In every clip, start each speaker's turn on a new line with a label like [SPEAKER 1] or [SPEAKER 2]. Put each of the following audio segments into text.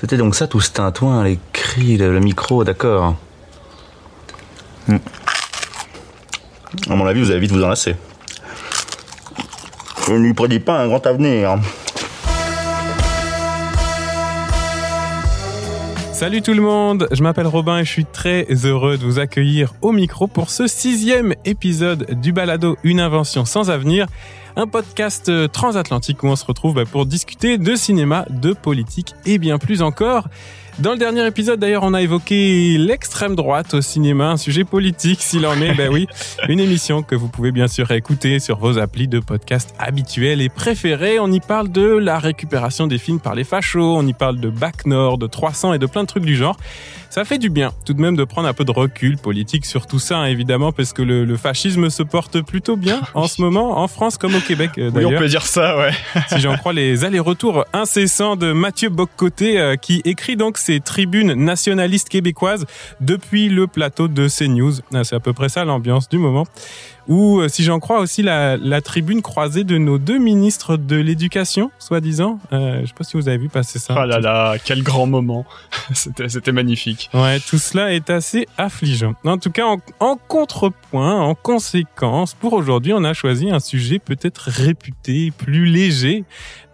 [SPEAKER 1] C'était donc ça tout ce tintouin, les cris, le, micro, d'accord. Hmm. À mon avis, vous allez vite vous enlacer. Je ne lui prédis pas un grand avenir.
[SPEAKER 2] Salut tout le monde, je m'appelle Robin et je suis très heureux de vous accueillir au micro pour ce sixième épisode du balado Une invention sans avenir, un podcast transatlantique où on se retrouve bah, pour discuter de cinéma, de politique et bien plus encore. Dans le dernier épisode, d'ailleurs, on a évoqué l'extrême droite au cinéma, un sujet politique s'il en est. ben oui, une émission que vous pouvez bien sûr écouter sur vos applis de podcast habituels et préférés. On y parle de la récupération des films par les fachos, on y parle de Bac Nord, de 300 et de plein de trucs du genre. Ça fait du bien tout de même de prendre un peu de recul politique sur tout ça, hein, évidemment, parce que le, le, fascisme se porte plutôt bien en ce moment, en France comme au Québec d'ailleurs.
[SPEAKER 3] Oui, on peut dire ça, ouais.
[SPEAKER 2] si j'en crois les allers-retours incessants de Mathieu Boccoté, euh, qui écrit donc ses tribunes nationalistes québécoises depuis le plateau de CNews. Ah, c'est à peu près ça l'ambiance du moment ou si j'en crois aussi la, la, tribune croisée de nos deux ministres de l'éducation, soi-disant. Euh, je sais pas si vous avez vu passer ça.
[SPEAKER 3] Oh là là, quel grand moment. c'était, c'était magnifique.
[SPEAKER 2] Ouais, tout cela est assez affligeant. En tout cas, en, en contrepoint, en conséquence, pour aujourd'hui, on a choisi un sujet peut-être réputé plus léger,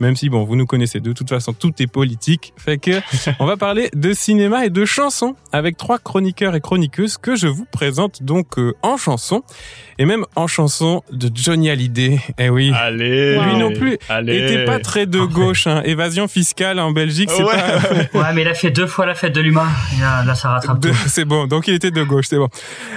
[SPEAKER 2] même si bon, vous nous connaissez de toute façon, tout est politique. Fait que on va parler de cinéma et de chansons avec trois chroniqueurs et chroniqueuses que je vous présente donc euh, en chanson et même en chanson de Johnny Hallyday. Eh oui.
[SPEAKER 3] Allez.
[SPEAKER 2] Lui non plus
[SPEAKER 3] allez.
[SPEAKER 2] était pas très de gauche. Hein. Évasion fiscale en Belgique, c'est
[SPEAKER 3] Ouais.
[SPEAKER 2] pas.
[SPEAKER 4] Ouais, mais il a fait deux fois la fête de l'humain. Et Là, là, ça rattrape
[SPEAKER 2] De-
[SPEAKER 4] tout.
[SPEAKER 2] C'est bon, donc il était de gauche, c'est bon.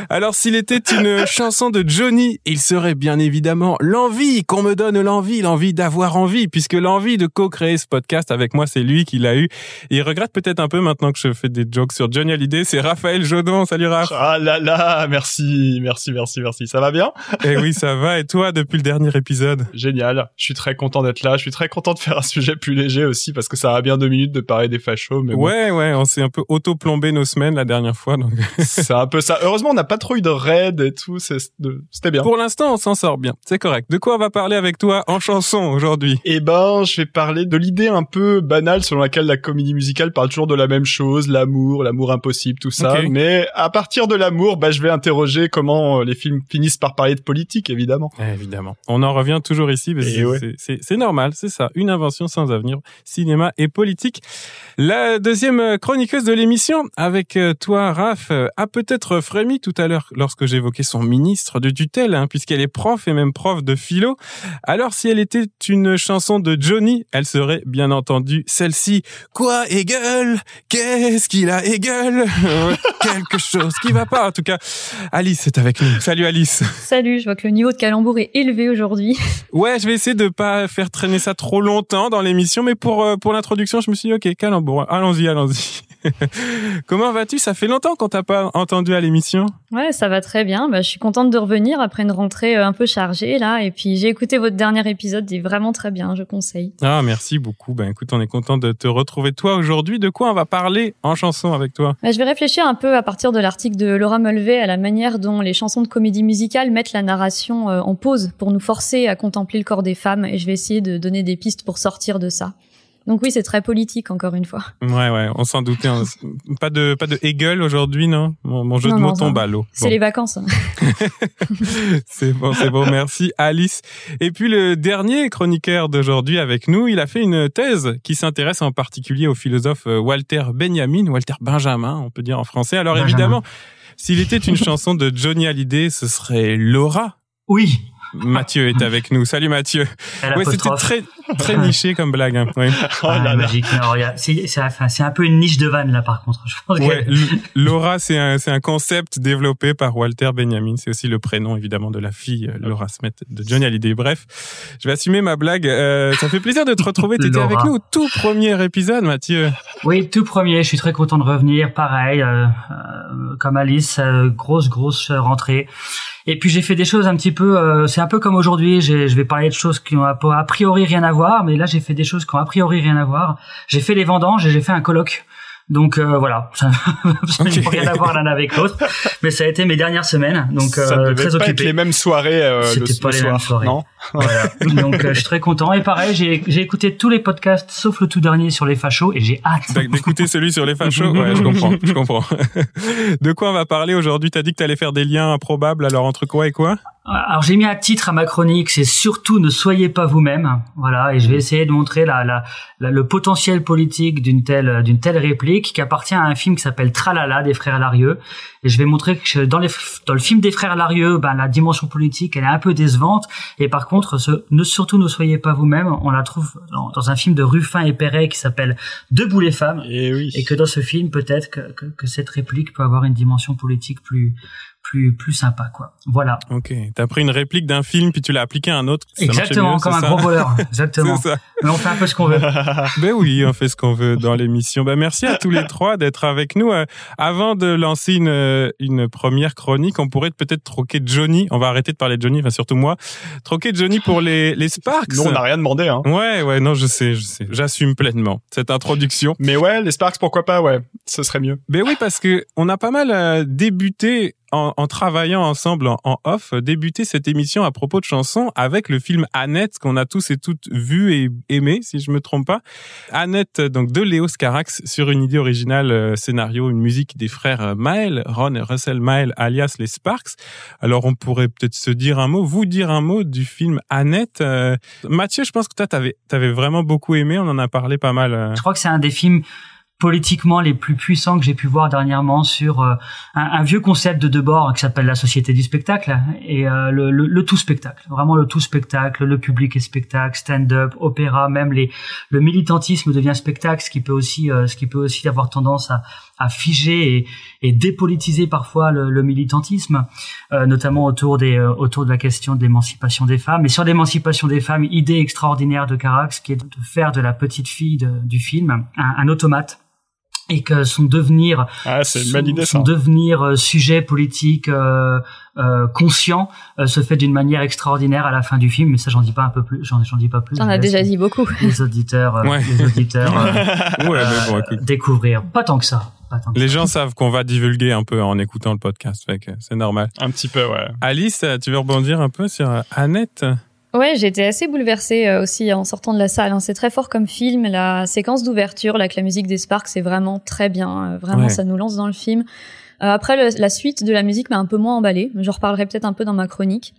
[SPEAKER 2] Alors s'il était une chanson de Johnny, il serait bien évidemment l'envie qu'on me donne l'envie, l'envie d'avoir envie, puisque l'envie de co-créer ce podcast avec moi, c'est lui qui l'a eu. Il regrette peut-être un peu maintenant que je fais des jokes sur Johnny Hallyday, c'est Raphaël Jodon. Salut Raph.
[SPEAKER 3] Ah là là, merci, merci, merci, merci. Ça va bien?
[SPEAKER 2] Eh oui, ça va. Et toi, depuis le dernier épisode?
[SPEAKER 3] Génial. Je suis très content d'être là. Je suis très content de faire un sujet plus léger aussi parce que ça va bien deux minutes de parler des fachos. Mais bon,
[SPEAKER 2] Ouais, ouais, on s'est un peu auto-plombé nos semaines la dernière fois. Donc
[SPEAKER 3] c'est un peu ça. Heureusement, on n'a pas trop eu de raid et tout. C'était bien.
[SPEAKER 2] pour l'instant, on s'en sort bien. C'est correct. De quoi on va parler avec toi en chanson aujourd'hui?
[SPEAKER 3] Eh ben, je vais parler de l'idée un peu banale selon laquelle la comédie musicale parle toujours de la même chose, l'amour, l'amour impossible, tout ça. Mais à partir de l'amour, bah, je vais interroger comment euh, les films finissent par parler de politique, évidemment.
[SPEAKER 2] Eh, Évidemment. On en revient toujours ici, mais
[SPEAKER 3] Et
[SPEAKER 2] c'est-
[SPEAKER 3] ouais.
[SPEAKER 2] normal, c'est ça. Une invention sans avenir, cinéma et politique. La deuxième chroniqueuse de l'émission, avec euh, toi, Raph, euh, a peut-être frémi tout à l'heure lorsque j'évoquais son ministre de tutelle, hein, puisqu'elle est prof et même prof de philo. Alors, si elle était une chanson de Johnny, elle serait bien entendu celle-ci. Quoi, Hegel? Qu'est-ce qu'il a, Hegel? Quelque chose qui va pas. En tout cas, Alice est avec nous. Salut Alice.
[SPEAKER 5] Salut, je vois que le niveau de calembour est élevé aujourd'hui.
[SPEAKER 2] Ouais, je vais essayer de pas faire traîner ça trop longtemps dans l'émission, mais pour euh, pour l'introduction, je me suis dit ok, calembour, allons-y, allons-y. Comment vas-tu? Ça fait longtemps qu'on t'a pas entendu à l'émission.
[SPEAKER 5] Ouais, ça va très bien. Bah, je suis contente de revenir après une rentrée euh, un peu chargée là. Et puis j'ai écouté votre dernier épisode, il est vraiment très bien, je conseille.
[SPEAKER 2] Ah, merci beaucoup. Ben écoute, on est content de te retrouver toi aujourd'hui. De quoi on va parler en chanson avec toi?
[SPEAKER 5] Bah, je vais réfléchir un peu à partir de l'article de Laura Mulvey à la manière dont les chansons de comédie musicale mettent la narration euh, en pause pour nous forcer à contempler le corps des femmes. Et je vais essayer de donner des pistes pour sortir de ça. Donc oui, c'est très politique encore une fois.
[SPEAKER 2] Ouais, ouais, on s'en doutait. hein. Pas de pas de Hegel aujourd'hui, non? Mon, mon jeu
[SPEAKER 5] Non,
[SPEAKER 2] de mots tombe à l'eau.
[SPEAKER 5] C'est
[SPEAKER 2] Bon.
[SPEAKER 5] les vacances. hein.
[SPEAKER 2] C'est bon, c'est bon, merci Alice. Et puis le dernier chroniqueur d'aujourd'hui avec nous, il a fait une thèse qui s'intéresse en particulier au philosophe euh, Walter Benjamin, Walter Benjamin, on peut dire en français. Alors
[SPEAKER 4] Benjamin.
[SPEAKER 2] évidemment, s'il était une chanson de Johnny Hallyday, ce serait Laura.
[SPEAKER 4] Oui.
[SPEAKER 2] Mathieu est avec nous. Salut Mathieu. Ouais, c'était très très niché comme blague. Hein. Ouais.
[SPEAKER 3] Oh
[SPEAKER 4] Ah,
[SPEAKER 3] là là.
[SPEAKER 4] magique. Non, regarde, c'est un peu une niche de vanne là par contre. Je pense que-
[SPEAKER 2] Ouais, L- Laura, c'est un, c'est un concept développé par Walter Benjamin. C'est aussi le prénom, évidemment, de la fille, euh, Laura Smith, de Johnny Hallyday. Bref, je vais assumer ma blague. Euh, ça fait plaisir de te retrouver. T'étais
[SPEAKER 4] Laura.
[SPEAKER 2] avec nous au tout premier épisode, Mathieu.
[SPEAKER 4] Oui, tout premier. Je suis très content de revenir. Pareil, euh, euh, comme Alice, euh, grosse grosse rentrée. Et puis j'ai fait des choses un petit peu. euh, c'est un peu comme aujourd'hui. Je vais parler de choses qui ont a priori rien à voir, mais là j'ai fait des choses qui ont a priori rien à voir. J'ai fait les vendanges et j'ai fait un colloque. Donc euh, voilà, ça n'a rien à voir l'un avec l'autre. Mais ça a été mes dernières semaines, donc
[SPEAKER 3] ça
[SPEAKER 4] euh, très occupé.
[SPEAKER 3] être les mêmes soirées euh,
[SPEAKER 4] C'était pas
[SPEAKER 3] le
[SPEAKER 4] les
[SPEAKER 3] soir,
[SPEAKER 4] mêmes soirées.
[SPEAKER 3] non
[SPEAKER 4] Voilà. Donc je suis très content. Et pareil, j'ai écouté tous les podcasts sauf le tout dernier sur les fachos et j'ai hâte.
[SPEAKER 2] D'écouter celui sur les fachos, ouais, je comprends, je comprends. De quoi on va parler aujourd'hui? T'as dit que t'allais faire des liens improbables, alors entre quoi et quoi?
[SPEAKER 4] Alors j'ai mis un titre à ma chronique, c'est surtout ne soyez pas vous-même. Voilà, et je vais essayer de montrer la, la, la- le potentiel politique d'une telle d'une telle réplique qui appartient à un film qui s'appelle Tralala des frères Larieux. Et je vais montrer que dans les dans le film des frères Larieux, ben la dimension politique elle est un peu décevante. Et par contre, ce, ne surtout ne soyez pas vous-même, on la trouve dans, dans un film de Ruffin et Perret qui s'appelle Debout les femmes.
[SPEAKER 3] Et oui.
[SPEAKER 4] Et que dans ce film, peut-être que, que, que cette réplique peut avoir une dimension politique plus plus plus sympa quoi. Voilà.
[SPEAKER 2] Ok, t'as pris une réplique d'un film puis tu l'as appliqué à un autre.
[SPEAKER 4] Exactement,
[SPEAKER 2] mieux,
[SPEAKER 4] comme un
[SPEAKER 2] ça
[SPEAKER 4] gros voleur. Exactement.
[SPEAKER 2] Ça.
[SPEAKER 4] Mais on fait un peu ce qu'on veut.
[SPEAKER 2] Ben oui, on fait ce qu'on veut dans l'émission. Ben merci à tous les trois d'être avec nous. Euh, avant de lancer une euh, une première chronique, on pourrait peut-être troquer Johnny. On va arrêter de parler de Johnny, enfin surtout moi. Troquer Johnny pour les les Sparks.
[SPEAKER 3] Nous, on n'a rien demandé, hein.
[SPEAKER 2] Ouais, ouais, non, je sais, je sais. J'assume pleinement cette introduction.
[SPEAKER 3] Mais ouais, les Sparks, pourquoi pas, ouais. Ce serait mieux.
[SPEAKER 2] Ben oui, parce que on a pas mal euh, débuté en, travaillant ensemble en, off, débuté cette émission à propos de chansons avec le film Annette qu'on a tous et toutes vu et aimé, si je me trompe pas. Annette, donc de Léo Scarax, sur une idée originale, euh, scénario, une musique des frères euh, Mael, Ron et Russell Mael, alias les Sparks. Alors on pourrait peut-être se dire un mot, vous dire un mot du film Annette. Euh, Mathieu, je pense que toi t'avais t'avais vraiment beaucoup aimé, on en a parlé pas mal.
[SPEAKER 4] Je crois que c'est un des films politiquement les plus puissants que j'ai pu voir dernièrement sur euh, un, un vieux concept de Debord qui s'appelle la société du spectacle et euh, le, le, le tout spectacle vraiment le tout spectacle le public est spectacle stand-up opéra même les le militantisme devient spectacle ce qui peut aussi euh, ce qui peut aussi avoir tendance à, à figer et, et dépolitiser parfois le, le militantisme euh, notamment autour des euh, autour de la question de l'émancipation des femmes. Et sur l'émancipation des femmes idée extraordinaire de Carax qui est de faire de la petite fille de- du film un, un automate et que son devenir
[SPEAKER 3] Ah,
[SPEAKER 4] son,
[SPEAKER 3] idée,
[SPEAKER 4] son devenir euh, sujet politique euh, euh, conscient euh, se fait d'une manière extraordinaire à la fin du film mais ça j'en dis pas un peu plus j'en dis pas plus
[SPEAKER 5] T'en as déjà dit beaucoup.
[SPEAKER 4] les auditeurs
[SPEAKER 2] Ouais.
[SPEAKER 4] les auditeurs euh,
[SPEAKER 2] Ouais, mais bon, écoute.
[SPEAKER 4] découvrir pas tant que ça
[SPEAKER 2] Les gens savent qu'on va divulguer un peu en écoutant le podcast, c'est normal.
[SPEAKER 3] Un petit peu, ouais.
[SPEAKER 2] Alice, tu veux rebondir un peu sur Annette?
[SPEAKER 5] Ouais, j'ai été assez bouleversée euh, aussi en sortant de la salle. hein. C'est très fort comme film. La séquence d'ouverture, là, avec la musique des Sparks, c'est vraiment très bien. Euh, Vraiment,
[SPEAKER 2] Ouais.
[SPEAKER 5] ça nous lance dans le film. Euh, après, la suite de la musique m'a un peu moins emballée. J'en reparlerai peut-être un peu dans ma chronique.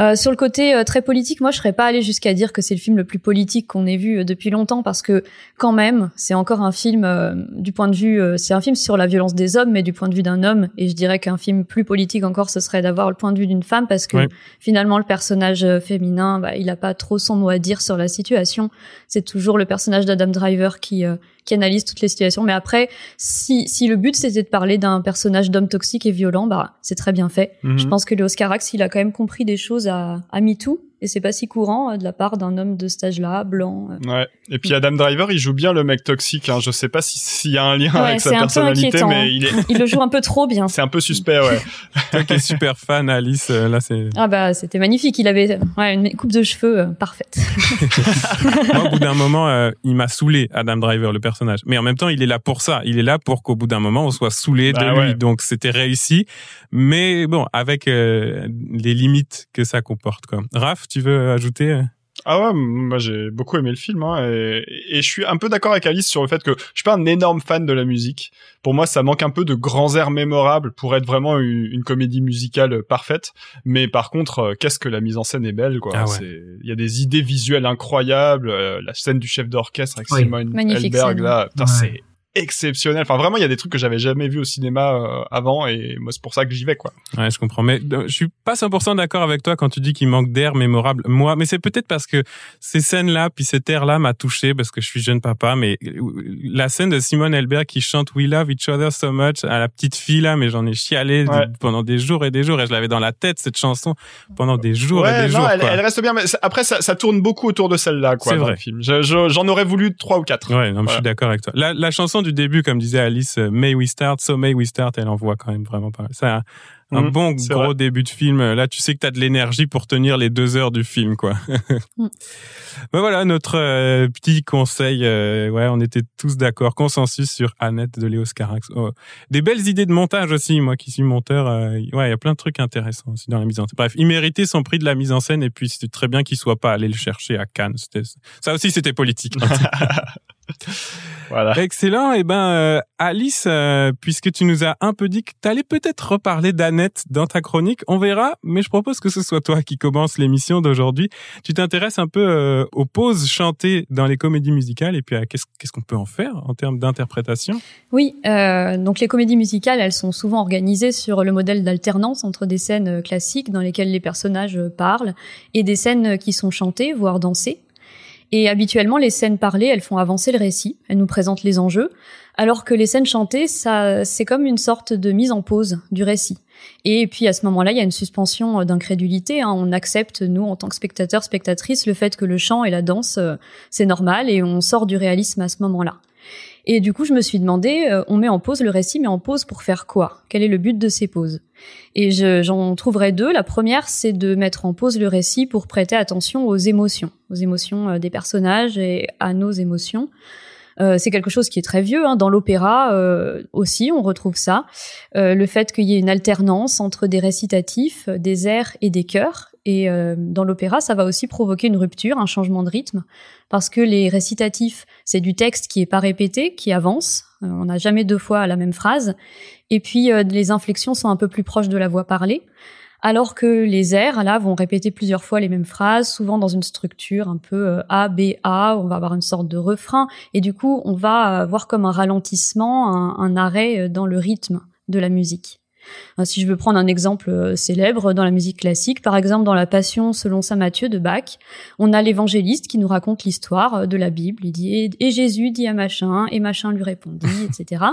[SPEAKER 5] Euh, sur le côté euh, très politique, moi je serais pas allée jusqu'à dire que c'est le film le plus politique qu'on ait vu euh, depuis longtemps parce que quand même c'est encore un film euh, du point de vue, euh, c'est un film sur la violence des hommes mais du point de vue d'un homme et je dirais qu'un film plus politique encore ce serait d'avoir le point de vue d'une femme parce que
[SPEAKER 2] Ouais.
[SPEAKER 5] finalement le personnage féminin bah, il a pas trop son mot à dire sur la situation c'est toujours le personnage d'Adam Driver qui euh, qui analyse toutes les situations. Mais après si si le but c'était de parler d'un personnage d'homme toxique et violent bah c'est très bien fait.
[SPEAKER 3] Mhm.
[SPEAKER 5] je pense que Léo Scarax, il a quand même compris des choses à, à MeToo, et c'est pas si courant euh, de la part d'un homme de cet âge-là, blanc. euh.
[SPEAKER 3] Ouais. Et puis Adam Driver, il joue bien le mec toxique. Hein. Je sais pas si- s'il y a un lien
[SPEAKER 5] Ouais,
[SPEAKER 3] avec sa personnalité,
[SPEAKER 5] inquiétant, hein.
[SPEAKER 3] mais il est,
[SPEAKER 5] Il le joue un peu trop bien.
[SPEAKER 3] c'est un peu suspect, ouais.
[SPEAKER 2] Toi qui es super fan, Alice, euh, là c'est...
[SPEAKER 5] Ah bah c'était magnifique, il avait ouais, une coupe de cheveux euh, parfaite.
[SPEAKER 2] Moi, au bout d'un moment, euh, il m'a saoulé, Adam Driver, le personnage. Mais en même temps, il est là pour ça. Il est là pour qu'au bout d'un moment, on soit saoulé de
[SPEAKER 3] Bah
[SPEAKER 2] lui.
[SPEAKER 3] ouais.
[SPEAKER 2] Donc c'était réussi. Mais bon, avec euh, les limites que ça comporte. Quoi. Raph, tu veux ajouter euh
[SPEAKER 3] Ah ouais, moi j'ai beaucoup aimé le film hein, et, et je suis un peu d'accord avec Alice sur le fait que je suis pas un énorme fan de la musique. Pour moi, ça manque un peu de grands airs mémorables pour être vraiment une, une comédie musicale parfaite. Mais par contre, euh, qu'est-ce que la mise en scène est belle quoi.
[SPEAKER 2] Ah ouais.
[SPEAKER 3] Il y a des idées visuelles incroyables, euh, la scène du chef d'orchestre avec
[SPEAKER 4] Oui.
[SPEAKER 3] Simon
[SPEAKER 5] Magnifique scène.
[SPEAKER 3] là, putain,
[SPEAKER 4] Ouais.
[SPEAKER 3] c'est exceptionnel. Enfin vraiment, il y a des trucs que j'avais jamais vu au cinéma euh, avant et moi c'est pour ça que j'y vais quoi.
[SPEAKER 2] Ouais, je comprends. Mais euh, je suis pas 100% d'accord avec toi quand tu dis qu'il manque d'air mémorable. Moi, mais c'est peut-être parce que ces scènes-là, puis cet air-là m'a touché parce que je suis jeune papa. Mais euh, la scène de Simone Elbert qui chante We Love Each Other So Much à la petite fille là, mais j'en ai chialé
[SPEAKER 3] Ouais.
[SPEAKER 2] pendant des jours et des jours et je l'avais dans la tête cette chanson pendant des jours et des
[SPEAKER 3] non,
[SPEAKER 2] jours.
[SPEAKER 3] elle,
[SPEAKER 2] quoi.
[SPEAKER 3] elle reste bien, mais après ça, ça tourne beaucoup autour de celle-là quoi
[SPEAKER 2] C'est vrai.
[SPEAKER 3] Je- J'en aurais voulu trois ou quatre.
[SPEAKER 2] Ouais, non, je suis d'accord avec toi. La, la chanson du début, comme disait Alice, euh, May We Start, So May We Start, elle envoie quand même vraiment pas. Ça, un
[SPEAKER 3] Mmh,
[SPEAKER 2] bon gros
[SPEAKER 3] vrai.
[SPEAKER 2] début de film. Là, tu sais que tu as de l'énergie pour tenir les deux heures du film, quoi.
[SPEAKER 5] Mm.
[SPEAKER 2] ben voilà, notre euh, petit conseil. euh, ouais, on était tous d'accord. Consensus sur Annette de Léos Carax. Oh, Des belles idées de montage aussi, moi qui suis monteur. euh, ouais, il y a plein de trucs intéressants aussi dans la mise en scène. Bref, il méritait son prix de la mise en scène et puis c'était très bien qu'il soit pas allé le chercher à Cannes. Ça aussi, c'était politique.
[SPEAKER 3] Voilà.
[SPEAKER 2] Excellent. Et ben, euh, Alice, euh, puisque tu nous as un peu dit que tu allais peut-être reparler d'Annette dans ta chronique, on verra. Mais je propose que ce soit toi qui commence l'émission d'aujourd'hui. Tu t'intéresses un peu euh, aux pauses chantées dans les comédies musicales et puis à qu'est-ce qu'on peut en faire en termes d'interprétation?
[SPEAKER 5] Oui, euh, donc les comédies musicales, elles sont souvent organisées sur le modèle d'alternance entre des scènes euh, classiques dans lesquelles les personnages parlent et des scènes qui sont chantées, voire dansées. Et habituellement, les scènes parlées, elles font avancer le récit, elles nous présentent les enjeux, alors que les scènes chantées, ça, c'est comme une sorte de mise en pause du récit. Et puis à ce moment-là, il y a une suspension euh, d'incrédulité. hein. On accepte, nous, en tant que spectateurs, spectatrices, le fait que le chant et la danse, euh, c'est normal, et on sort du réalisme à ce moment-là. Et du coup, je me suis demandé, euh, on met en pause le récit, mais en pause pour faire quoi? Quel est le but de ces pauses? Et je- j'en trouverai deux. La première, c'est de mettre en pause le récit pour prêter attention aux émotions, aux émotions des personnages et à nos émotions. Euh, c'est quelque chose qui est très vieux. hein. Dans l'opéra euh, aussi, on retrouve ça. Euh, le fait qu'il y ait une alternance entre des récitatifs, des airs et des chœurs. Et euh, dans l'opéra, ça va aussi provoquer une rupture, un changement de rythme, parce que les récitatifs, c'est du texte qui est pas répété, qui avance. Euh, on n'a jamais deux fois la même phrase. Et puis les inflexions sont un peu plus proches de la voix parlée. Alors que les airs, là, vont répéter plusieurs fois les mêmes phrases, souvent dans une structure un peu euh, A, B, A, on va avoir une sorte de refrain, et du coup, on va avoir comme un ralentissement, un, un arrêt euh, dans le rythme de la musique. Euh, Si je veux prendre un exemple euh, célèbre dans la musique classique, par exemple dans la Passion selon saint Matthieu de Bach, on a l'évangéliste qui nous raconte l'histoire euh, de la Bible. Il dit et, Jésus dit à machin et machin lui répondit, etc.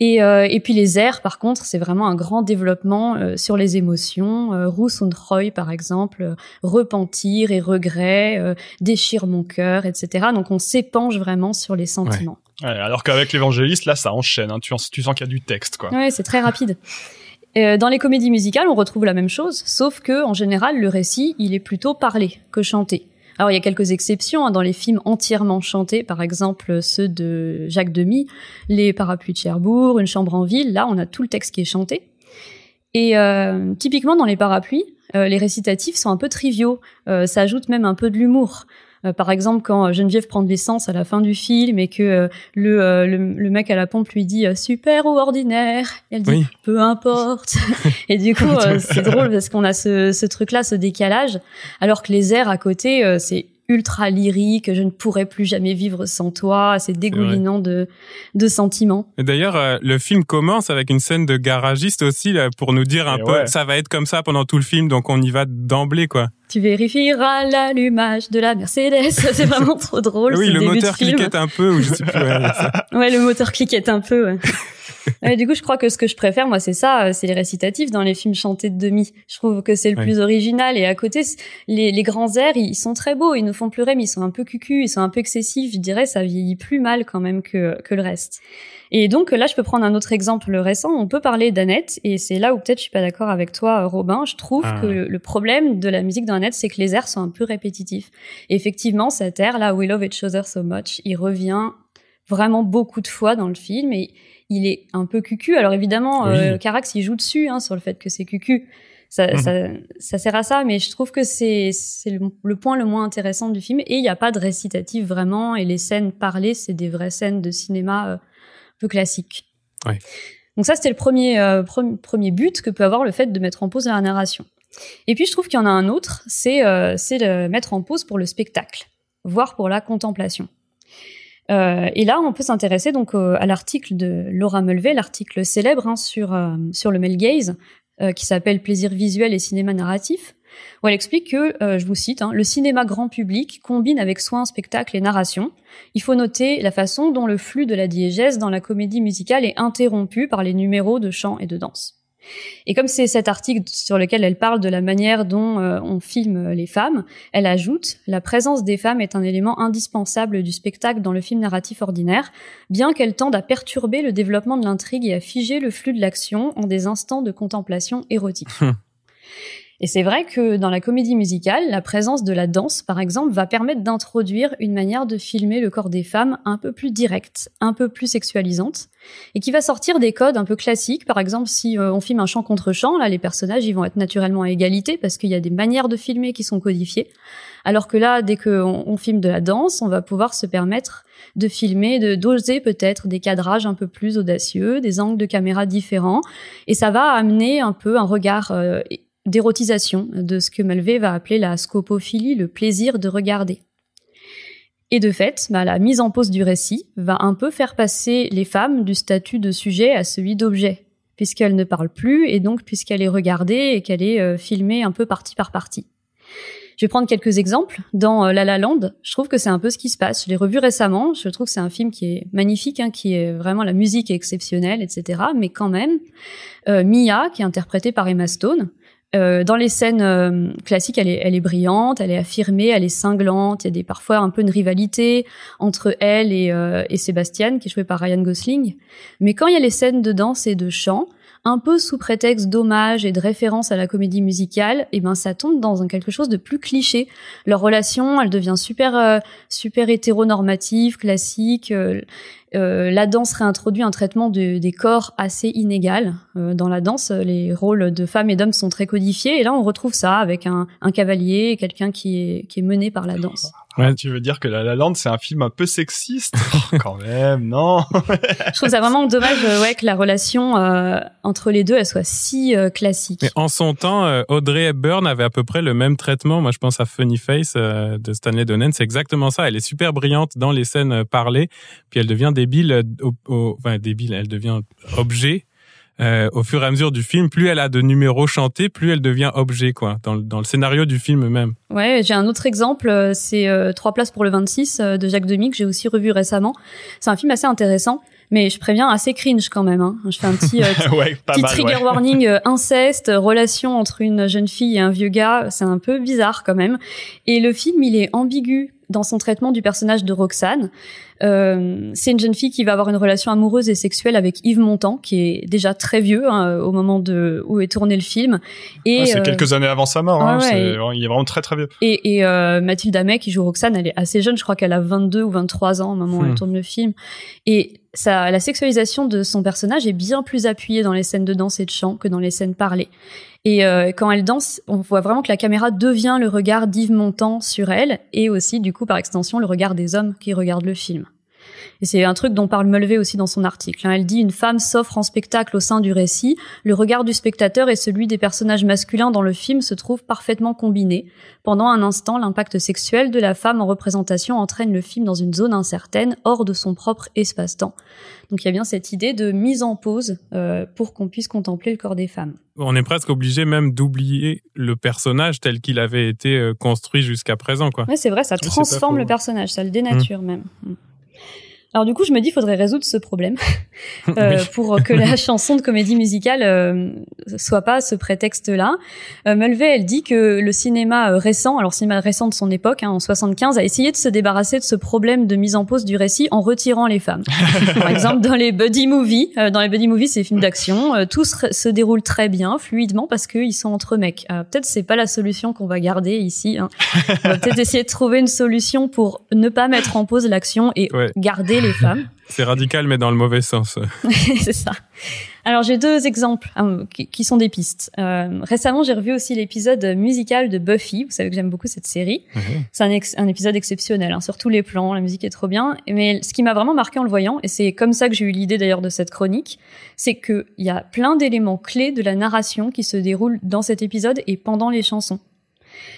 [SPEAKER 5] Et, euh, et puis les airs, par contre, c'est vraiment un grand développement euh, sur les émotions. Euh, Rousse und Treu, par exemple, repentir et regret, déchire mon cœur, etc. Donc on s'épanche vraiment sur les sentiments.
[SPEAKER 3] Ouais, alors qu'avec l'évangéliste, là, ça enchaîne. Hein. Tu, tu sens qu'il y a du texte, quoi.
[SPEAKER 5] Ouais, c'est très rapide. Euh, dans les comédies musicales, on retrouve la même chose, sauf que en général, le récit, il est plutôt parlé que chanté. Alors il y a quelques exceptions hein, dans les films entièrement chantés, par exemple ceux de Jacques Demy, Les Parapluies de Cherbourg, Une chambre en ville. Là, on a tout le texte qui est chanté. Et euh, typiquement dans les Parapluies, euh, les récitatifs sont un peu triviaux. Euh, ça ajoute même un peu de l'humour. Euh, par exemple, quand Geneviève prend de l'essence à la fin du film et que euh, le, euh, le, le mec à la pompe lui dit euh, super ou ordinaire, et elle dit
[SPEAKER 2] Oui.
[SPEAKER 5] peu importe. et du coup, euh, c'est drôle parce qu'on a ce, ce truc-là, ce décalage, alors que les airs à côté, euh, c'est ultra lyrique, je ne pourrais plus jamais vivre sans toi, c'est dégoulinant de, de sentiments.
[SPEAKER 2] Et D'ailleurs, euh, le film commence avec une scène de garagiste aussi là, pour nous dire un
[SPEAKER 3] Et
[SPEAKER 2] peu,
[SPEAKER 3] ouais.
[SPEAKER 2] ça va être comme ça pendant tout le film, donc on y va d'emblée quoi.
[SPEAKER 5] Tu vérifieras l'allumage de la Mercedes, c'est vraiment trop drôle.
[SPEAKER 2] oui, le
[SPEAKER 5] début
[SPEAKER 2] moteur cliquette un peu, ou je sais plus. ouais.
[SPEAKER 5] Ouais, le moteur cliquette un peu. Ouais. Ouais, du coup, je crois que ce que je préfère, moi, c'est ça, euh, c'est les récitatifs dans les films chantés de demi. Je trouve que c'est le
[SPEAKER 2] Ouais.
[SPEAKER 5] plus original. Et à côté, les, les grands airs, ils sont très beaux, ils nous font pleurer, mais ils sont un peu cucus, ils sont un peu excessifs. Je dirais, ça vieillit plus mal quand même que, que le reste. Et donc là, je peux prendre un autre exemple récent. On peut parler d'Annette, et c'est là où peut-être je suis pas d'accord avec toi, Robin. Je trouve
[SPEAKER 2] Ah.
[SPEAKER 5] que le, problème de la musique dans Annette, c'est que les airs sont un peu répétitifs. Et effectivement, cet air là, We Love Each Other So Much, il revient vraiment beaucoup de fois dans le film et il est un peu cucu. Alors évidemment,
[SPEAKER 2] Oui.
[SPEAKER 5] euh, Carax il joue dessus hein, sur le fait que c'est cucu. Ça,
[SPEAKER 2] Mhm.
[SPEAKER 5] ça, ça sert à ça, mais je trouve que c'est le, le point le moins intéressant du film. Et il n'y a pas de récitatif vraiment, et les scènes parlées, c'est des vraies scènes de cinéma euh, un peu classiques.
[SPEAKER 2] Ouais.
[SPEAKER 5] Donc ça, c'était le premier, euh, pre- premier but que peut avoir le fait de mettre en pause la narration. Et puis je trouve qu'il y en a un autre, c'est euh, c'est de mettre en pause pour le spectacle, voire pour la contemplation. Euh, et là, on peut s'intéresser donc à l'article de Laura Mulvey, l'article célèbre hein, sur euh, sur le male gaze, euh, qui s'appelle Plaisir visuel et cinéma narratif, où elle explique que, je vous cite, hein, le cinéma grand public combine avec soin spectacle et narration. Il faut noter la façon dont le flux de la diégèse dans la comédie musicale est interrompu par les numéros de chant et de danse. Et comme c'est cet article sur lequel elle parle de la manière dont euh, on filme les femmes, elle ajoute La présence des femmes est un élément indispensable du spectacle dans le film narratif ordinaire, bien qu'elle tende à perturber le développement de l'intrigue et à figer le flux de l'action en des instants de contemplation érotique. Et c'est vrai que dans la comédie musicale, la présence de la danse, par exemple, va permettre d'introduire une manière de filmer le corps des femmes un peu plus directe, un peu plus sexualisante, et qui va sortir des codes un peu classiques. Par exemple, si euh, on filme un chant contre chant, là, les personnages, ils vont être naturellement à égalité parce qu'il y a des manières de filmer qui sont codifiées. Alors que là, dès qu'on on filme de la danse, on va pouvoir se permettre de filmer, de doser peut-être des cadrages un peu plus audacieux, des angles de caméra différents, et ça va amener un peu un regard euh, d'érotisation de ce que Malvé va appeler la scopophilie, le plaisir de regarder. Et de fait, bah, la mise en pause du récit va un peu faire passer les femmes du statut de sujet à celui d'objet, puisqu'elles ne parlent plus et donc puisqu'elle est regardée et qu'elle est euh, filmée un peu partie par partie. Je vais prendre quelques exemples. Dans euh, La La Land, je trouve que c'est un peu ce qui se passe. Je l'ai revu récemment. Je trouve que c'est un film qui est magnifique, hein, qui est vraiment la musique exceptionnelle, etc. Mais quand même, euh, Mia, qui est interprétée par Emma Stone, euh, dans les scènes euh, classiques, elle est, elle est brillante, elle est affirmée, elle est cinglante. Il y a des parfois un peu une rivalité entre elle et, euh, et Sébastien, qui est joué par Ryan Gosling. Mais quand il y a les scènes de danse et de chant, un peu sous prétexte d'hommage et de référence à la comédie musicale, et eh ben ça tombe dans un quelque chose de plus cliché. Leur relation, elle devient super euh, super hétéronormative, classique. Euh, euh, la danse réintroduit un traitement de, des corps assez inégal. Dans la danse, les rôles de femmes et d'hommes sont très codifiés, et là on retrouve ça avec un, un cavalier, quelqu'un qui est, qui est mené par la danse.
[SPEAKER 3] Ouais, tu veux dire que La La Land c'est un film un peu sexiste oh, Quand même, non.
[SPEAKER 5] je trouve ça vraiment dommage, euh, ouais, que la relation euh, entre les deux elle soit si euh, classique.
[SPEAKER 2] Mais en son temps, Audrey Hepburn avait à peu près le même traitement. Moi, je pense à Funny Face de Stanley Donen, c'est exactement ça. Elle est super brillante dans les scènes parlées, puis elle devient débile, au, au, enfin débile, elle devient objet euh, au fur et à mesure du film, plus elle a de numéros chantés, plus elle devient objet, quoi, dans, dans le scénario du film même.
[SPEAKER 5] Ouais, j'ai un autre exemple, euh, c'est euh, Trois places pour le 26 de Jacques Demy que j'ai aussi revu récemment. C'est un film assez intéressant, mais je préviens assez cringe quand même. Hein. Je fais un petit, petit trigger warning inceste, relation entre une jeune fille et un vieux gars, c'est un peu bizarre quand même. Et le film, il est ambigu dans son traitement du personnage de Roxane. Euh, c'est une jeune fille qui va avoir une relation amoureuse et sexuelle avec Yves Montand, qui est déjà très vieux hein, au moment de où est tourné le film.
[SPEAKER 3] Et c'est euh, quelques années avant sa mort. hein, il est vraiment très très vieux.
[SPEAKER 5] Et, et euh, Mathilde Amet qui joue Roxane, elle est assez jeune. Je crois qu'elle a 22 ou 23 ans au moment où elle hmm. tourne le film. Et la sexualisation de son personnage est bien plus appuyée dans les scènes de danse et de chant que dans les scènes parlées. Et euh, quand elle danse, on voit vraiment que la caméra devient le regard d'Yves Montand sur elle, et aussi, du coup, par extension, le regard des hommes qui regardent le film. Et c'est un truc dont parle Mulvey aussi dans son article. Hein. Elle dit une femme s'offre en spectacle au sein du récit. Le regard du spectateur et celui des personnages masculins dans le film se trouvent parfaitement combinés. Pendant un instant, l'impact sexuel de la femme en représentation entraîne le film dans une zone incertaine, hors de son propre espace-temps. Donc il y a bien cette idée de mise en pause euh, pour qu'on puisse contempler le corps des femmes.
[SPEAKER 2] On est presque obligé même d'oublier le personnage tel qu'il avait été euh, construit jusqu'à présent. Quoi.
[SPEAKER 5] Ouais, c'est vrai, ça transforme le personnage, ça le dénature mmh. même. Mmh. Alors du coup, je me dis, il faudrait résoudre ce problème euh, pour que la chanson de comédie musicale euh, soit pas ce prétexte-là. Euh, Mulvey, elle dit que le cinéma euh, récent, alors cinéma récent de son époque, hein, en 75, a essayé de se débarrasser de ce problème de mise en pause du récit en retirant les femmes. Par exemple, dans les buddy movies, euh, dans les buddy movies, c'est films d'action, tout se, se, déroule très bien, fluidement, parce qu'ils sont entre mecs. peut-être c'est pas la solution qu'on va garder ici. Hein. On va peut-être essayer de trouver une solution pour ne pas mettre en pause l'action et garder les femmes.
[SPEAKER 2] C'est radical, mais dans le mauvais sens.
[SPEAKER 5] c'est ça. Alors j'ai deux exemples hein, qui, sont des pistes. Euh, récemment, j'ai revu aussi l'épisode musical de Buffy. Vous savez que j'aime beaucoup cette série. Mhm. C'est un, un, épisode exceptionnel hein, sur tous les plans. La musique est trop bien. Mais ce qui m'a vraiment marqué en le voyant, et c'est comme ça que j'ai eu l'idée d'ailleurs de cette chronique, c'est qu'il y a plein d'éléments clés de la narration qui se déroulent dans cet épisode et pendant les chansons.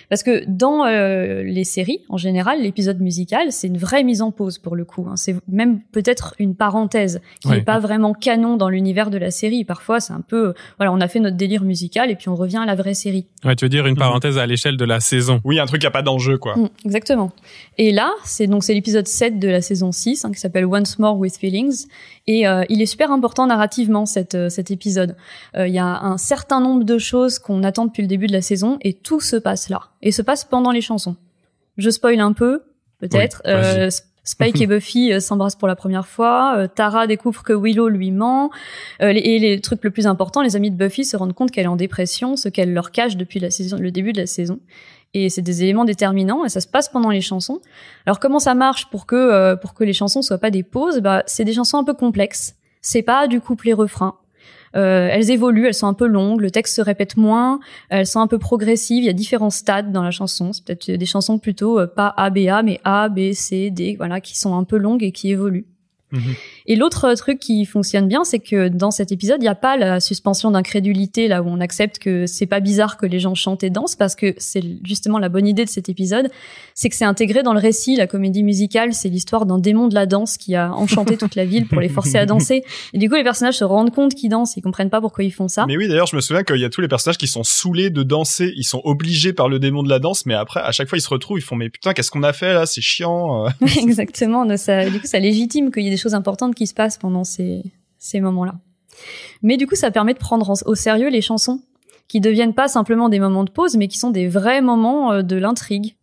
[SPEAKER 5] Parce que dans euh, les séries, en général, l'épisode musical, c'est une vraie mise en pause pour le coup. Hein. C'est même peut-être une parenthèse qui n'est pas vraiment canon dans l'univers de la série. Parfois, c'est un peu, voilà, on a fait notre délire musical et puis on revient à la vraie série.
[SPEAKER 2] Ouais, tu veux dire une mhm. parenthèse à l'échelle de la saison.
[SPEAKER 3] Oui, un truc qui a pas d'enjeu, quoi.
[SPEAKER 5] Mm, exactement. Et là, c'est donc c'est l'épisode 7 de la saison 6 hein, qui s'appelle Once More with Feelings et euh, il est super important narrativement cet, euh, cet épisode. Euh, il y a un certain nombre de choses qu'on attend depuis le début de la saison et tout se passe là. Et se passe pendant les chansons. Je spoil un peu, peut-être. Spike et Buffy s'embrassent pour la première fois. Tara découvre que Willow lui ment. et les trucs le plus important, les amis de Buffy se rendent compte qu'elle est en dépression, ce qu'elle leur cache depuis la saison, le début de la saison et c'est des éléments déterminants et ça se passe pendant les chansons. Alors comment ça marche pour que euh, pour que les chansons soient pas des pauses? Bah c'est des chansons un peu complexes. C'est pas du couplet refrain. Euh, elles évoluent, elles sont un peu longues, le texte se répète moins, elles sont un peu progressives. Il y a différents stades dans la chanson. C'est peut-être des chansons plutôt euh, pas A B A mais A B C D, voilà, qui sont un peu longues et qui évoluent. Mhm. Et l'autre truc qui fonctionne bien, c'est que dans cet épisode, il n'y a pas la suspension d'incrédulité là où on accepte que c'est pas bizarre que les gens chantent et dansent parce que c'est justement la bonne idée de cet épisode, c'est que c'est intégré dans le récit. La comédie musicale, c'est l'histoire d'un démon de la danse qui a enchanté toute la ville pour les forcer à danser. Et du coup, les personnages se rendent compte qu'ils dansent, ils comprennent pas pourquoi ils font ça.
[SPEAKER 3] Mais oui, d'ailleurs, je me souviens qu'il y a tous les personnages qui sont saoulés de danser, ils sont obligés par le démon de la danse, mais après, à chaque fois, ils se retrouvent, ils font mais putain, qu'est-ce qu'on a fait là? C'est chiant.
[SPEAKER 5] Exactement. Ça, du coup, ça légitime qu'il y ait des choses importantes qui se passent pendant ces, ces moments-là. Mais du coup, ça permet de prendre au sérieux les chansons, qui deviennent pas simplement des moments de pause, mais qui sont des vrais moments euh, de l'intrigue.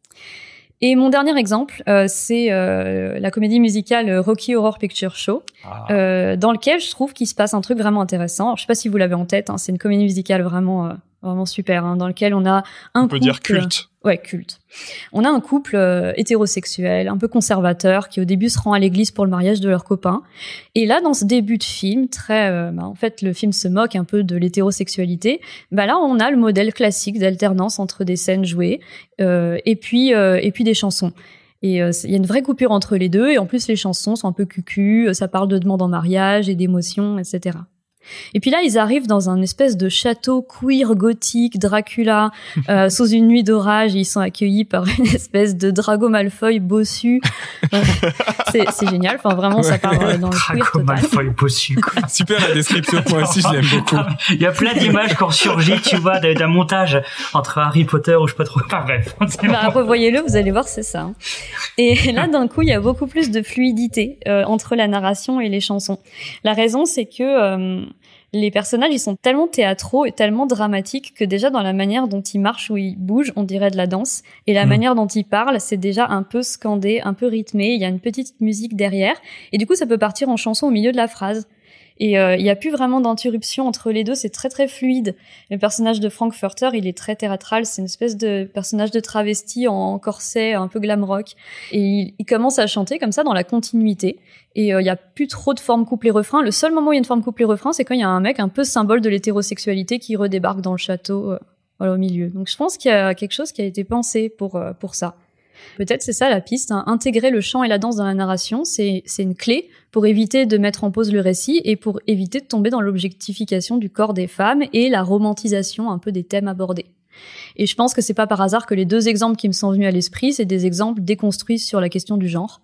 [SPEAKER 5] Et mon dernier exemple, euh, c'est euh, la comédie musicale Rocky Horror Picture Show, ah. dans lequel je trouve qu'il se passe un truc vraiment intéressant. Alors, je sais pas si vous l'avez en tête, hein, c'est une comédie musicale vraiment vraiment super, hein, dans lequel on a un
[SPEAKER 3] on peut dire culte.
[SPEAKER 5] Ouais, culte. On a un couple euh, hétérosexuel, un peu conservateur, qui au début se rend à l'église pour le mariage de leur copain. Et là, dans ce début de film, très, euh, bah, en fait, le film se moque un peu de l'hétérosexualité. Bah là, on a le modèle classique d'alternance entre des scènes jouées euh, et puis et puis des chansons. Et il y a une vraie coupure entre les deux. Et en plus, les chansons sont un peu cucu. Ça parle de demande en mariage et d'émotions, etc. Et puis là, ils arrivent dans un espèce de château queer gothique, Dracula, euh, sous une nuit d'orage. Ils sont accueillis par une espèce de Drago Malfoy bossu. c'est génial. Enfin, vraiment, ça part euh, dans le
[SPEAKER 4] Drago
[SPEAKER 5] queer
[SPEAKER 4] Malfoy bossu. Quoi.
[SPEAKER 2] Super la description. Moi aussi, je l'aime beaucoup.
[SPEAKER 4] Il y a plein d'images qui ont surgi, tu vois, d'un montage entre Harry Potter ou je sais pas trop. Enfin, bref.
[SPEAKER 5] Bah, revoyez-le, vous allez voir, c'est ça. Hein. Et là, d'un coup, il y a beaucoup plus de fluidité euh, entre la narration et les chansons. La raison, c'est que euh, les personnages, ils sont tellement théâtraux et tellement dramatiques que déjà dans la manière dont ils marchent ou ils bougent, on dirait de la danse. Et la hmm. manière dont ils parlent, c'est déjà un peu scandé, un peu rythmé. Il y a une petite musique derrière. Et du coup, ça peut partir en chanson au milieu de la phrase. Et euh, il n'y a plus vraiment d'interruption entre les deux, c'est très très fluide. Le personnage de Frankfurter, il est très théâtral, c'est une espèce de personnage de travesti en corset, un peu glam rock. Et il, commence à chanter comme ça dans la continuité. Et euh, il n'y a plus trop de forme couplet-refrain. Le seul moment où il y a une forme couplet-refrain, c'est quand il y a un mec un peu symbole de l'hétérosexualité qui redébarque dans le château, euh, voilà, au milieu. Donc je pense qu'il y a quelque chose qui a été pensé pour, pour ça. Peut-être c'est ça la piste, hein. intégrer le chant et la danse dans la narration, c'est une clé pour éviter de mettre en pause le récit et pour éviter de tomber dans l'objectification du corps des femmes et la romantisation un peu des thèmes abordés. Et je pense que c'est pas par hasard que les deux exemples qui me sont venus à l'esprit, c'est des exemples déconstruits sur la question du genre.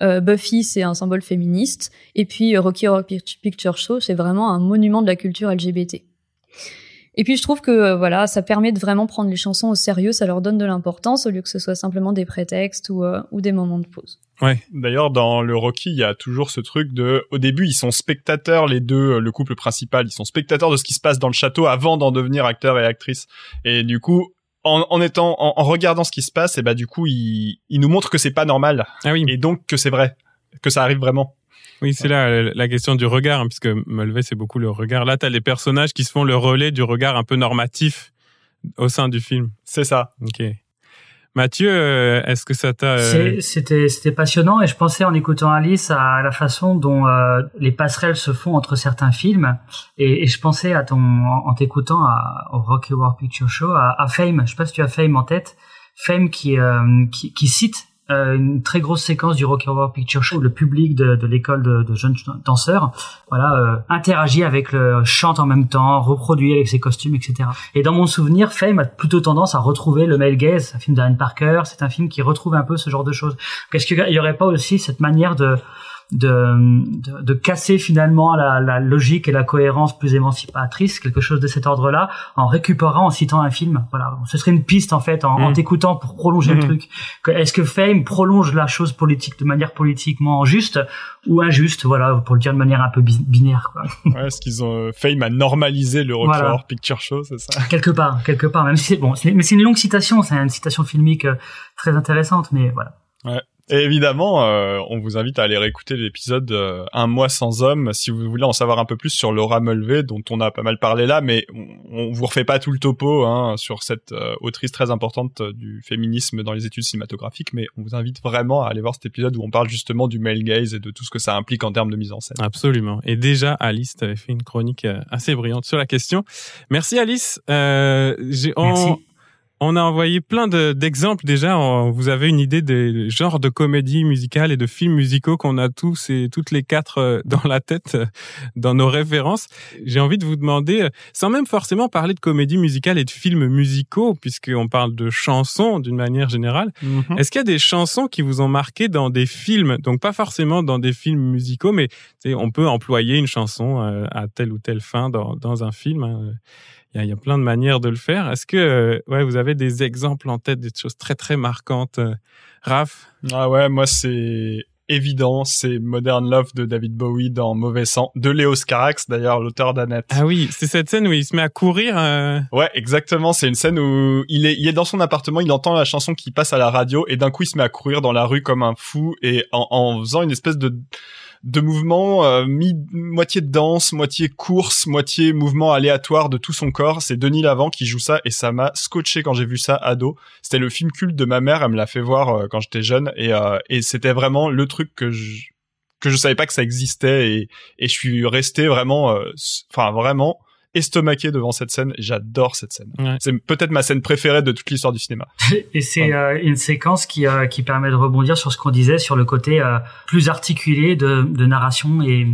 [SPEAKER 5] Euh, Buffy, c'est un symbole féministe, et puis Rocky Horror Picture Show, c'est vraiment un monument de la culture LGBT. Et puis je trouve que euh, voilà, ça permet de vraiment prendre les chansons au sérieux, ça leur donne de l'importance au lieu que ce soit simplement des prétextes ou, euh, ou des moments de pause.
[SPEAKER 3] Ouais. D'ailleurs, dans le Rocky, il y a toujours ce truc de, au début, ils sont spectateurs, les deux, euh, le couple principal, ils sont spectateurs de ce qui se passe dans le château avant d'en devenir acteur et actrice. Et du coup, en, en étant, en, en, regardant ce qui se passe, et bah du coup, ils, ils nous montrent que c'est pas normal.
[SPEAKER 2] Ah oui.
[SPEAKER 3] Et donc que c'est vrai, que ça arrive vraiment.
[SPEAKER 2] Oui, c'est là la question du regard, hein, puisque Mulvey, c'est beaucoup le regard. Là, tu as les personnages qui se font le relais du regard un peu normatif au sein du film.
[SPEAKER 3] C'est ça.
[SPEAKER 2] Ok. Mathieu, euh, est-ce que ça t'a... Euh,
[SPEAKER 4] c'était c'était passionnant et je pensais en écoutant Alice à la façon dont euh, les passerelles se font entre certains films et, et je pensais à ton en t'écoutant au Rocky Horror Picture Show à, à, Fame. Je sais pas si tu as Fame en tête. Fame qui qui, qui cite euh, une très grosse séquence du Rocky Horror Picture Show où le public de, de l'école de, de, jeunes danseurs voilà euh, interagit avec le chante en même temps reproduit avec ses costumes etc et dans mon souvenir Fame a plutôt tendance à retrouver le male gaze un film d'Aaron Parker. C'est un film qui retrouve un peu ce genre de choses. Qu'est-ce qu'il y aurait pas aussi cette manière de de, de, casser finalement la, la, logique et la cohérence plus émancipatrice, quelque chose de cet ordre-là, en récupérant, en citant un film. Voilà, ce serait une piste en fait, en, mmh. t'écoutant pour prolonger le mmh. truc. Est-ce que Fame prolonge la chose politique de manière politiquement juste ou injuste? Voilà, pour le dire de manière un peu binaire. Quoi.
[SPEAKER 3] Ouais, est-ce qu'ils ont euh, Fame a normalisé le Rocky Picture Show, c'est ça?
[SPEAKER 4] Quelque part, quelque part. Même si c'est bon, mais c'est une longue citation, c'est une citation filmique euh, très intéressante, mais voilà.
[SPEAKER 3] Ouais. Et évidemment, euh, on vous invite à aller réécouter l'épisode euh, Un mois sans homme si vous voulez en savoir un peu plus sur Laura Mulvey, dont on a pas mal parlé là, mais on, vous refait pas tout le topo hein, sur cette euh, autrice très importante du féminisme dans les études cinématographiques, mais on vous invite vraiment à aller voir cet épisode où on parle justement du male gaze et de tout ce que ça implique en termes de mise en scène.
[SPEAKER 2] Absolument. Et déjà, Alice avait fait une chronique assez brillante sur la question. Merci Alice. Merci. On a envoyé plein d'exemples déjà. Vous avez une idée des genres de comédies musicales et de films musicaux qu'on a tous et toutes les quatre euh, dans la tête, euh, dans nos références. J'ai envie de vous demander, euh, sans même forcément parler de comédies musicales et de films musicaux, puisqu'on parle de chansons d'une manière générale, mm-hmm. est-ce qu'il y a des chansons qui vous ont marqué dans des films? Donc pas forcément dans des films musicaux, mais on peut employer une chanson à telle ou telle fin dans, un film. Hein il y, a, plein de manières de le faire. Est-ce que euh, ouais, vous avez des exemples en tête, des choses très très marquantes, euh, Raph?
[SPEAKER 3] Ah ouais, moi c'est évident, c'est Modern Love de David Bowie dans Mauvais Sang, de Léo Scarax d'ailleurs, l'auteur d'Annette.
[SPEAKER 2] Ah oui, c'est cette scène où il se met à courir. Euh...
[SPEAKER 3] Ouais, exactement. C'est une scène où il est, il est dans son appartement, il entend la chanson qui passe à la radio et d'un coup il se met à courir dans la rue comme un fou et en, en faisant une espèce de de mouvements euh, mi moitié de danse, moitié course, moitié mouvement aléatoire de tout son corps. C'est Denis Lavant qui joue ça et ça m'a scotché quand j'ai vu ça ado. C'était le film culte de ma mère, elle me l'a fait voir euh, quand j'étais jeune et, euh, et c'était vraiment le truc que je que je savais pas que ça existait et, et je suis resté vraiment enfin vraiment estomaqué devant cette scène. J'adore cette scène. C'est peut-être ma scène préférée de toute l'histoire du cinéma.
[SPEAKER 4] Et c'est euh, une séquence qui, euh, qui permet de rebondir sur ce qu'on disait sur le côté euh, plus articulé de, de narration et,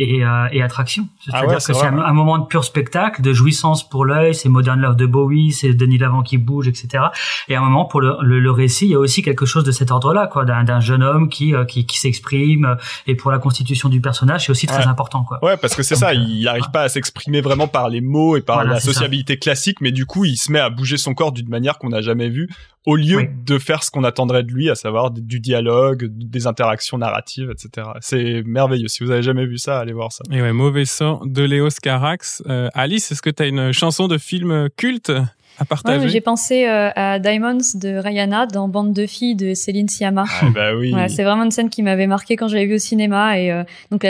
[SPEAKER 4] et, euh, et attraction. Ah C'est-à-dire que c'est un, moment de pur spectacle, de jouissance pour l'œil, c'est Modern Love de Bowie, c'est Denis Lavant qui bouge, etc. Et un moment pour le, le, récit, il y a aussi quelque chose de cet ordre-là, quoi, d'un jeune homme qui euh, qui, qui s'exprime. Et pour la constitution du personnage, c'est aussi très important, quoi.
[SPEAKER 3] Ouais, parce que c'est ça, il n'arrive pas à s'exprimer vraiment par les mots et par la sociabilité classique, mais du coup, il se met à bouger son corps d'une manière qu'on n'a jamais vue au lieu de faire ce qu'on attendrait de lui, à savoir du dialogue, des interactions narratives, etc. C'est merveilleux. Si vous avez jamais vu ça, allez voir ça.
[SPEAKER 2] Et ouais, mauvais sang de Léo Scarax. Euh, Alice, est-ce que tu as une chanson de film culte? À partager.
[SPEAKER 5] j'ai pensé euh, à Diamonds de Rihanna dans Bande de filles de Céline Sciamma.
[SPEAKER 3] Ah, bah oui.
[SPEAKER 5] c'est vraiment une scène qui m'avait marqué quand j'avais vu au cinéma et euh, donc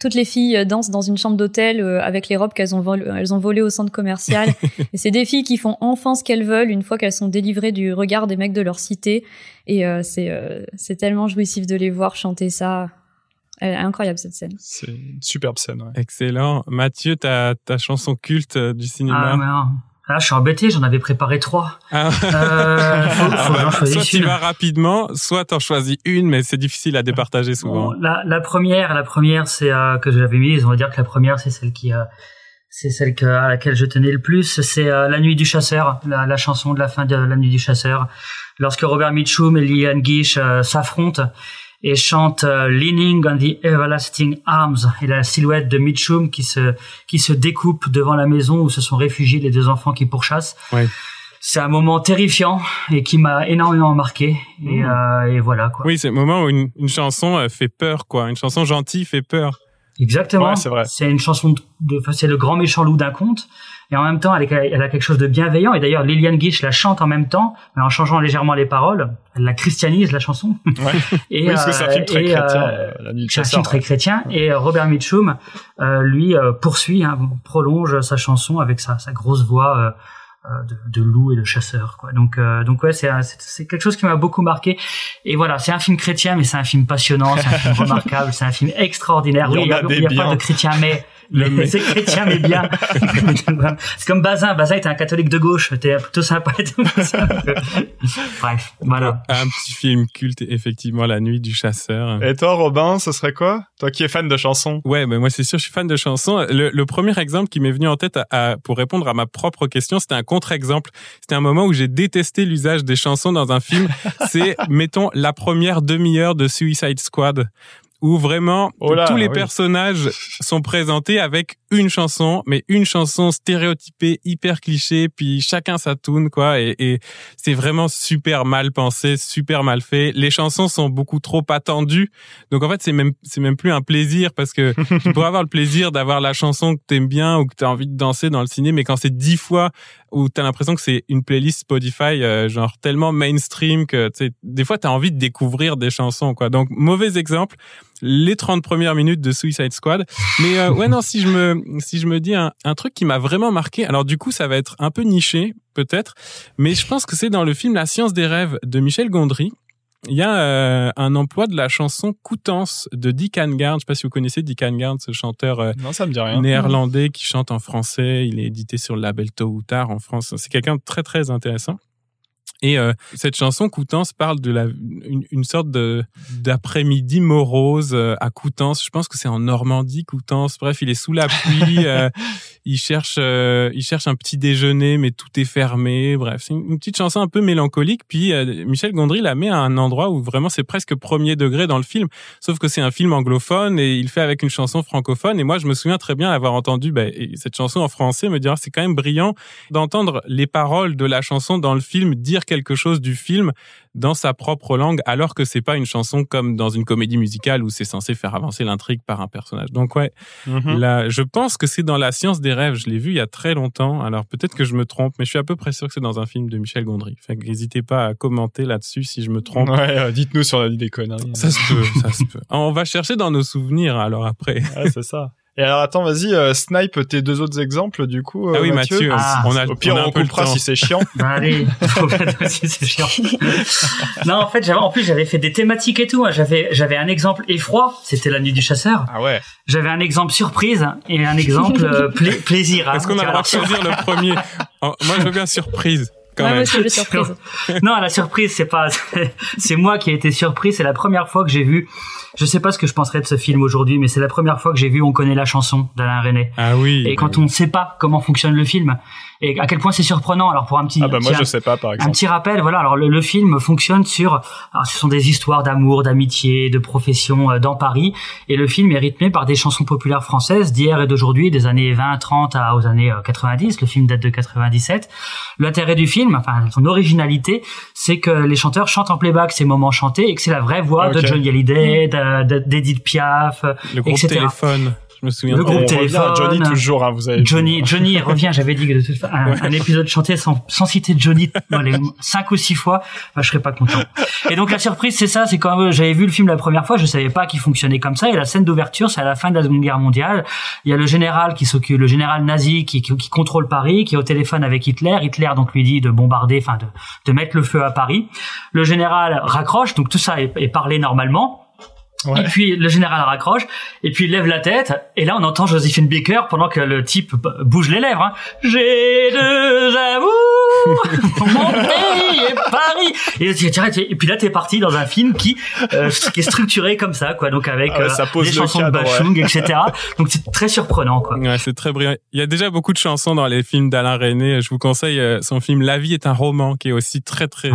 [SPEAKER 5] toutes les filles dansent dans une chambre d'hôtel avec les robes qu'elles ont volées, elles ont volées au centre commercial et c'est des filles qui font enfin ce qu'elles veulent une fois qu'elles sont délivrées du regard des mecs de leur cité et c'est c'est tellement jouissif de les voir chanter ça. Elle est incroyable cette scène.
[SPEAKER 3] C'est une superbe scène. Ouais.
[SPEAKER 2] Excellent. Mathieu, ta, ta chanson culte euh, du cinéma?
[SPEAKER 4] Ah, Là, je suis embêté, j'en avais préparé trois. Ah.
[SPEAKER 2] Euh, faut, faut ah, bah, soit tu vas rapidement, soit t'en choisis une, mais c'est difficile à départager souvent.
[SPEAKER 4] la, la, première, la première, c'est euh, que j'avais mise. On va dire que la première, c'est celle qui, euh, c'est celle que, à laquelle je tenais le plus. C'est euh, La Nuit du Chasseur, la, la, chanson de la fin de La Nuit du Chasseur, lorsque Robert Mitchum et Liliane Guiche s'affrontent et chante euh, Leaning on the Everlasting Arms et la silhouette de Mitchum qui se qui se découpe devant la maison où se sont réfugiés les deux enfants qui pourchassent. C'est un moment terrifiant et qui m'a énormément marqué et, mmh. euh, et voilà quoi.
[SPEAKER 2] Oui, c'est le moment où une, une chanson euh, fait peur quoi, une chanson gentille fait peur.
[SPEAKER 4] Exactement. c'est vrai. C'est une chanson de, c'est le grand méchant loup d'un conte et en même temps elle, elle, a quelque chose de bienveillant. Et d'ailleurs Liliane Guiche la chante en même temps mais en changeant légèrement les paroles. Elle la christianise la chanson.
[SPEAKER 3] Ouais. et oui, parce que c'est un film très euh, chrétien euh, la
[SPEAKER 4] c'est un film très chrétien. Et euh, Robert Mitchum euh, lui poursuit hein, prolonge sa chanson avec sa, sa grosse voix de, de, loup et de chasseur quoi. Donc donc ouais c'est c'est quelque chose qui m'a beaucoup marqué. Et voilà c'est un film chrétien mais c'est un film passionnant c'est un film remarquable c'est un film extraordinaire.
[SPEAKER 3] Il y, oui,
[SPEAKER 4] a, il y a pas de chrétien mais Le C'est chrétien, mais bien. c'est comme Bazin. Bazin était un catholique de gauche. T'es plutôt sympa. Bref, voilà.
[SPEAKER 2] Un petit film culte, effectivement, La Nuit du Chasseur.
[SPEAKER 3] Et toi, Robin, ce serait quoi? Toi qui es fan de chansons.
[SPEAKER 2] Ouais, mais moi c'est sûr, je suis fan de chansons. Le, premier exemple qui m'est venu en tête à, pour répondre à ma propre question, c'était un contre-exemple. C'était un moment où j'ai détesté l'usage des chansons dans un film. c'est, mettons, la première demi-heure de Suicide Squad où vraiment oh tous les personnages sont présentés avec une chanson, mais une chanson stéréotypée, hyper cliché, puis chacun sa tune, quoi, et, et c'est vraiment super mal pensé, super mal fait. Les chansons sont beaucoup trop attendues, donc en fait c'est même c'est même plus un plaisir parce que tu pourrais avoir le plaisir d'avoir la chanson que t'aimes bien ou que t'as envie de danser dans le ciné, mais quand c'est dix fois où t'as l'impression que c'est une playlist Spotify euh, genre tellement mainstream que des fois t'as envie de découvrir des chansons, quoi. Donc mauvais exemple les 30 premières minutes de Suicide Squad. Mais euh, ouais non, si je me si je me dis un truc qui m'a vraiment marqué, alors du coup ça va être un peu niché peut-être, mais je pense que c'est dans le film La science des rêves de Michel Gondry. Il y a euh, un emploi de la chanson Coutances de Dick Hangard. Je sais pas si vous connaissez Dick Hangard, ce chanteur euh,
[SPEAKER 3] non, ça me dit rien.
[SPEAKER 2] néerlandais qui chante en français. Il est édité sur le label Tôt ou Tard en France. C'est quelqu'un de très très intéressant. Et euh, cette chanson Coutances parle de la une, une sorte de d'après-midi morose euh, à Coutances. Je pense que c'est en Normandie Coutances. Bref, il est sous la pluie. euh, il cherche euh, il cherche un petit déjeuner, mais tout est fermé. Bref, c'est une, petite chanson un peu mélancolique. Puis Michel Gondry la met à un endroit où vraiment c'est presque premier degré dans le film. Sauf que c'est un film anglophone et il fait avec une chanson francophone. Et moi, je me souviens très bien avoir entendu bah, cette chanson en français, me dire ah, c'est quand même brillant d'entendre les paroles de la chanson dans le film dire quelque chose du film dans sa propre langue, alors que c'est pas une chanson comme dans une comédie musicale où c'est censé faire avancer l'intrigue par un personnage. Donc ouais, mhm. là, je pense que c'est dans La Science des rêves. Je l'ai vu il y a très longtemps. Alors peut-être que je me trompe, mais je suis à peu près sûr que c'est dans un film de Michel Gondry. Fait n'hésitez pas à commenter là-dessus si je me trompe.
[SPEAKER 3] Ouais, euh, dites-nous sur la des conneries.
[SPEAKER 2] Ça se peut, ça se peut. On va chercher dans nos souvenirs alors après.
[SPEAKER 3] Ouais, c'est ça. Et alors attends, vas-y, euh, snipe tes deux autres exemples du coup.
[SPEAKER 2] Euh, ah oui, Mathieu.
[SPEAKER 3] Ah. on a, Au pire, on, on si c'est chiant.
[SPEAKER 4] Allez, si c'est chiant. non, en fait, j'avais, en plus, j'avais fait des thématiques et tout. Hein. J'avais, j'avais un exemple effroi, c'était la nuit du chasseur.
[SPEAKER 3] Ah ouais.
[SPEAKER 4] J'avais un exemple surprise et un exemple euh, plaisir.
[SPEAKER 2] Est-ce qu'on a le droit de choisir le premier? Oh, Moi, je veux bien surprise. Quand même.
[SPEAKER 5] surprise.
[SPEAKER 4] non, la surprise, c'est pas, c'est moi qui ai été surpris. C'est la première fois que j'ai vu je sais pas ce que je penserais de ce film aujourd'hui, mais c'est la première fois que j'ai vu On connaît la chanson d'Alain René.
[SPEAKER 2] Ah oui.
[SPEAKER 4] Et quand on ne sait pas comment fonctionne le film, et à quel point c'est surprenant. Alors pour un petit,
[SPEAKER 3] ah bah moi je sais pas par exemple.
[SPEAKER 4] Un petit rappel, voilà. Alors le, film fonctionne sur, alors, ce sont des histoires d'amour, d'amitié, de profession euh, dans Paris, et le film est rythmé par des chansons populaires françaises d'hier et d'aujourd'hui, des années 20, 30 à, aux années 90. Euh, le film date de 97. L'intérêt du film, enfin son originalité, c'est que les chanteurs chantent en playback ces moments chantés et que c'est la vraie voix de Johnny Hallyday, d'Edith Piaf,
[SPEAKER 2] le groupe
[SPEAKER 4] etc.
[SPEAKER 2] téléphone. Je me souviens.
[SPEAKER 4] Le groupe téléphone.
[SPEAKER 3] Johnny toujours, hein, vous avez.
[SPEAKER 4] Johnny, Johnny revient. J'avais dit que de toute un, un, épisode chanté sans, sans citer Johnny les cinq ou six fois, bah, je serais pas content. Et donc la surprise, c'est ça, c'est quand j'avais vu le film la première fois, je savais pas qu'il fonctionnait comme ça. Et la scène d'ouverture, c'est à la fin de la Seconde Guerre mondiale. Il y a le général qui s'occupe, le général nazi qui, qui, qui, contrôle Paris, qui est au téléphone avec Hitler. Hitler donc lui dit de bombarder, enfin de, de mettre le feu à Paris. Le général raccroche, donc tout ça est, est parlé normalement. Et puis le général raccroche, et puis il lève la tête, et là on entend Josephine Baker pendant que le type bouge les lèvres. Hein. J'ai deux amours, mon pays et Paris. Et, puis là t'es parti dans un film qui, euh, qui est structuré comme ça, quoi. Donc avec ah
[SPEAKER 3] euh,
[SPEAKER 4] des chansons de Bachung, etc. Donc c'est très surprenant, quoi.
[SPEAKER 2] Ouais, c'est très brillant. Il y a déjà beaucoup de chansons dans les films d'Alain René. Je vous conseille euh, son film La vie est un roman, qui est aussi très très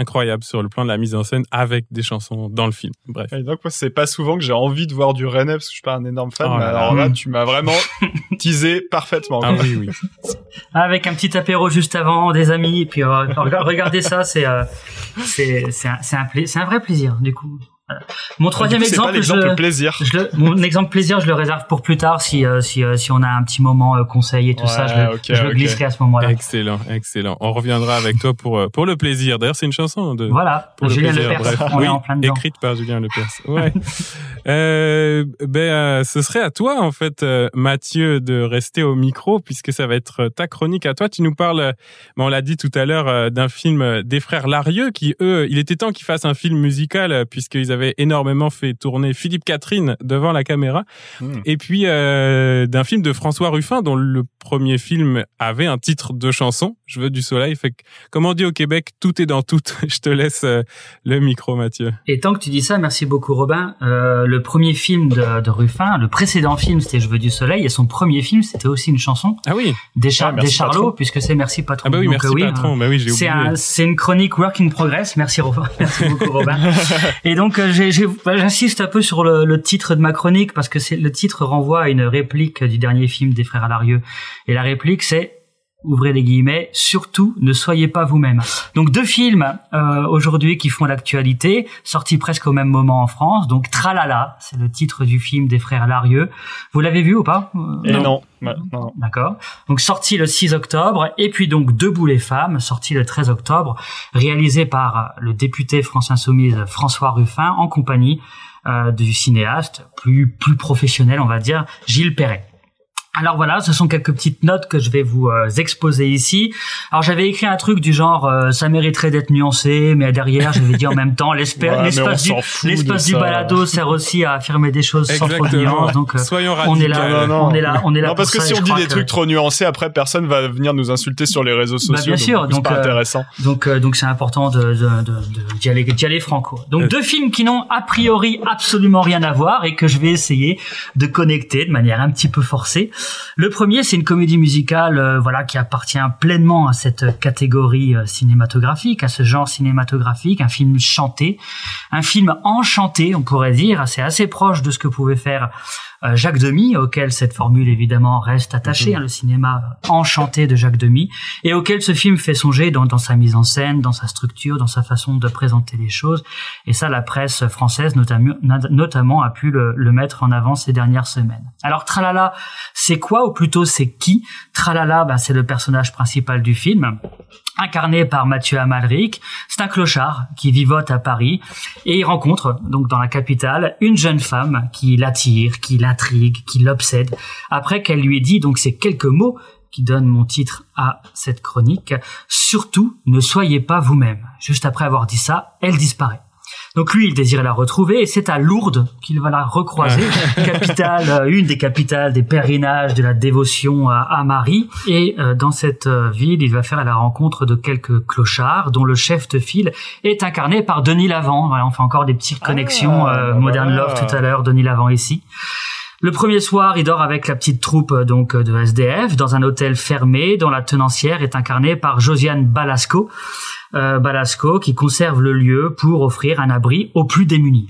[SPEAKER 2] incroyable sur le plan de la mise en scène avec des chansons dans le film. Bref.
[SPEAKER 3] Et donc moi c'est pas souvent que j'ai envie de voir du René parce que je suis pas un énorme fan. Oh mais alors là tu m'as vraiment teasé parfaitement.
[SPEAKER 2] Ah oui oui.
[SPEAKER 4] Avec un petit apéro juste avant, des amis, et puis euh, regardez ça, c'est euh, c'est c'est un, un, un vrai plaisir du coup. Mon troisième exemple,
[SPEAKER 3] je, plaisir.
[SPEAKER 4] Je mon exemple plaisir, je le réserve pour plus tard si euh, si, euh, si on a un petit moment euh, conseil et tout ça, je, le, je le glisserai à ce moment-là.
[SPEAKER 2] Excellent, excellent. On reviendra avec toi pour pour le plaisir. D'ailleurs, c'est une chanson de
[SPEAKER 4] voilà
[SPEAKER 2] pour
[SPEAKER 4] Julien
[SPEAKER 2] le
[SPEAKER 4] Lepers. On
[SPEAKER 2] oui,
[SPEAKER 4] est en plein dedans.
[SPEAKER 2] écrite par Julien Lepers. Ouais. euh, ben ce serait à toi en fait, Mathieu, de rester au micro puisque ça va être ta chronique à toi. Tu nous parles, ben, on l'a dit tout à l'heure, d'un film des frères Larieux qui eux, il était temps qu'ils fassent un film musical puisqu'ils avaient avait énormément fait tourner Philippe Catherine devant la caméra.
[SPEAKER 3] Hmm.
[SPEAKER 2] Et puis euh, d'un film de François Ruffin dont le premier film avait un titre de chanson, Je veux du soleil. Fait que, comme on dit au Québec, tout est dans tout. Je te laisse euh, le micro, Mathieu.
[SPEAKER 4] Et tant que tu dis ça, merci beaucoup Robin. Euh, le premier film de, de Ruffin, le précédent film c'était Je veux du soleil, et son premier film c'était aussi une chanson
[SPEAKER 2] Ah oui.
[SPEAKER 4] des, Char-
[SPEAKER 3] Ah,
[SPEAKER 4] des Charlots,
[SPEAKER 3] patron.
[SPEAKER 4] puisque c'est Merci Patron.
[SPEAKER 2] Ah bah oui,
[SPEAKER 4] Donc,
[SPEAKER 2] merci
[SPEAKER 4] euh, oui,
[SPEAKER 2] patron.
[SPEAKER 4] euh,
[SPEAKER 2] bah oui, j'ai
[SPEAKER 4] C'est
[SPEAKER 2] oublié.
[SPEAKER 4] un, c'est une chronique work in progress. Merci Robin. Merci beaucoup Robin. Et donc bah, j'insiste un peu sur le, titre de ma chronique parce que le titre renvoie à une réplique du dernier film des frères Alarieux. Et la réplique c'est ouvrez les guillemets, surtout ne soyez pas vous-même. Donc deux films euh, aujourd'hui qui font l'actualité, sortis presque au même moment en France. Donc Tralala, c'est le titre du film des frères Larieux. Vous l'avez vu ou pas? Euh,
[SPEAKER 3] Et non. Bah, non.
[SPEAKER 4] D'accord. Donc sorti le 6 octobre et puis donc Debout les femmes, sorti le 13 octobre, réalisé par le député France Insoumise François Ruffin en compagnie euh, du cinéaste plus plus professionnel, on va dire, Gilles Perret. Alors voilà, ce sont quelques petites notes que je vais vous euh, exposer ici. Alors j'avais écrit un truc du genre euh, ça mériterait d'être nuancé, mais derrière j'avais dit en même temps
[SPEAKER 3] Ouais,
[SPEAKER 4] l'espace du balado sert aussi à affirmer des choses sans trop de nuances. Donc euh,
[SPEAKER 2] Soyons
[SPEAKER 4] on est là,
[SPEAKER 2] radicaux.
[SPEAKER 3] Non, non.
[SPEAKER 4] on est là, on est là.
[SPEAKER 3] Non, parce
[SPEAKER 4] pour
[SPEAKER 3] que
[SPEAKER 4] ça,
[SPEAKER 3] si on
[SPEAKER 4] je
[SPEAKER 3] dit des
[SPEAKER 4] que-
[SPEAKER 3] trucs trop nuancés, après personne va venir nous insulter sur les réseaux
[SPEAKER 4] Bah,
[SPEAKER 3] sociaux.
[SPEAKER 4] bien sûr,
[SPEAKER 3] c'est
[SPEAKER 4] donc, euh,
[SPEAKER 3] intéressant.
[SPEAKER 4] Donc, euh, donc c'est important de, de, de, de- d'y aller, d'y aller franco. Donc,
[SPEAKER 2] Euh.
[SPEAKER 4] deux films qui n'ont a priori absolument rien à voir et que je vais essayer de connecter de manière un petit peu forcée. Le premier, c'est une comédie musicale, euh, voilà, qui appartient pleinement à cette catégorie euh, cinématographique, à ce genre cinématographique, un film chanté, un film enchanté, on pourrait dire, c'est assez proche de ce que pouvait faire Jacques Demy, auquel cette formule évidemment reste attachée, hein, le cinéma enchanté de Jacques Demy et auquel ce film fait songer dans, dans sa mise en scène, dans sa structure, dans sa façon de présenter les choses. Et ça, la presse française notamment, notamment a pu le, le mettre en avant ces dernières semaines. Alors Tralala, c'est quoi ou plutôt c'est qui? Tralala, bah, c'est le personnage principal du film incarné par Mathieu Amalric. C'est un clochard qui vivote à Paris et il rencontre donc dans la capitale une jeune femme qui l'attire, qui l'intrigue, qui l'obsède. Après qu'elle lui ait dit donc ces quelques mots qui donnent mon titre à cette chronique, surtout ne soyez pas vous-même. Juste après avoir dit ça, elle disparaît. Donc lui, il désire la retrouver et c'est à Lourdes qu'il va la recroiser, capitale, euh, une des capitales des pèlerinages de la dévotion à, à Marie. Et euh, dans cette euh, ville, il va faire la rencontre de quelques clochards, dont le chef de file est incarné par Denis Lavant. Voilà, on fait encore des petites connexions
[SPEAKER 3] Ah,
[SPEAKER 4] euh,
[SPEAKER 3] bah
[SPEAKER 4] Modern
[SPEAKER 3] voilà.
[SPEAKER 4] Love tout à l'heure, Denis Lavant ici. Le premier soir, il dort avec la petite troupe euh, donc euh, de SDF dans un hôtel fermé dont la tenancière est incarnée par Josiane Balasco, euh, Balasco qui conserve le lieu pour offrir un abri aux plus démunis.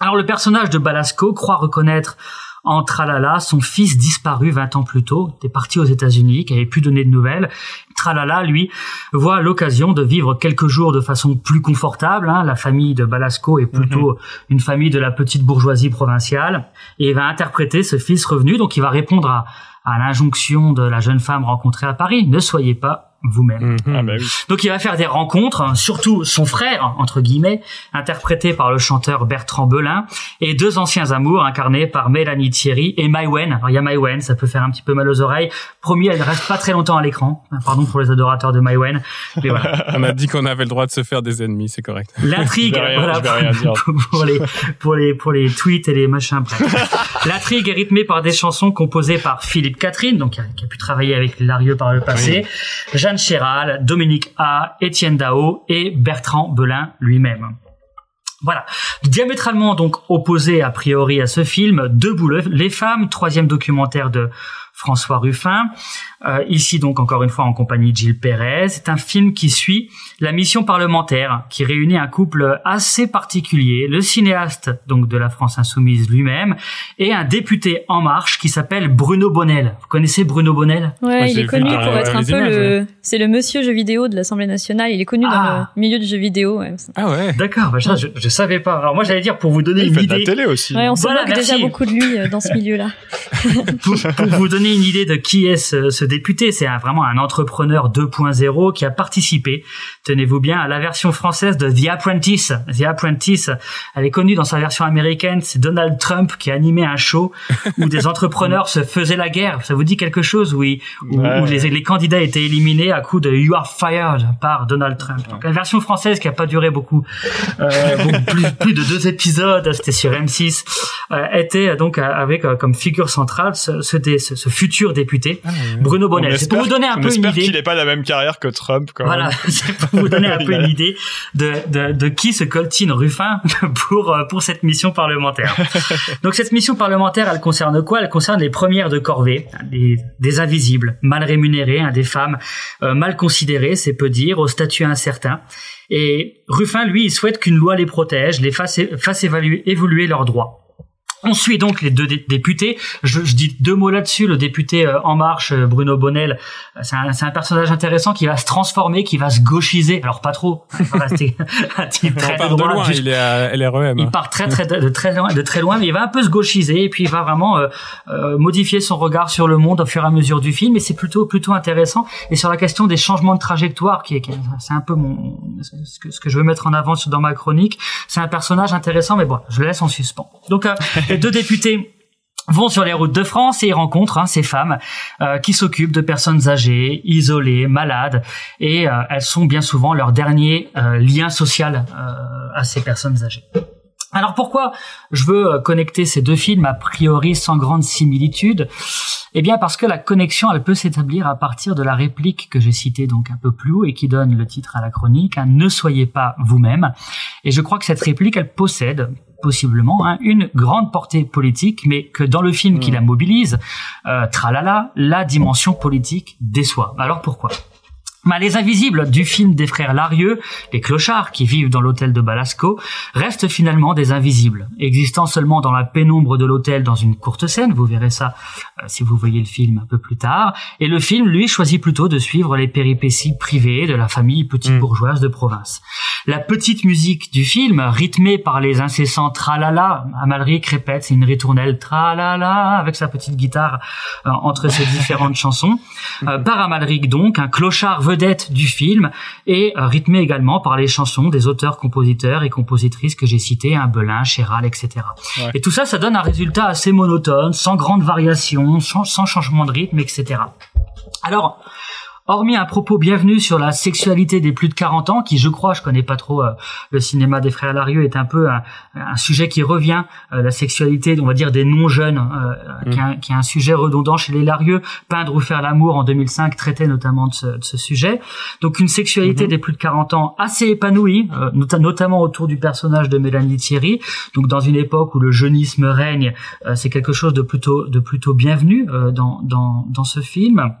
[SPEAKER 4] Alors le personnage de Balasco croit reconnaître en Tralala son fils disparu 20 ans plus tôt, était parti aux États-Unis, qui avait plus donné de nouvelles. Tralala, lui, voit l'occasion de vivre quelques jours de façon plus confortable. hein. La famille de Balasco est plutôt une famille de la petite bourgeoisie provinciale et il va interpréter ce fils revenu. Donc il va répondre à, à l'injonction de la jeune femme rencontrée à Paris. Ne soyez pas vous-même.
[SPEAKER 2] Mhm.
[SPEAKER 3] Ah bah oui.
[SPEAKER 4] Donc il va faire des rencontres, hein, surtout son frère, entre guillemets, interprété par le chanteur Bertrand Belin, et deux anciens amours incarnés par Mélanie Thierry et Maïwen. Alors il y a Maïwen, ça peut faire un petit peu mal aux oreilles. Promis, elle ne reste pas très longtemps à l'écran. Pardon pour les adorateurs de Maïwen. Mais voilà.
[SPEAKER 2] On a dit qu'on avait le droit de se faire des ennemis, c'est correct.
[SPEAKER 4] L'intrigue, voilà, pour, pour les, pour les, pour les tweets et les machins. L'intrigue est rythmée par des chansons composées par Philippe Catherine, donc qui a, qui a pu travailler avec Larieux par le passé, Chéral, Dominique A, Étienne Dao et Bertrand Belin lui-même. Voilà. Diamétralement donc opposé a priori à ce film, Debout le- les femmes, troisième documentaire de François Ruffin. Euh, ici donc encore une fois en compagnie de Gilles Perez. C'est un film qui suit la mission parlementaire qui réunit un couple assez particulier, le cinéaste donc de la France insoumise lui-même et un député en marche qui s'appelle Bruno Bonnel. Vous connaissez Bruno Bonnel?
[SPEAKER 2] Moi,
[SPEAKER 5] Ouais, il
[SPEAKER 2] j'ai
[SPEAKER 5] est connu pour être un peu
[SPEAKER 2] images,
[SPEAKER 5] le. C'est le monsieur jeu vidéo de l'Assemblée nationale. Il est connu
[SPEAKER 4] Ah.
[SPEAKER 5] dans le milieu du jeu vidéo. Ouais,
[SPEAKER 2] Ah ouais.
[SPEAKER 4] D'accord, bah je, je savais pas. Alors moi j'allais dire pour vous donner
[SPEAKER 3] Il
[SPEAKER 4] une
[SPEAKER 3] fait de la
[SPEAKER 4] idée,
[SPEAKER 3] télé aussi.
[SPEAKER 5] Ouais, on se
[SPEAKER 4] Voilà,
[SPEAKER 5] moque déjà beaucoup de lui euh, dans ce milieu-là.
[SPEAKER 4] pour, pour vous donner donner une idée de qui est ce, député, c'est vraiment un entrepreneur 2.0 qui a participé, tenez-vous bien, à la version française de The Apprentice. The Apprentice, elle est connue dans sa version américaine, c'est Donald Trump qui a animé un show où des entrepreneurs se faisaient la guerre. Ça vous dit quelque chose où, où, les, les, candidats étaient éliminés à coup de You are fired par Donald Trump. Donc, la version française qui a pas duré beaucoup, euh, plus, plus, de deux épisodes, c'était sur M6, euh, était donc avec euh, comme figure centrale ce, ce, ce, futur député, ah, Bruno Bonnel.
[SPEAKER 3] C'est pour vous donner un peu une idée. qu'il n'ait pas la même carrière que Trump. Quand
[SPEAKER 4] voilà, c'est pour vous donner un peu une idée de, de, de qui se coltine Ruffin pour euh, pour cette mission parlementaire. donc cette mission parlementaire, elle concerne quoi? Elle concerne les premières de corvée, des, des invisibles, mal rémunérés, hein, des femmes euh, mal considérées, c'est peu dire, au statut incertain. Et Ruffin, lui, il souhaite qu'une loi les protège, les fasse, fasse évaluer, évoluer leurs droits. On suit donc les deux députés. Je, dis deux mots là-dessus. Le député euh, En Marche, euh, Bruno Bonnel, euh, c'est un, personnage intéressant qui va se transformer, qui va se gauchiser. Alors pas trop. Il va rester
[SPEAKER 2] un type très part de loin. il est à LREM.
[SPEAKER 4] Il part très très de très loin, de très loin, mais il va un peu se gauchiser et puis il va vraiment modifier son regard sur le monde au fur et à mesure du film. Et c'est plutôt plutôt intéressant. Et sur la question des changements de trajectoire, qui est, c'est un peu mon ce que, ce que je veux mettre en avant dans ma chronique. C'est un personnage intéressant, mais bon, je le laisse en suspens. Donc deux députés vont sur les routes de France et ils rencontrent hein, ces femmes euh, qui s'occupent de personnes âgées, isolées, malades, et euh, elles sont bien souvent leur dernier euh, lien social à ces personnes âgées. Alors pourquoi je veux connecter ces deux films a priori sans grande similitude? Eh bien parce que la connexion elle peut s'établir à partir de la réplique que j'ai citée donc un peu plus haut et qui donne le titre à la chronique hein, Ne soyez pas vous-même. Et je crois que cette réplique elle possède possiblement hein, une grande portée politique, mais que dans le film qui mm. la mobilise, euh, tralala, la dimension politique déçoit. Alors pourquoi? Bah, les invisibles du film des frères Larieux, les clochards qui vivent dans l'hôtel de Balasco, restent finalement des invisibles, existant seulement dans la pénombre de l'hôtel dans une courte scène, vous verrez ça euh, si vous voyez le film un peu plus tard, et le film, lui, choisit plutôt de suivre les péripéties privées de la famille petite mm. bourgeoise de province. La petite musique du film, rythmée par les incessants tralala, Amalric répète, c'est une ritournelle tralala, avec sa petite guitare euh, entre ces différentes chansons, euh, par Amalric donc, un clochard vedette du film et euh, rythmé également par les chansons des auteurs, compositeurs et compositrices que j'ai cités, un hein, Belin, Chéral, etc. Et tout ça, ça donne un résultat assez monotone, sans grande variation, sans, sans changement de rythme, etc. Alors, hormis un propos bienvenu sur la sexualité des plus de 40 ans, qui je crois, je connais pas trop euh, le cinéma des frères Larieux, est un peu un, sujet qui revient, euh, la sexualité, on va dire, des non-jeunes, euh, mm. qui, est un sujet redondant chez les Larieux. Peindre ou faire l'amour en 2005 traitait notamment de ce, sujet. Donc une sexualité mm-hmm. des plus de 40 ans assez épanouie, notamment autour du personnage de Mélanie Thierry. Donc dans une époque où le jeunisme règne, c'est quelque chose de plutôt de plutôt bienvenu dans dans dans ce film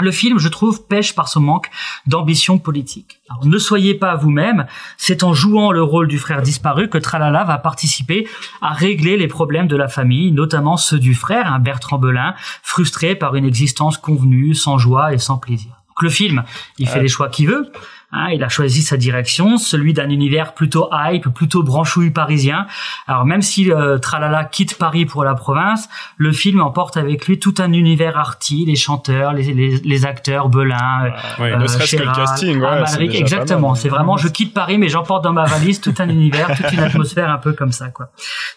[SPEAKER 4] le film, je trouve, pêche par son manque d'ambition politique. Alors, ne soyez pas vous-même, c'est en jouant le rôle du frère disparu que Tralala va participer à régler les problèmes de la famille, notamment ceux du frère, un Bertrand Belin, frustré par une existence convenue, sans joie et sans plaisir. Donc, le film, il fait les choix qu'il veut, Hein, il a choisi sa direction, celui d'un univers plutôt hype, plutôt branchouille parisien. Alors même si euh, Tralala quitte Paris pour la province, le film emporte avec lui tout un univers arty, les chanteurs, les, les, acteurs, Belin,
[SPEAKER 3] ouais, euh, le casting, ouais,
[SPEAKER 4] exactement. C'est vraiment je quitte Paris, mais j'emporte dans ma valise tout un univers, toute une atmosphère un peu comme ça, quoi.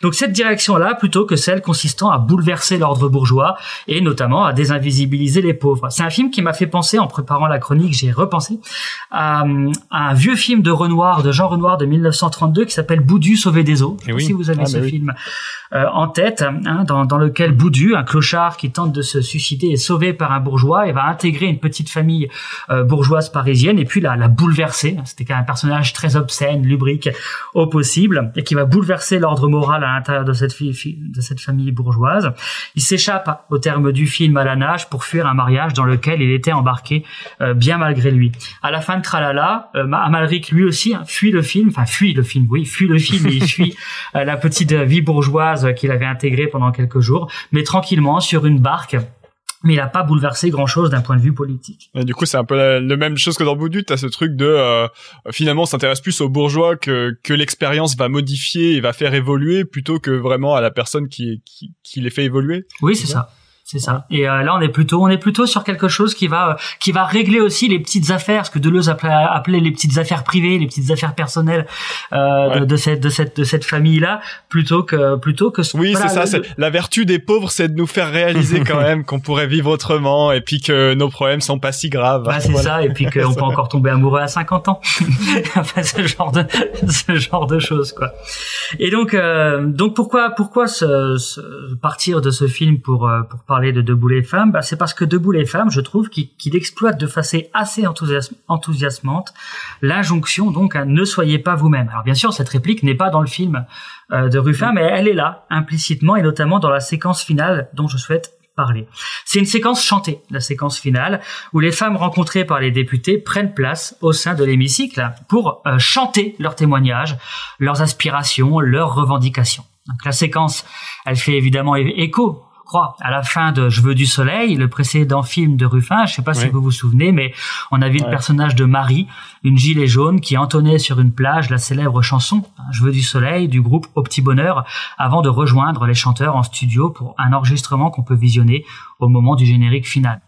[SPEAKER 4] Donc cette direction-là, plutôt que celle consistant à bouleverser l'ordre bourgeois et notamment à désinvisibiliser les pauvres. C'est un film qui m'a fait penser, en préparant la chronique, j'ai repensé à un vieux film de Renoir, de Jean Renoir de 1932 qui s'appelle Boudu sauvé des eaux. Eh si vous avez ah, ce film euh, en tête, hein, dans, dans, lequel Boudu, un clochard qui tente de se suicider, est sauvé par un bourgeois et va intégrer une petite famille euh, bourgeoise parisienne et puis la, la bouleverser. C'était un personnage très obscène, lubrique au possible et qui va bouleverser l'ordre moral à l'intérieur de cette, de cette famille bourgeoise. Il s'échappe au terme du film à la nage pour fuir un mariage dans lequel il était embarqué euh, bien malgré lui. À la fin de Tralala, Amalric lui aussi hein, fuit le film, enfin fuit le film, oui, fuit le film et il fuit la petite vie bourgeoise qu'il avait intégré pendant quelques jours, mais tranquillement sur une barque mais il n'a pas bouleversé grand chose d'un point de vue politique.
[SPEAKER 3] Et du coup, c'est un peu la, même chose que dans Boudu, tu as ce truc de euh, finalement s'intéresse plus aux bourgeois que que l'expérience va modifier et va faire évoluer plutôt que vraiment à la personne qui qui, qui les fait évoluer.
[SPEAKER 4] Oui, c'est ça? C'est ça. Et euh, là, on est plutôt, on est plutôt sur quelque chose qui va, qui va régler aussi les petites affaires, ce que Deleuze appelait, les petites affaires privées, les petites affaires personnelles euh, de, cette, de cette, de cette famille-là, plutôt que, plutôt que.
[SPEAKER 3] Oui, c'est ça. La vertu des pauvres, c'est de nous faire réaliser quand même qu'on pourrait vivre autrement, et puis que nos problèmes sont pas si graves.
[SPEAKER 4] Bah, c'est ça, et puis qu'on peut encore tomber amoureux à 50 ans. enfin, ce genre de, ce genre de choses, quoi. Et donc, euh, donc pourquoi, pourquoi se, se partir de ce film pour, pour parler de Debout les femmes, bah, c'est parce que Debout les femmes, je trouve qu'il exploite de façon assez enthousiasmante l'injonction donc à ne soyez pas vous-même. Alors bien sûr, cette réplique n'est pas dans le film euh, de Ruffin, mais elle est là implicitement et notamment dans la séquence finale dont je souhaite parler. C'est une séquence chantée, la séquence finale, où les femmes rencontrées par les députés prennent place au sein de l'hémicycle pour euh, chanter leurs témoignages, leurs aspirations, leurs revendications. Donc la séquence, elle fait évidemment écho à la fin de Je veux du soleil, le précédent film de Ruffin, je sais pas si vous vous souvenez, mais on a vu le personnage de Marie, une gilet jaune qui entonnait sur une plage la célèbre chanson hein, Je veux du soleil du groupe Au Petit Bonheur avant de rejoindre les chanteurs en studio pour un enregistrement qu'on peut visionner au moment du générique final.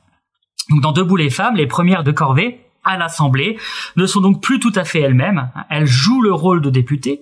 [SPEAKER 4] Donc dans Debout les femmes, les premières de corvée, à l'Assemblée ne sont donc plus tout à fait elles-mêmes. Elles jouent le rôle de députées.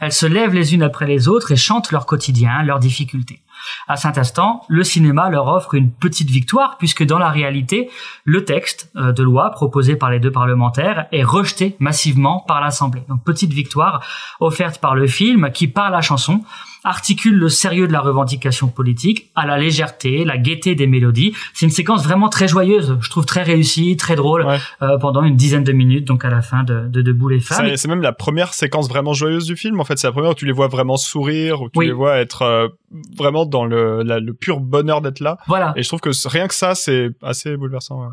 [SPEAKER 4] Elles se lèvent les unes après les autres et chantent leur quotidien, leurs difficultés. À instant, le cinéma leur offre une petite victoire puisque dans la réalité, le texte euh, de loi proposé par les deux parlementaires est rejeté massivement par l'Assemblée. Donc petite victoire offerte par le film qui, par la chanson, articule le sérieux de la revendication politique à la légèreté, la gaieté des mélodies. C'est une séquence vraiment très joyeuse, je trouve très réussie, très drôle, euh, pendant une dizaine de minutes, donc à la fin de, de Debout les femmes.
[SPEAKER 3] C'est même la première séquence vraiment joyeuse du film, en fait. C'est la première où tu les vois vraiment sourire, où tu les vois être euh, vraiment dans le, le pur bonheur d'être là.
[SPEAKER 4] Voilà.
[SPEAKER 3] Et je trouve que rien que ça, c'est assez bouleversant.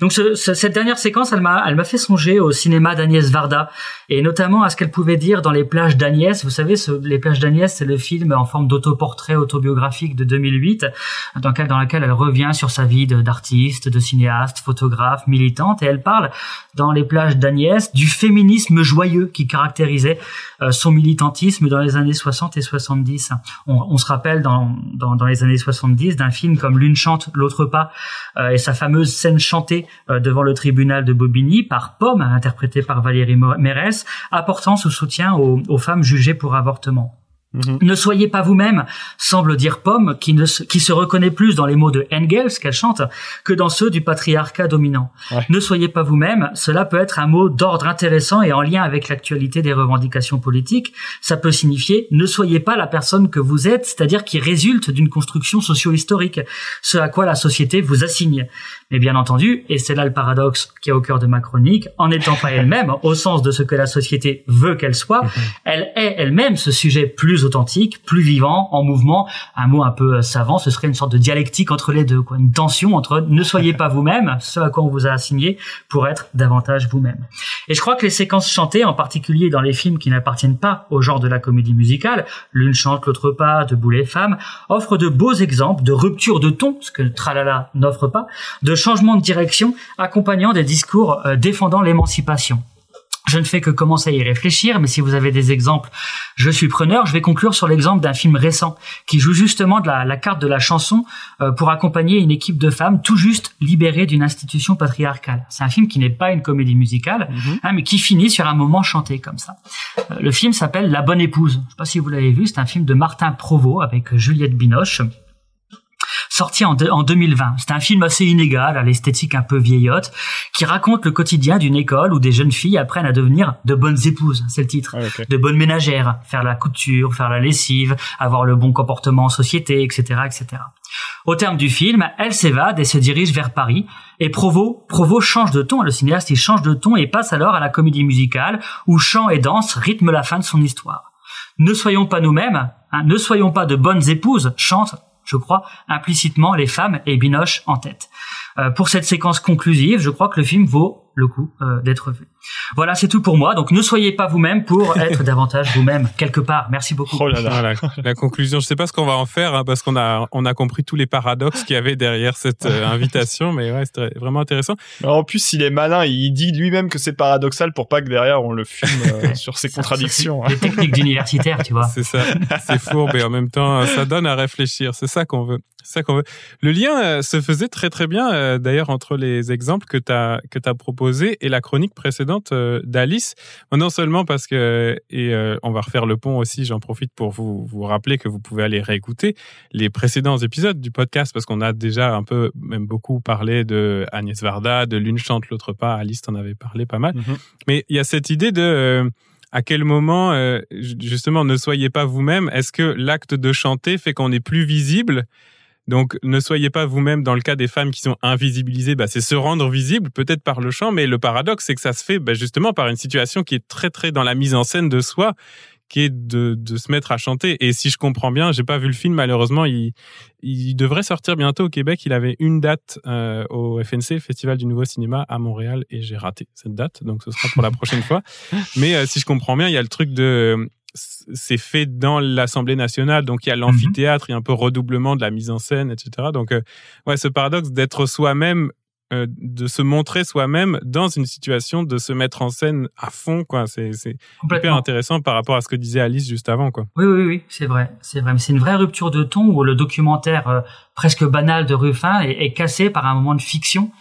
[SPEAKER 4] Donc ce, cette dernière séquence, elle m'a, elle m'a fait songer au cinéma d'Agnès Varda et notamment à ce qu'elle pouvait dire dans les plages d'Agnès. Vous savez, ce, les plages d'Agnès, c'est le film en forme d'autoportrait autobiographique de 2008, dans lequel, dans lequel elle revient sur sa vie d'artiste, de cinéaste, photographe, militante, et elle parle dans les plages d'Agnès du féminisme joyeux qui caractérisait euh, son militantisme dans les années 60 et 70. On, on se rappelle dans, dans, dans, les années 70 d'un film comme L'une chante, l'autre pas, euh, et sa fameuse scène chantée euh, devant le tribunal de Bobigny par Pomme, interprétée par Valérie Mérès, apportant ce soutien aux, aux femmes jugées pour avortement. Mhm. Ne soyez pas vous-même, semble dire Pomme, qui, ne se, qui se reconnaît plus dans les mots de Engels qu'elle chante que dans ceux du patriarcat dominant. Ne soyez pas vous-même, cela peut être un mot d'ordre intéressant et en lien avec l'actualité des revendications politiques. Ça peut signifier ne soyez pas la personne que vous êtes, c'est-à-dire qui résulte d'une construction socio-historique, ce à quoi la société vous assigne. Mais bien entendu, et c'est là le paradoxe qui est au cœur de ma chronique, en n'étant pas elle-même, au sens de ce que la société veut qu'elle soit, mhm. elle est elle-même ce sujet plus authentique, plus vivant, en mouvement. Un mot un peu euh, savant, ce serait une sorte de dialectique entre les deux, quoi. Une tension entre ne soyez pas vous-même, ce à quoi on vous a assigné, pour être davantage vous-même. Et je crois que les séquences chantées, en particulier dans les films qui n'appartiennent pas au genre de la comédie musicale, l'une chante, l'autre pas, de les femmes, offrent de beaux exemples de rupture de ton, ce que Tralala n'offre pas, de changement de direction accompagnant des discours euh, défendant l'émancipation. Je ne fais que commencer à y réfléchir, mais si vous avez des exemples, je suis preneur. Je vais conclure sur l'exemple d'un film récent qui joue justement de la, carte de la chanson euh, pour accompagner une équipe de femmes tout juste libérées d'une institution patriarcale. C'est un film qui n'est pas une comédie musicale, mhm. hein, mais qui finit sur un moment chanté comme ça. Euh, le film s'appelle La Bonne Épouse. Je ne sais pas si vous l'avez vu, c'est un film de Martin Provost avec Juliette Binoche sorti en, en 2020. C'est un film assez inégal, à l'esthétique un peu vieillotte, qui raconte le quotidien d'une école où des jeunes filles apprennent à devenir de bonnes épouses, c'est le titre, ah, de bonnes ménagères, faire la couture, faire la lessive, avoir le bon comportement en société, etc., etc. Au terme du film, elle s'évade et se dirige vers Paris. Et Provo, Provo change de ton, le cinéaste il change de ton et passe alors à la comédie musicale où chant et danse rythment la fin de son histoire. Ne soyons pas nous-mêmes, hein, ne soyons pas de bonnes épouses, chante je crois, implicitement les femmes et Binoche en tête. Euh, pour cette séquence conclusive, je crois que le film vaut le coup euh, d'être vu. Voilà, c'est tout pour moi. Donc ne soyez pas vous-même pour être davantage vous-même quelque part. Merci beaucoup.
[SPEAKER 2] Oh là là. la conclusion, je sais pas ce qu'on va en faire hein, parce qu'on a on a compris tous les paradoxes qu'il y avait derrière cette euh, invitation, mais ouais, c'est vraiment intéressant.
[SPEAKER 3] En plus, il est malin, il dit lui-même que c'est paradoxal pour pas que derrière on le filme sur ses contradictions.
[SPEAKER 4] Les techniques d'universitaire, tu vois.
[SPEAKER 2] C'est ça. C'est fourbe et en même temps ça donne à réfléchir. C'est ça qu'on veut. ça qu'on veut. Le lien euh, se faisait très très bien euh, d'ailleurs entre les exemples que tu as que tu as proposé et la chronique précédente euh, d'Alice. Non seulement parce que et on va refaire le pont aussi, j'en profite pour vous vous rappeler que vous pouvez aller réécouter les précédents épisodes du podcast parce qu'on a déjà un peu même beaucoup parlé de Agnès Varda, de l'une chante l'autre pas, Alice t'en avait parlé pas mal. Mm-hmm. Mais il y a cette idée de à quel moment, justement, ne soyez pas vous-même Est-ce que l'acte de chanter fait qu'on est plus visible donc, ne soyez pas vous-même dans le cas des femmes qui sont invisibilisées. Bah, c'est se rendre visible, peut-être par le chant, mais le paradoxe, c'est que ça se fait bah, justement par une situation qui est très très dans la mise en scène de soi, qui est de, de se mettre à chanter. Et si je comprends bien, j'ai pas vu le film malheureusement. Il, il devrait sortir bientôt au Québec. Il avait une date euh, au FNC, Festival du Nouveau Cinéma à Montréal, et j'ai raté cette date, donc ce sera pour la prochaine fois. Mais euh, si je comprends bien, il y a le truc de c'est fait dans l'Assemblée nationale, donc il y a l'amphithéâtre, il y a un peu redoublement de la mise en scène, etc. Donc, euh, ouais, ce paradoxe d'être soi-même, euh, de se montrer soi-même dans une situation de se mettre en scène à fond, quoi. C'est hyper intéressant par rapport à ce que disait Alice juste avant, quoi.
[SPEAKER 4] Oui, oui, oui, c'est vrai, c'est vrai. Mais c'est une vraie rupture de ton où le documentaire euh, presque banal de Ruffin est, est, cassé par un moment de fiction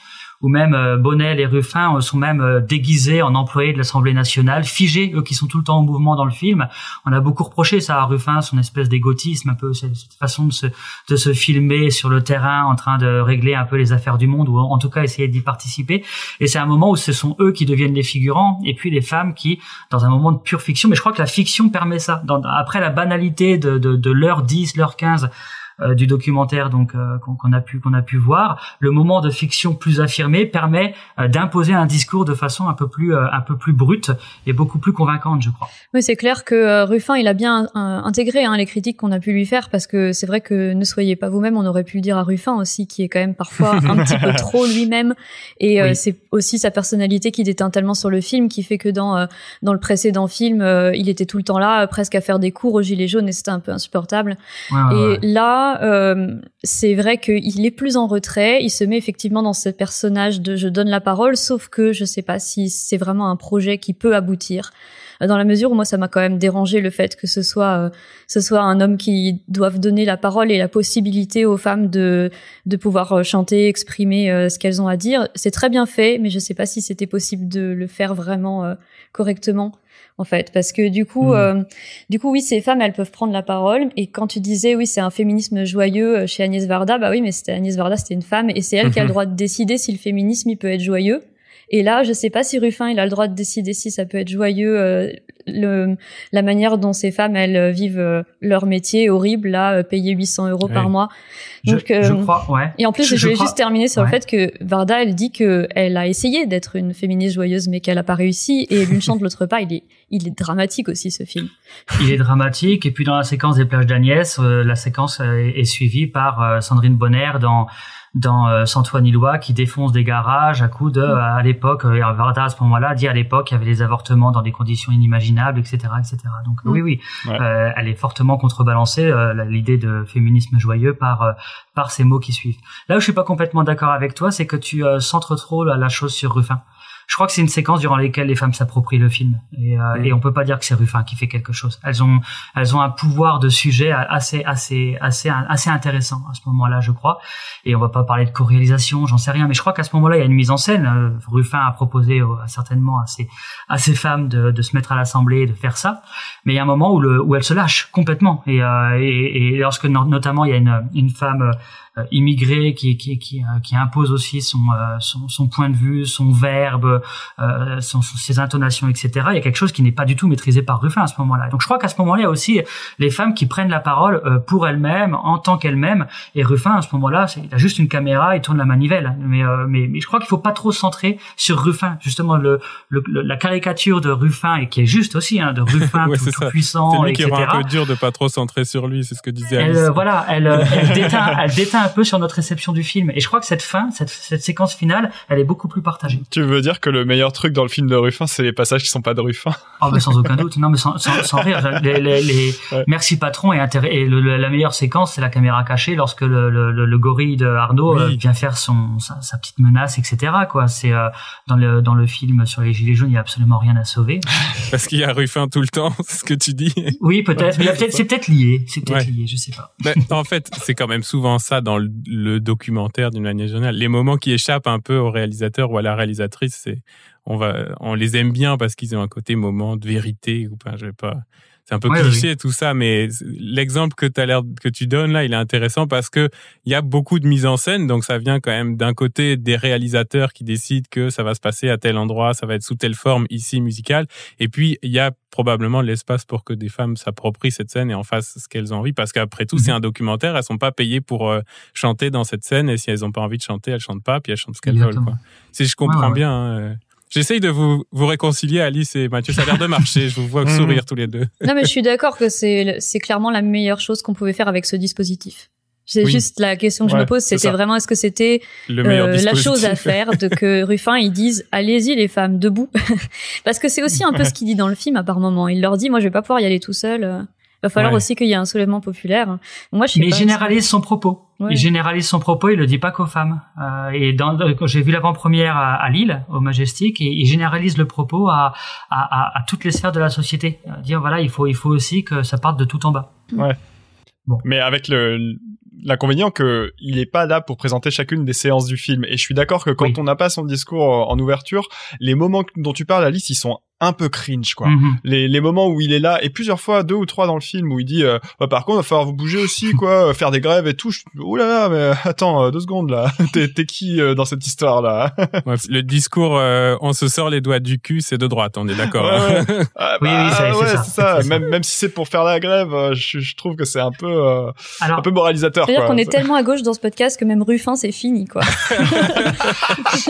[SPEAKER 4] ou même euh, Bonnel et Ruffin euh, sont même euh, déguisés en employés de l'Assemblée nationale, figés, eux qui sont tout le temps en mouvement dans le film. On a beaucoup reproché ça à Ruffin, son espèce d'égotisme, un peu cette, façon de se, de se filmer sur le terrain en train de régler un peu les affaires du monde, ou en tout cas essayer d'y participer. Et c'est un moment où ce sont eux qui deviennent les figurants, et puis les femmes qui, dans un moment de pure fiction, mais je crois que la fiction permet ça. Après la banalité de, de, de l'heure 10, l'heure 15 euh, du documentaire donc euh, qu'on a pu qu'on a pu voir, le moment de fiction plus affirmé permet euh, d'imposer un discours de façon un peu plus un peu plus brute et beaucoup plus convaincante, je crois.
[SPEAKER 5] Oui, c'est clair que Ruffin il a bien intégré hein, les critiques qu'on a pu lui faire parce que c'est vrai que ne soyez pas vous-même, on aurait pu le dire à Ruffin aussi qui est quand même parfois un petit peu trop lui-même et c'est aussi sa personnalité qui déteint tellement sur le film qui fait que dans dans le précédent film, il était tout le temps là presque à faire des cours aux gilets jaunes et c'était un peu insupportable. et là euh, c'est vrai qu'il est plus en retrait. Il se met effectivement dans ce personnage de je donne la parole, sauf que je sais pas si c'est vraiment un projet qui peut aboutir. Euh, dans la mesure où moi ça m'a quand même dérangé le fait que ce soit euh, ce soit un homme qui doive donner la parole et la possibilité aux femmes de de pouvoir chanter, exprimer ce qu'elles ont à dire. C'est très bien fait, mais je sais pas si c'était possible de le faire vraiment correctement en fait, parce que du coup, hmm. euh, du coup, oui, ces femmes, elles peuvent prendre la parole. Et quand tu disais, oui, c'est un féminisme joyeux euh, chez Agnès Varda, bah oui, mais c'était Agnès Varda, c'était une femme, et c'est elle qui a le droit de décider si le féminisme il peut être joyeux. Et là, je sais pas si Ruffin il a le droit de décider si ça peut être joyeux euh, le, la manière dont ces femmes elles vivent leur métier horrible là, payer 800 euros par mois.
[SPEAKER 4] Donc, je, je crois, ouais.
[SPEAKER 5] Et en plus, je, voulais juste terminer sur le fait que Varda, elle dit que elle a essayé d'être une féministe joyeuse, mais qu'elle a pas réussi. Et l'une chante l'autre pas. Il est il est dramatique aussi ce film.
[SPEAKER 4] Il est dramatique et puis dans la séquence des plages d'Agnès, euh, la séquence euh, est, suivie par euh, Sandrine Bonner dans dans euh, Santoine-Illois qui défonce des garages à coup de à l'époque Varda à ce moment-là dit à l'époque il y avait des avortements dans des conditions inimaginables etc etc donc oui oui elle est fortement contrebalancée l'idée de féminisme joyeux par par ces mots qui suivent. Là où je suis pas complètement d'accord avec toi c'est que tu centres trop la, la chose sur Ruffin je crois que c'est une séquence durant laquelle les femmes s'approprient le film et, euh, et on peut pas dire que c'est Ruffin qui fait quelque chose. Elles ont elles ont un pouvoir de sujet assez assez assez assez intéressant à ce moment-là, je crois. Et on va pas parler de co-réalisation, j'en sais rien, mais je crois qu'à ce moment-là, il y a une mise en scène. Euh, Ruffin a proposé euh, certainement à ces à ces femmes de, de se mettre à l'assemblée et de faire ça, mais il y a un moment où le où elles se lâchent complètement et euh, et, et, lorsque notamment il y a une une femme euh, immigré qui qui qui, euh, qui impose aussi son, euh, son, son point de vue, son verbe, son, ses intonations, etc. Il y a quelque chose qui n'est pas du tout maîtrisé par Ruffin à ce moment-là. Donc je crois qu'à ce moment-là, il y a aussi les femmes qui prennent la parole pour elles-mêmes, en tant qu'elles-mêmes. Et Ruffin à ce moment-là, il a juste une caméra, il tourne la manivelle. Mais mais, mais je crois qu'il faut pas trop se centrer sur Ruffin. Justement, le, le, la caricature de Ruffin et qui est juste aussi hein, de Ruffin tout, puissant,
[SPEAKER 2] C'est lui
[SPEAKER 4] qui
[SPEAKER 2] rend un peu dur de pas trop centrer sur lui. C'est ce que disait Alice.
[SPEAKER 4] Elle, voilà, elle, elle déteint, elle déteint un peu sur notre réception du film. Et je crois que cette fin, cette, cette séquence finale, elle est beaucoup plus partagée.
[SPEAKER 3] Tu veux dire que le meilleur truc dans le film de Ruffin, c'est les passages qui sont pas de Ruffin?
[SPEAKER 4] Oh, mais sans aucun doute. Non, mais sans, sans, sans rire. Les, les, les... Merci patron et, et la meilleure séquence, c'est la caméra cachée lorsque le, le, le, gorille de Arnaud euh, vient faire son sa, sa, petite menace, etc. Quoi. C'est euh, dans le dans le film sur les gilets jaunes, il y a absolument rien à sauver.
[SPEAKER 2] Parce qu'il y a Ruffin tout le temps, c'est ce que tu dis.
[SPEAKER 4] Oui, peut-être. Mais peut-être c'est peut-être lié. C'est peut-être lié. Je sais pas.
[SPEAKER 2] en fait, c'est quand même souvent ça dans le, documentaire d'une manière générale. Les moments qui échappent un peu au réalisateur ou à la réalisatrice, on les aime bien parce qu'ils ont un côté moment de vérité ou vais pas c'est un peu
[SPEAKER 4] Ouais,
[SPEAKER 2] cliché tout ça, mais l'exemple que as l'air que tu donnes là, il est intéressant parce que il y a beaucoup de mise en scène, donc ça vient quand même d'un côté des réalisateurs qui décident que ça va se passer à tel endroit, ça va être sous telle forme ici musicale, et puis il y a probablement l'espace pour que des femmes s'approprient cette scène et en fassent ce qu'elles ont envie, parce qu'après tout, c'est
[SPEAKER 4] Mhm.
[SPEAKER 2] un documentaire, elles sont pas payées pour euh, chanter dans cette scène, et si elles ont pas envie de chanter, elles chantent pas, puis elles chantent ce qu'elles veulent. Quoi. Si je comprends
[SPEAKER 4] Ouais, ouais,
[SPEAKER 2] bien. hein, euh, J'essaye de vous, vous réconcilier, Alice et Mathieu. Ça a l'air de marcher. Je vous vois
[SPEAKER 3] Mhm.
[SPEAKER 2] sourire tous les deux.
[SPEAKER 5] Non, mais je suis d'accord que c'est c'est clairement la meilleure chose qu'on pouvait faire avec ce dispositif. C'est
[SPEAKER 2] Oui.
[SPEAKER 5] juste la question que je me pose,
[SPEAKER 3] c'est
[SPEAKER 5] c'était vraiment est-ce que c'était euh, la chose à faire de que Ruffin ils disent allez-y les femmes debout parce que c'est aussi un peu ce qu'il dit dans le film à par moment. Il leur dit moi je vais pas pouvoir y aller tout seul. Euh, Il va falloir
[SPEAKER 2] Ouais.
[SPEAKER 5] aussi qu'il y ait un soulèvement populaire. Moi je sais
[SPEAKER 4] Mais il
[SPEAKER 5] pas.
[SPEAKER 4] généralise son propos.
[SPEAKER 5] Ouais.
[SPEAKER 4] Il généralise son propos, il le dit pas qu'aux femmes. Euh, et dans, quand j'ai vu l'avant-première à, à Lille, au Majestic, et il généralise le propos à, à, à, à toutes les sphères de la société. Euh, dire voilà, il faut, il faut aussi que ça parte de tout en bas.
[SPEAKER 3] Mais avec le l'inconvénient que il est pas là pour présenter chacune des séances du film. Et je suis d'accord que quand
[SPEAKER 4] Oui.
[SPEAKER 3] on n'a pas son discours euh, en ouverture, les moments dont tu parles, Alice, ils sont un peu cringe, quoi.
[SPEAKER 4] Mhm.
[SPEAKER 3] Les, les moments où il est là et plusieurs fois deux ou trois dans le film où il dit euh, Bah, par contre il va falloir vous bouger aussi quoi euh, faire des grèves et tout Je- oh là là mais attends euh, deux secondes là t'es t'es qui euh, dans cette histoire là
[SPEAKER 2] Ouais, le discours, euh, on se sort les doigts du cul, c'est de droite, on est d'accord. hein.
[SPEAKER 3] Ah,
[SPEAKER 4] Oui, oui, c'est- c'est
[SPEAKER 3] ouais, ça.
[SPEAKER 4] c'est ça.
[SPEAKER 3] Même même si c'est pour faire la grève euh, je, je trouve que c'est un peu euh,
[SPEAKER 4] Alors,
[SPEAKER 3] un peu moralisateur
[SPEAKER 5] C'est-à-dire qu'on est tellement à gauche dans ce podcast que même Ruffin c'est fini quoi.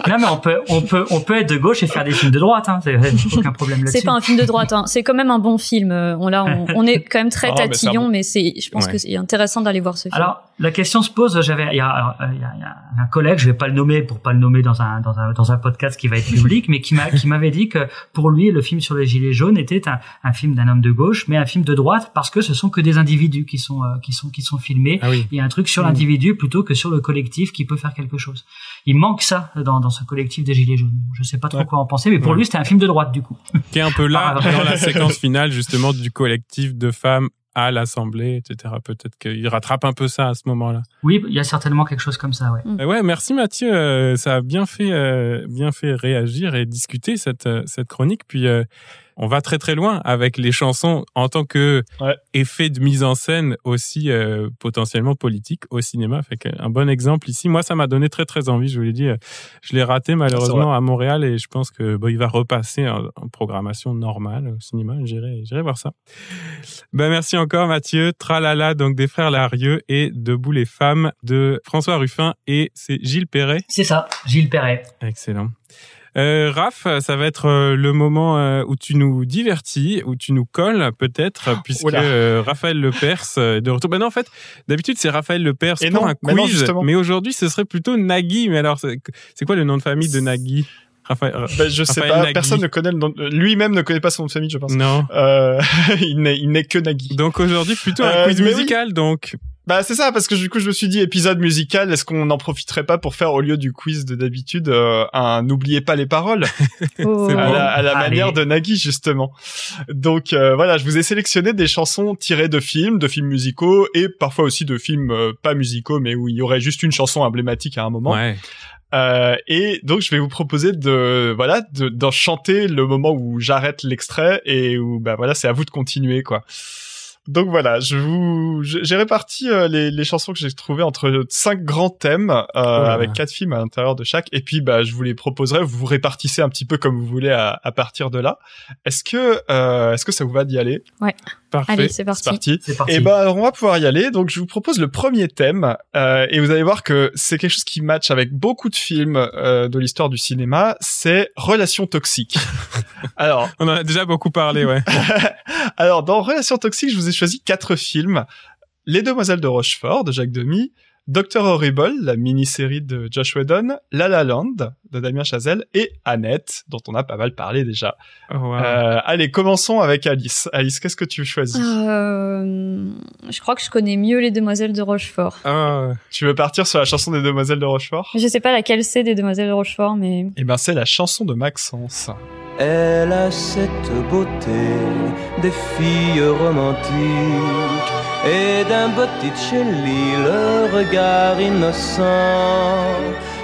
[SPEAKER 4] non mais on peut, on peut, on peut être de gauche et faire des films de droite. Hein. C'est aucun problème là-dessus.
[SPEAKER 5] C'est pas un film de droite, hein. c'est quand même un bon film. Euh, On, là, on, on est quand même très
[SPEAKER 3] Ah,
[SPEAKER 5] tatillon, mais c'est, je pense
[SPEAKER 2] Ouais.
[SPEAKER 5] que c'est intéressant d'aller voir ce film.
[SPEAKER 4] Alors la question se pose. J'avais, il y a, il y a- il y a un collègue, je vais pas le nommer pour pas le nommer dans un dans un dans un podcast qui va être public, mais qui m'a qui m'avait dit que pour lui le film sur les gilets jaunes était un, un film d'un homme de gauche, mais un film de droite parce que ce sont que des individus qui sont euh, qui sont qui sont filmés.
[SPEAKER 2] Ah oui.
[SPEAKER 4] Il y a un truc sur l'individu plutôt que sur le collectif qui peut faire quelque chose. Il manque ça dans, dans ce collectif des Gilets jaunes. Je sais pas trop
[SPEAKER 3] Ouais.
[SPEAKER 4] quoi en penser, mais pour
[SPEAKER 2] Ouais.
[SPEAKER 4] lui c'était un film de droite du coup.
[SPEAKER 2] Qui est un peu là dans la séquence finale justement du collectif de femmes à l'Assemblée, etc. Peut-être qu'il rattrape un peu ça à ce moment-là.
[SPEAKER 4] Oui, il y a certainement quelque chose comme ça, ouais.
[SPEAKER 2] Euh, Ouais, merci Mathieu. Euh, ça a bien fait, euh, bien fait réagir et discuter cette euh, cette chronique. Puis euh, on va très très loin avec les chansons en tant que
[SPEAKER 3] Ouais.
[SPEAKER 2] effet de mise en scène aussi euh, potentiellement politique au cinéma. Fait un bon exemple ici. Moi, ça m'a donné très très envie. Je vous l'ai dit, euh, je l'ai raté malheureusement à Montréal et je pense que bon, il va repasser en, en programmation normale au cinéma. J'irai, j'irai voir ça. Ben merci encore Mathieu. Tralala donc des frères Larieux et Debout les femmes de François Ruffin et c'est Gilles Perret.
[SPEAKER 4] C'est ça, Gilles Perret.
[SPEAKER 2] Excellent. Euh, Raph, ça va être euh, le moment euh, où tu nous divertis, où tu nous colles peut-être, puisque
[SPEAKER 3] Oula.
[SPEAKER 2] euh, Raphaël Lepers est de retour. Ben non, en fait, d'habitude c'est Raphaël Lepers
[SPEAKER 3] Et
[SPEAKER 2] pour
[SPEAKER 3] non,
[SPEAKER 2] un
[SPEAKER 3] mais non,
[SPEAKER 2] quiz,
[SPEAKER 3] justement.
[SPEAKER 2] mais aujourd'hui ce serait plutôt Nagui. Mais alors, c'est quoi le nom de famille de Nagui? Raphaël.
[SPEAKER 3] Ben, je sais pas
[SPEAKER 2] Nagui.
[SPEAKER 3] personne ne connaît le nom de- lui-même ne connaît pas son nom de famille je pense
[SPEAKER 2] Non.
[SPEAKER 3] euh, il n'est que Nagui
[SPEAKER 2] Donc aujourd'hui plutôt un
[SPEAKER 3] Euh,
[SPEAKER 2] quiz
[SPEAKER 3] mais oui.
[SPEAKER 2] musical. Donc
[SPEAKER 3] Bah c'est ça parce que du coup je me suis dit épisode musical est-ce qu'on n'en profiterait pas pour faire au lieu du quiz de d'habitude euh, un n'oubliez pas les paroles?
[SPEAKER 5] Oh.
[SPEAKER 2] c'est
[SPEAKER 3] à
[SPEAKER 2] bon.
[SPEAKER 3] la, à la
[SPEAKER 4] Allez.
[SPEAKER 3] manière de Nagui justement. Donc euh, voilà, je vous ai sélectionné des chansons tirées de films, de films musicaux et parfois aussi de films euh, pas musicaux mais où il y aurait juste une chanson emblématique à un moment.
[SPEAKER 2] ouais.
[SPEAKER 3] Euh, et donc je vais vous proposer de voilà de- d'en chanter le moment où j'arrête l'extrait et où bah voilà c'est à vous de continuer quoi. Donc voilà, je vous j'ai réparti euh, les, les chansons que j'ai trouvées entre cinq grands thèmes euh,
[SPEAKER 2] là
[SPEAKER 3] avec quatre films à l'intérieur de chaque. Et puis bah je vous les proposerai, vous vous répartissez un petit peu comme vous voulez à, à partir de là. Est-ce que euh, est-ce que ça vous va d'y aller?
[SPEAKER 2] Parfait.
[SPEAKER 5] Allez, c'est parti.
[SPEAKER 3] parti.
[SPEAKER 4] C'est parti.
[SPEAKER 3] Et ben alors, on va pouvoir y aller. Donc je vous propose le premier thème euh, et vous allez voir que c'est quelque chose qui match avec beaucoup de films euh, de l'histoire du cinéma. C'est relations toxiques. alors
[SPEAKER 2] On en a déjà beaucoup parlé, ouais.
[SPEAKER 3] alors dans relations toxiques, je vous ai choisi quatre films. Les Demoiselles de Rochefort de Jacques Demy, Doctor Horrible, la mini-série de Josh Whedon, La La Land de Damien Chazelle et Annette dont on a pas mal parlé déjà.
[SPEAKER 2] Oh, wow.
[SPEAKER 3] Euh, allez, commençons avec Alice. Alice, qu'est-ce que tu choisis?
[SPEAKER 5] Euh, je crois que je connais mieux les demoiselles de Rochefort.
[SPEAKER 2] Ah,
[SPEAKER 3] Tu veux partir sur la chanson des Demoiselles de Rochefort?
[SPEAKER 5] Je sais pas laquelle c'est des demoiselles de Rochefort, mais
[SPEAKER 3] Eh ben, c'est la chanson de Maxence.
[SPEAKER 6] Elle a cette beauté des filles romantiques et d'un Botticelli le regard innocent.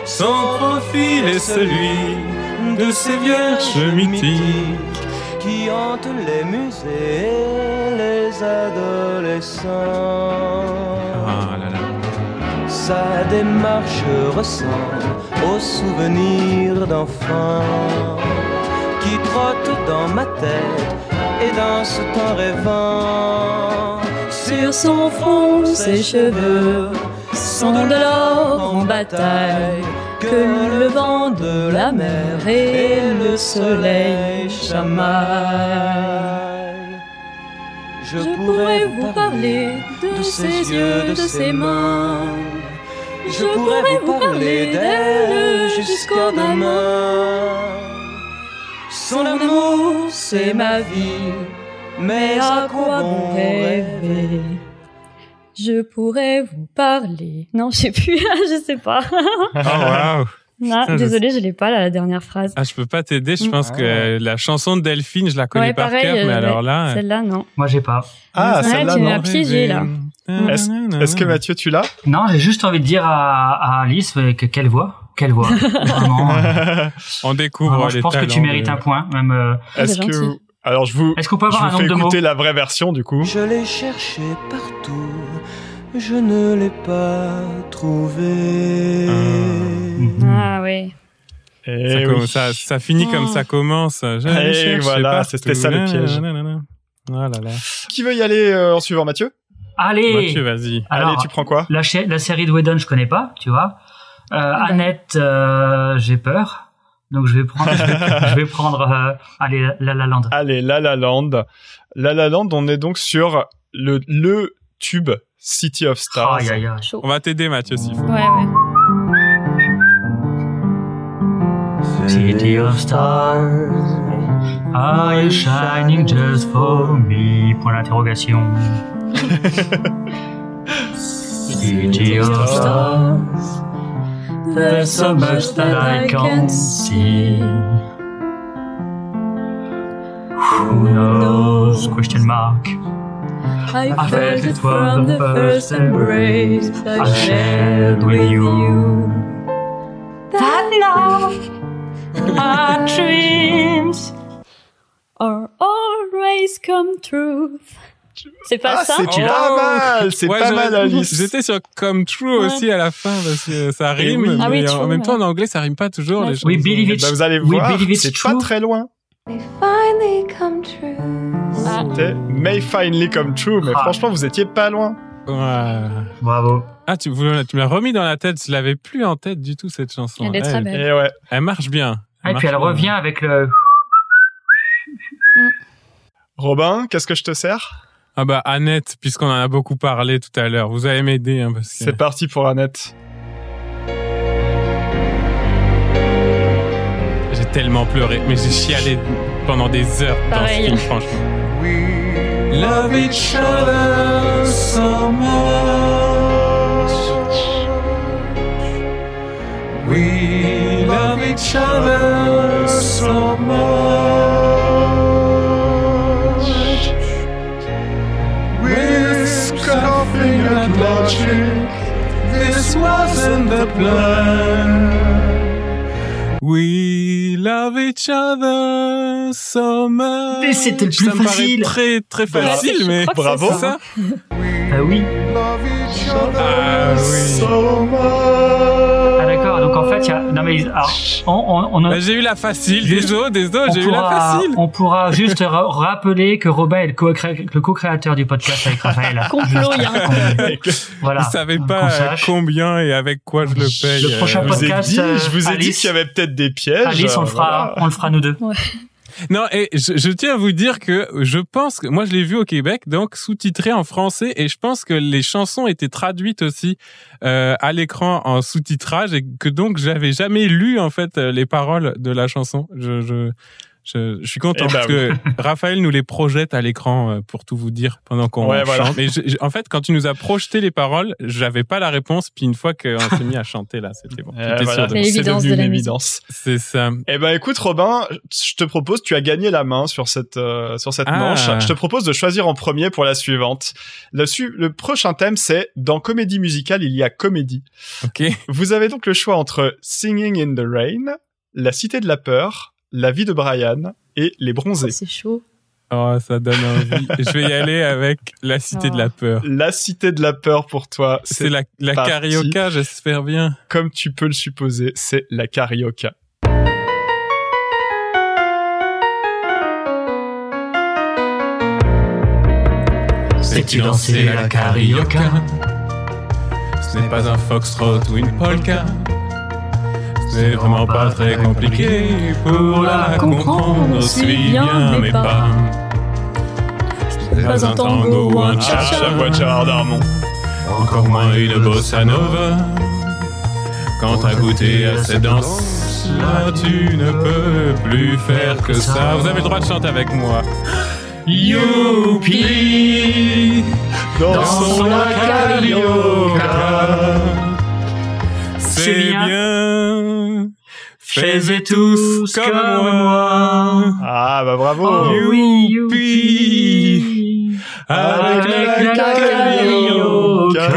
[SPEAKER 2] Son profil est celui de ces vierges mythiques
[SPEAKER 6] qui hantent les musées et les adolescents.
[SPEAKER 2] Ah là là.
[SPEAKER 6] Sa démarche ressemble aux souvenirs d'enfants qui trottent dans ma tête et dansent en rêvant.
[SPEAKER 5] Sur son front, ses cheveux sont de l'or en bataille que le vent de la mer et le soleil chamaillent. Je pourrais vous parler de ses yeux, de ses mains. Je pourrais vous parler d'elle jusqu'au demain. Son amour, c'est ma vie, mais à quoi bon rêver? Je pourrais vous parler. Non, je sais plus, je sais pas.
[SPEAKER 2] Oh waouh.
[SPEAKER 5] Non,
[SPEAKER 2] Putain, je
[SPEAKER 5] désolé, je l'ai pas là, la dernière phrase.
[SPEAKER 2] Ah, je peux pas t'aider. Je pense que la chanson de Delphine, je la connais
[SPEAKER 5] ouais,
[SPEAKER 2] par
[SPEAKER 5] pareil.
[SPEAKER 2] cœur, mais
[SPEAKER 5] euh,
[SPEAKER 2] alors là.
[SPEAKER 5] Celle-là, non.
[SPEAKER 4] Moi, j'ai pas.
[SPEAKER 3] Ah,
[SPEAKER 5] Ouais,
[SPEAKER 3] celle-là,
[SPEAKER 5] tu m'as
[SPEAKER 3] non.
[SPEAKER 5] piégé, là.
[SPEAKER 3] Est-ce est-ce que Mathieu, tu l'as?
[SPEAKER 4] Non, j'ai juste envie de dire à, à Alice euh, que quelle voix, quelle voix. Vraiment, euh,
[SPEAKER 2] On découvre
[SPEAKER 4] vraiment,
[SPEAKER 2] les
[SPEAKER 4] je pense que tu mérites
[SPEAKER 2] de-
[SPEAKER 4] un point. Même. euh,
[SPEAKER 3] Est-ce que alors je vous
[SPEAKER 4] Est-ce qu'on peut
[SPEAKER 3] je
[SPEAKER 4] avoir un
[SPEAKER 3] vous fais
[SPEAKER 4] nombre de mots
[SPEAKER 3] écouter la vraie version du coup.
[SPEAKER 6] Je l'ai cherché partout, je ne l'ai pas trouvé.
[SPEAKER 4] Mhm.
[SPEAKER 5] Ah oui.
[SPEAKER 3] Et
[SPEAKER 2] Ça,
[SPEAKER 3] oui.
[SPEAKER 2] ça, ça finit comme
[SPEAKER 5] Oh.
[SPEAKER 2] ça commence. Je
[SPEAKER 3] Et
[SPEAKER 2] cherche
[SPEAKER 3] voilà, c'était ça, le piège.
[SPEAKER 2] Nanana. Oh là là.
[SPEAKER 3] Qui veut y aller euh, en suivant Mathieu?
[SPEAKER 4] Allez.
[SPEAKER 2] Mathieu, vas-y.
[SPEAKER 4] Alors,
[SPEAKER 3] Allez, tu prends quoi?
[SPEAKER 4] la, série de Whedon, je connais pas, tu vois. Euh. Annette, euh, j'ai peur. Donc je vais prendre, je vais, je vais prendre, euh, allez, La La Land.
[SPEAKER 3] Allez, La La Land. La La Land, on est donc sur le le tube City of Stars.
[SPEAKER 4] Aïe aïe.
[SPEAKER 5] Chaud.
[SPEAKER 2] On va t'aider, Mathieu, s'il faut.
[SPEAKER 5] Ouais, ouais.
[SPEAKER 4] City of stars, are you shining just for me? Point d'interrogation. City of stars, there's so much that I can't see. Who knows? Question mark.
[SPEAKER 5] I
[SPEAKER 4] I felt it from the first embrace I shared with you. That love, our dreams
[SPEAKER 5] are always come true. C'est pas
[SPEAKER 3] Ah,
[SPEAKER 5] ça
[SPEAKER 3] c'est
[SPEAKER 2] Oh.
[SPEAKER 3] pas mal, c'est
[SPEAKER 2] Ouais,
[SPEAKER 3] pas mal Alice.
[SPEAKER 2] J'étais sur Come True
[SPEAKER 5] Ouais.
[SPEAKER 2] aussi à la fin parce que ça rime,
[SPEAKER 3] oui.
[SPEAKER 2] mais
[SPEAKER 5] Ah oui,
[SPEAKER 2] en
[SPEAKER 5] true,
[SPEAKER 2] même temps
[SPEAKER 5] ouais.
[SPEAKER 2] en anglais ça rime pas toujours
[SPEAKER 5] Ouais.
[SPEAKER 2] les
[SPEAKER 4] We
[SPEAKER 2] chansons.
[SPEAKER 4] believe
[SPEAKER 3] Eh
[SPEAKER 4] it's,
[SPEAKER 3] ben, vous allez
[SPEAKER 4] we
[SPEAKER 3] voir,
[SPEAKER 4] believe it's
[SPEAKER 3] c'est
[SPEAKER 4] true.
[SPEAKER 3] pas très loin.
[SPEAKER 7] finally come true.
[SPEAKER 5] Ah,
[SPEAKER 3] C'était May Finally Come True, mais
[SPEAKER 4] Ah.
[SPEAKER 3] franchement, vous étiez pas loin.
[SPEAKER 2] Ouais.
[SPEAKER 4] Bravo.
[SPEAKER 2] Ah, tu, tu me l'as remis dans la tête, je l'avais plus en tête du tout cette chanson.
[SPEAKER 5] Elle est très
[SPEAKER 2] elle,
[SPEAKER 5] belle.
[SPEAKER 3] Et ouais.
[SPEAKER 2] elle marche bien.
[SPEAKER 4] Et puis
[SPEAKER 2] marche
[SPEAKER 4] elle
[SPEAKER 2] bien.
[SPEAKER 4] revient avec le.
[SPEAKER 3] Robin, qu'est-ce que je te sers?
[SPEAKER 2] Ah bah Annette, puisqu'on en a beaucoup parlé tout à l'heure, vous allez m'aider hein, parce que
[SPEAKER 3] C'est parti pour Annette.
[SPEAKER 2] j'ai tellement pleuré, mais j'ai chialé pendant des heures dans ce
[SPEAKER 5] Pareil.
[SPEAKER 2] film, franchement. Love each other so much. We love each other so much. This wasn't the plan. We love each other so much.
[SPEAKER 4] Mais c'était le plus
[SPEAKER 2] Ça me paraît
[SPEAKER 4] facile.
[SPEAKER 2] très très facile, mais
[SPEAKER 3] Bravo.
[SPEAKER 5] ça.
[SPEAKER 4] Ah oui.
[SPEAKER 2] Ah oui.
[SPEAKER 4] Ah d'accord. Donc en fait, il y a. Non mais alors, on, on, on,
[SPEAKER 2] Bah, j'ai eu la facile, désolé, désolé,
[SPEAKER 4] on
[SPEAKER 2] j'ai eu la
[SPEAKER 4] pourra,
[SPEAKER 2] facile.
[SPEAKER 4] on pourra juste ra- rappeler que Robin est le co-cré- le co-créateur du podcast avec Raphaël.
[SPEAKER 5] Complot, il y a un complot.
[SPEAKER 4] Voilà.
[SPEAKER 2] Vous savez pas
[SPEAKER 4] sache.
[SPEAKER 2] combien et avec quoi je le paye.
[SPEAKER 4] Le prochain
[SPEAKER 2] euh,
[SPEAKER 3] Je vous ai
[SPEAKER 4] podcast,
[SPEAKER 3] dit,
[SPEAKER 4] euh,
[SPEAKER 3] je vous ai dit
[SPEAKER 4] Alice.
[SPEAKER 3] qu'il y avait peut-être des pièges.
[SPEAKER 4] Alice, on le
[SPEAKER 3] euh,
[SPEAKER 4] fera,
[SPEAKER 3] voilà.
[SPEAKER 4] on le fera nous deux.
[SPEAKER 2] Non, et je, je tiens à vous dire que je pense que moi je l'ai vu au Québec, donc sous-titré en français, et je pense que les chansons étaient traduites aussi euh, à l'écran en sous-titrage, et que donc j'avais jamais lu en fait euh, les paroles de la chanson. Je, je Je, je suis content
[SPEAKER 3] Eh ben
[SPEAKER 2] parce que Raphaël nous les projette à l'écran euh, pour tout vous dire pendant qu'on
[SPEAKER 3] Ouais,
[SPEAKER 2] chante.
[SPEAKER 3] voilà.
[SPEAKER 2] Mais je- en fait, quand tu nous as projeté les paroles, j'avais pas la réponse. Puis une fois qu'on s'est mis à chanter là, c'était bon.
[SPEAKER 3] Eh,
[SPEAKER 2] J'étais
[SPEAKER 3] voilà.
[SPEAKER 2] sûr de-
[SPEAKER 3] devenu
[SPEAKER 5] de
[SPEAKER 3] évidence.
[SPEAKER 2] C'est ça.
[SPEAKER 3] Eh ben écoute Robin, je te propose, tu as gagné la main sur cette euh, sur cette
[SPEAKER 2] Ah.
[SPEAKER 3] manche. Je te propose de choisir en premier pour la suivante. Le, su- le prochain thème c'est dans comédie musicale il y a comédie.
[SPEAKER 2] Ok.
[SPEAKER 3] Vous avez donc le choix entre Singing in the Rain, La Cité de la peur, La vie de Brian et Les Bronzés.
[SPEAKER 5] C'est chaud.
[SPEAKER 2] Oh, ça donne envie. je vais y aller avec la cité de la peur.
[SPEAKER 3] La Cité de la peur pour toi,
[SPEAKER 2] C'est la, la carioca, j'espère bien.
[SPEAKER 3] comme tu peux le supposer, c'est la carioca.
[SPEAKER 2] Sais-tu danser la carioca? Ce n'est pas un foxtrot ou une polka. N'est vraiment pas très compliqué pour la comprendre aussi bien, mais pas. Ce n'est pas un tango ou un cha-cha,
[SPEAKER 3] Gérard Darmon.
[SPEAKER 2] encore moins une bossa nova. Quand t'as goûté à cette danse, là tu ne peux plus faire que ça. Vous avez le droit de chanter avec moi. Youpi, dansons la carioca. C'est
[SPEAKER 4] bien.
[SPEAKER 2] bien, faites tous comme moi.
[SPEAKER 3] Ah bah bravo.
[SPEAKER 4] Oh oui,
[SPEAKER 2] Youpi, avec la carioca.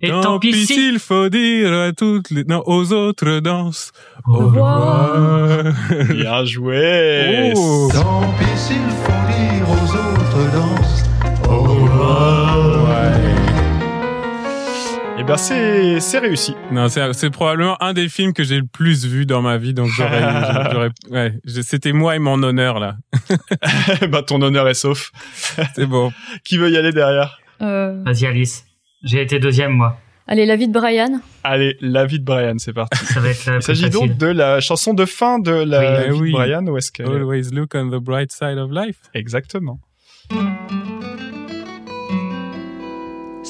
[SPEAKER 4] Et
[SPEAKER 2] Tant
[SPEAKER 4] tant pis
[SPEAKER 2] pis
[SPEAKER 4] si.
[SPEAKER 2] s'il faut dire à toutes les, non, aux autres danses.
[SPEAKER 4] Au
[SPEAKER 5] revoir.
[SPEAKER 3] Bien joué.
[SPEAKER 2] Oh.
[SPEAKER 8] Tant pis s'il faut dire aux autres danses. Au
[SPEAKER 3] Eh ben c'est c'est réussi.
[SPEAKER 2] Non, c'est, c'est probablement un des films que j'ai le plus vu dans ma vie, donc j'aurais, j'aurais, ouais, je- c'était moi et mon honneur, là.
[SPEAKER 3] bah ton honneur est sauf.
[SPEAKER 2] C'est bon.
[SPEAKER 3] Qui veut y aller derrière?
[SPEAKER 5] Euh,
[SPEAKER 4] Vas-y Alice. J'ai été deuxième moi.
[SPEAKER 5] Allez, la vie de Brian.
[SPEAKER 3] Allez, la vie de Brian, c'est parti.
[SPEAKER 4] Ça va être la
[SPEAKER 3] Il s'agit donc de la chanson de fin de la
[SPEAKER 2] Oui.
[SPEAKER 3] vie
[SPEAKER 2] oui.
[SPEAKER 3] de Brian ou est-ce que
[SPEAKER 2] Always look on the bright side of life.
[SPEAKER 3] exactement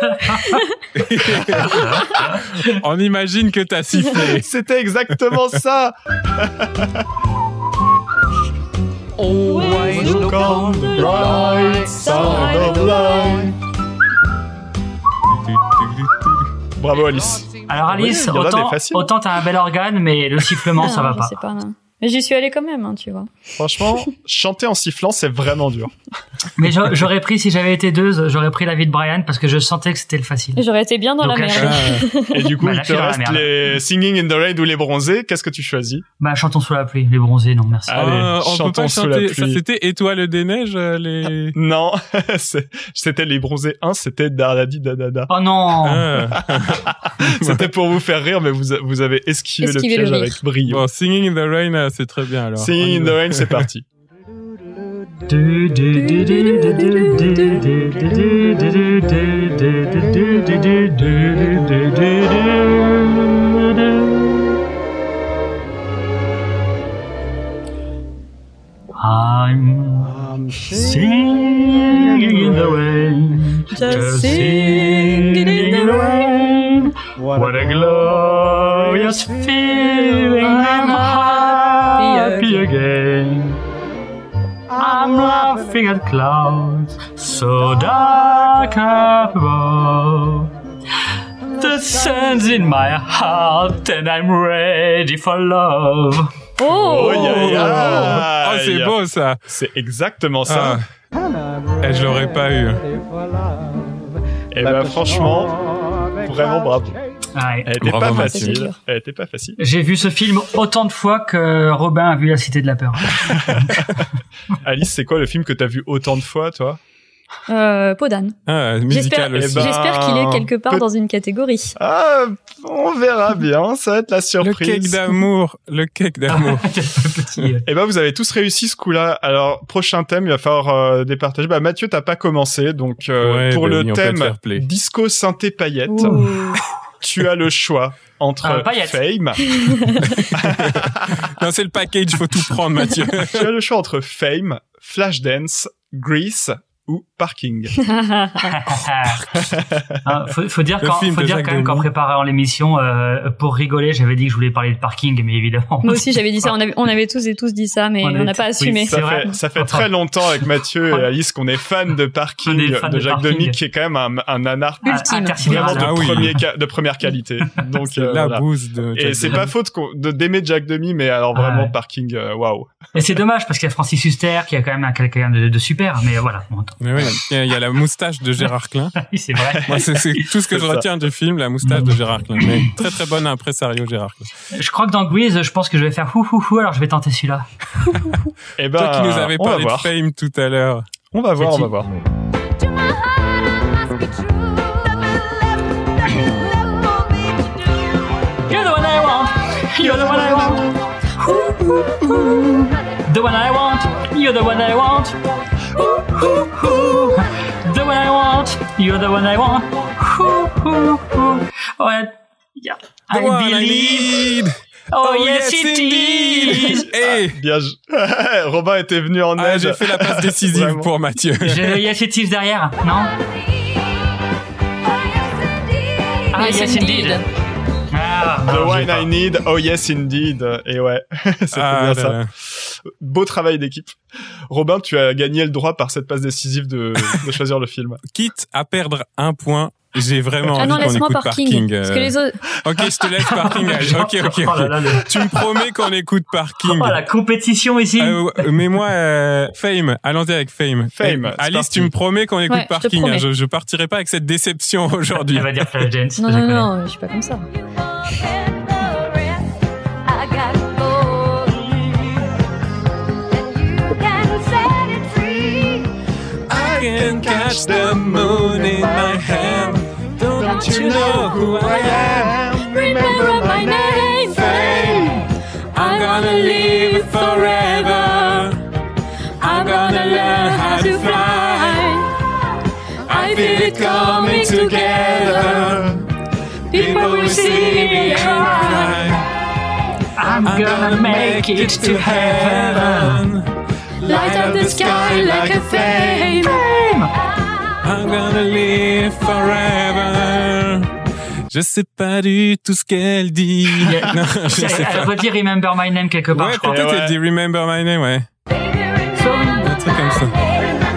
[SPEAKER 2] On imagine que t'as sifflé.
[SPEAKER 3] C'était exactement ça.
[SPEAKER 9] Always look on the bright side of life.
[SPEAKER 3] Bravo Alice.
[SPEAKER 4] Alors Alice,
[SPEAKER 3] Oui,
[SPEAKER 4] autant, t'as un bel organe, mais le sifflement
[SPEAKER 5] Ah,
[SPEAKER 4] ça va
[SPEAKER 5] je
[SPEAKER 4] pas.
[SPEAKER 5] sais pas, non. Mais j'y suis allée quand même, hein, tu vois.
[SPEAKER 3] Franchement, chanter en sifflant, c'est vraiment dur.
[SPEAKER 4] Mais j'a- j'aurais pris, si j'avais été deux, j'aurais pris la vie de Brian parce que je sentais que c'était le facile.
[SPEAKER 5] Et J'aurais été bien dans
[SPEAKER 4] Donc,
[SPEAKER 5] la merde.
[SPEAKER 2] Ah,
[SPEAKER 3] Et du coup,
[SPEAKER 4] Bah,
[SPEAKER 3] il te reste les Singing in the Rain ou les Bronzés. Qu'est-ce que tu choisis?
[SPEAKER 4] Bah chantons sous la pluie, les bronzés, non merci.
[SPEAKER 3] Allez,
[SPEAKER 2] Ah, on peut
[SPEAKER 3] chantons
[SPEAKER 2] pas
[SPEAKER 3] sous la
[SPEAKER 2] chanter. Ça,
[SPEAKER 3] pluie.
[SPEAKER 2] c'était Étoile des neiges, euh, les.
[SPEAKER 3] Non, c'est- c'était les Bronzés 1, c'était Dardadi Dadada.
[SPEAKER 4] Oh non
[SPEAKER 2] Ah.
[SPEAKER 3] C'était pour vous faire rire, mais vous, vous avez esquivé,
[SPEAKER 5] Esquivé
[SPEAKER 3] le piège avec brio.
[SPEAKER 2] Bon, Singing in the Rain, ah, c'est très bien alors.
[SPEAKER 3] C'est Noël, c'est parti.
[SPEAKER 4] I'm singing away, just singing. What a glorious feeling! I'm laughing at clouds so dark up above. The sun's in my heart and I'm ready for love.
[SPEAKER 5] Oh,
[SPEAKER 3] Oh, yeah, yeah.
[SPEAKER 2] Oh, c'est beau ça.
[SPEAKER 3] C'est exactement ça.
[SPEAKER 2] Ah. Eh, je l'aurais pas eu.
[SPEAKER 3] Et ben franchement, vraiment bravo.
[SPEAKER 4] Ouais.
[SPEAKER 3] Elle était pas facile. Elle était pas facile.
[SPEAKER 4] J'ai vu ce film autant de fois que Robin a vu La Cité de la Peur.
[SPEAKER 3] Alice, c'est quoi le film que t'as vu autant de fois, toi?
[SPEAKER 5] Euh, Podane.
[SPEAKER 2] Ah,
[SPEAKER 5] J'espère
[SPEAKER 2] musical aussi.
[SPEAKER 3] Eh ben,
[SPEAKER 5] j'espère qu'il est quelque part
[SPEAKER 3] peut-
[SPEAKER 5] dans une catégorie.
[SPEAKER 3] Ah, on verra bien, ça va être la
[SPEAKER 2] Le
[SPEAKER 3] surprise.
[SPEAKER 2] cake d'amour, le cake d'amour.
[SPEAKER 4] Petit, euh,
[SPEAKER 3] Eh ben, vous avez tous réussi ce coup-là. Alors, prochain thème, il va falloir euh, départager. Bah, Mathieu, t'as pas commencé, donc euh,
[SPEAKER 2] Ouais,
[SPEAKER 3] pour
[SPEAKER 2] bah
[SPEAKER 3] le thème disco synthé paillette. tu as le choix entre. Fame,
[SPEAKER 2] non, c'est le package, faut tout prendre, Mathieu.
[SPEAKER 3] tu as le choix entre Fame, Flashdance, Grease ou Parking.
[SPEAKER 4] Ah, faut, faut dire,
[SPEAKER 2] Le
[SPEAKER 4] quand,
[SPEAKER 2] film
[SPEAKER 4] faut
[SPEAKER 2] de
[SPEAKER 4] dire
[SPEAKER 2] Jacques
[SPEAKER 4] quand même qu'en
[SPEAKER 2] Demy.
[SPEAKER 4] préparant l'émission, euh, pour rigoler, j'avais dit que je voulais parler de parking, mais évidemment.
[SPEAKER 5] Moi aussi, j'avais dit ça. On avait, on avait tous et tous dit ça, mais
[SPEAKER 4] On
[SPEAKER 5] n'a pas
[SPEAKER 4] oui,
[SPEAKER 5] assumé.
[SPEAKER 4] c'est
[SPEAKER 3] Ça
[SPEAKER 4] vrai.
[SPEAKER 3] fait, ça fait très longtemps avec Mathieu et Alice qu'on est fan de Parking
[SPEAKER 4] est fan
[SPEAKER 3] de
[SPEAKER 4] de
[SPEAKER 3] Jacques
[SPEAKER 4] Parking.
[SPEAKER 3] Demy, qui est quand même un, un
[SPEAKER 5] Ultime.
[SPEAKER 3] vraiment de,
[SPEAKER 2] Ah oui.
[SPEAKER 3] premier de première qualité. Donc,
[SPEAKER 2] C'est
[SPEAKER 3] euh,
[SPEAKER 2] la
[SPEAKER 3] voilà.
[SPEAKER 2] bouse de
[SPEAKER 3] Et
[SPEAKER 2] Jack
[SPEAKER 3] c'est pas faute de d'aimer Jack Demy, mais alors
[SPEAKER 4] Ah
[SPEAKER 3] vraiment
[SPEAKER 4] ouais.
[SPEAKER 3] Parking, euh, waouh.
[SPEAKER 4] Et c'est dommage parce qu'il y a Francis Huster qui a quand même un- quelqu'un de, de super, mais voilà. Bon.
[SPEAKER 2] Mais oui, il y a- la moustache de Gérard Klein.
[SPEAKER 4] Oui, c'est vrai.
[SPEAKER 2] Moi, c'est c'est tout ce que je
[SPEAKER 3] ça.
[SPEAKER 2] retiens du film, la moustache de Gérard Klein. Mais très très bon impresario, Gérard Klein.
[SPEAKER 4] Je crois que dans Grease, je pense que je vais faire hou hou hou, alors je vais tenter celui-là.
[SPEAKER 3] Et ben,
[SPEAKER 2] Toi qui nous avais parlé de. Fame tout à l'heure.
[SPEAKER 3] On va voir, on va voir.
[SPEAKER 7] To my heart, it must be true.
[SPEAKER 4] You're the one I want. You're the one I want. The one I want. You're the one I want. You're the one I want. Ouais. Yeah. I
[SPEAKER 2] The one I
[SPEAKER 4] believe.
[SPEAKER 2] need.
[SPEAKER 4] Oh, yes, it is.
[SPEAKER 2] Hey,
[SPEAKER 3] Bien, jou- Robin était venu en
[SPEAKER 2] ah,
[SPEAKER 3] aide.
[SPEAKER 2] j'ai fait la passe décisive pour Mathieu.
[SPEAKER 4] J'ai yes it is derrière, non? Ah,
[SPEAKER 5] Yes,
[SPEAKER 4] yes
[SPEAKER 5] indeed.
[SPEAKER 4] indeed. Ah,
[SPEAKER 3] The
[SPEAKER 4] non,
[SPEAKER 3] wine. I need, oh yes indeed. Et ouais, c'était
[SPEAKER 2] Ah,
[SPEAKER 3] bien
[SPEAKER 2] là,
[SPEAKER 3] ça.
[SPEAKER 2] là.
[SPEAKER 3] Beau travail d'équipe. Robin, tu as gagné le droit par cette passe décisive de, de choisir le film.
[SPEAKER 2] Quitte à perdre un point, j'ai vraiment
[SPEAKER 5] Ah non,
[SPEAKER 2] envie qu'on
[SPEAKER 5] laisse-moi
[SPEAKER 2] écoute
[SPEAKER 5] parking.
[SPEAKER 2] Parking.
[SPEAKER 5] Parce
[SPEAKER 2] euh.
[SPEAKER 5] que les autres.
[SPEAKER 2] Ok, je te laisse Parking. allez. Ok, ok,
[SPEAKER 4] Oh là
[SPEAKER 2] ok.
[SPEAKER 4] là, le-
[SPEAKER 2] Tu me promets qu'on écoute Parking.
[SPEAKER 4] Oh, la compétition ici.
[SPEAKER 2] Euh, mais moi, euh, Fame, allons-y avec Fame.
[SPEAKER 3] Fame,
[SPEAKER 2] Euh, Alice,
[SPEAKER 3] parti.
[SPEAKER 2] tu me promets qu'on écoute
[SPEAKER 5] Ouais,
[SPEAKER 2] Parking. hein. Je, je partirai pas avec cette déception aujourd'hui.
[SPEAKER 4] Elle va dire Flashdance.
[SPEAKER 5] Non,
[SPEAKER 4] je
[SPEAKER 5] non,
[SPEAKER 4] connais.
[SPEAKER 5] non, je suis pas comme ça.
[SPEAKER 2] Catch the moon in my hand. Don't you know who I am?
[SPEAKER 5] Remember my name,
[SPEAKER 2] Fame. I'm gonna live forever. I'm gonna learn how to fly. I feel it coming together. People will see me and cry.
[SPEAKER 4] I'm gonna make it to heaven.
[SPEAKER 5] Light up the sky like a flame.
[SPEAKER 2] I'm gonna live forever. Je sais pas du tout ce qu'elle dit.
[SPEAKER 4] Yeah.
[SPEAKER 2] Non, je sais
[SPEAKER 4] Elle
[SPEAKER 2] pas.
[SPEAKER 4] redit Remember My Name quelque part,
[SPEAKER 2] Ouais,
[SPEAKER 4] je crois.
[SPEAKER 2] peut-être
[SPEAKER 3] Ouais.
[SPEAKER 2] elle dit Remember My Name, ouais. Un truc comme ça.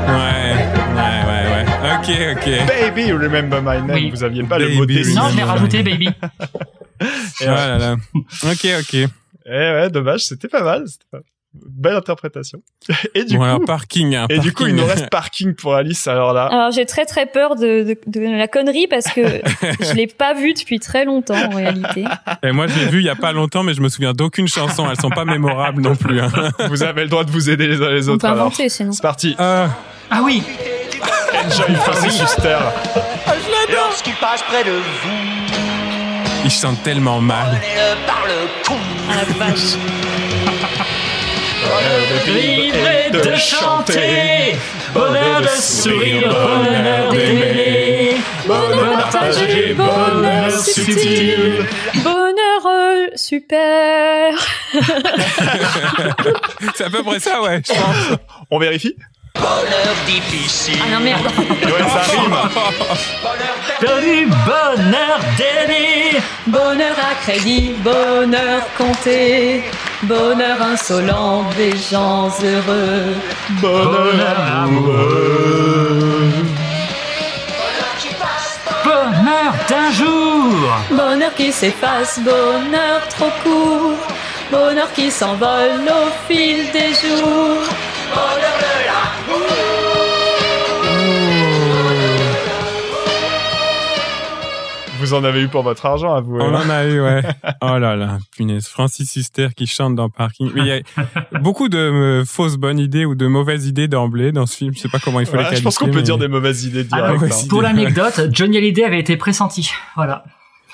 [SPEAKER 2] Ouais, ouais, ouais, ouais. Ok, ok.
[SPEAKER 3] Baby, remember my name.
[SPEAKER 4] Oui.
[SPEAKER 3] Vous aviez pas le mot
[SPEAKER 2] Baby,
[SPEAKER 3] décisif.
[SPEAKER 4] Non, je l'ai rajouté, baby.
[SPEAKER 3] Et
[SPEAKER 2] Oh là là. Ok, ok.
[SPEAKER 3] Eh ouais, dommage, c'était pas mal. C'était pas... Belle interprétation. Et du coup,
[SPEAKER 2] parking. hein,
[SPEAKER 3] et du coup, il
[SPEAKER 2] parking.
[SPEAKER 3] nous reste parking pour Alice. Alors là,
[SPEAKER 5] Alors j'ai très très peur de, de, de la connerie parce que je l'ai pas vue depuis très longtemps en réalité.
[SPEAKER 2] Et moi, je l'ai vu il y a pas longtemps, mais je me souviens d'aucune chanson. Elles sont pas mémorables non plus. hein.
[SPEAKER 3] vous avez le droit de vous aider les uns les
[SPEAKER 5] On
[SPEAKER 3] autres.
[SPEAKER 5] peut
[SPEAKER 3] Alors,
[SPEAKER 5] inventer sinon.
[SPEAKER 3] c'est parti.
[SPEAKER 2] Ah,
[SPEAKER 4] Ah oui.
[SPEAKER 3] Enjoy Francis Huster.
[SPEAKER 6] Lorsqu'il passe près de vous,
[SPEAKER 2] ils chantent tellement mal.
[SPEAKER 6] prenez-le par le cou.
[SPEAKER 5] Ah la vache.
[SPEAKER 4] Vivre et de chanter, bonheur de sourire, bonheur d'aimer, bonheur partagé, bonheur subtil.
[SPEAKER 5] Bonheur euh, super.
[SPEAKER 2] C'est à peu près ça, ouais, je pense.
[SPEAKER 3] On vérifie?
[SPEAKER 6] Bonheur difficile.
[SPEAKER 5] Ah non merde.
[SPEAKER 3] Ouais, ça rime.
[SPEAKER 4] Bonheur d'aimer,
[SPEAKER 5] Bonheur à crédit, bonheur compté, bonheur insolent des gens heureux.
[SPEAKER 3] Bonheur amoureux.
[SPEAKER 4] bonheur d'un jour.
[SPEAKER 5] Bonheur qui s'efface, bonheur trop court, bonheur qui s'envole au fil des jours.
[SPEAKER 3] Vous vous en avez eu pour votre argent, à vous.
[SPEAKER 2] On en a eu, ouais. Oh là là, punaise. Francis Huster qui chante dans Parking. Mais il y a beaucoup de euh, fausses bonnes idées ou de mauvaises idées d'emblée dans ce film. Je sais pas comment il faut les qualifier.
[SPEAKER 3] je pense qu'on peut
[SPEAKER 2] mais-
[SPEAKER 3] dire des mauvaises idées
[SPEAKER 4] Ah,
[SPEAKER 2] ouais,
[SPEAKER 3] hein.
[SPEAKER 4] Pour l'anecdote, Johnny Hallyday avait été pressenti. Voilà.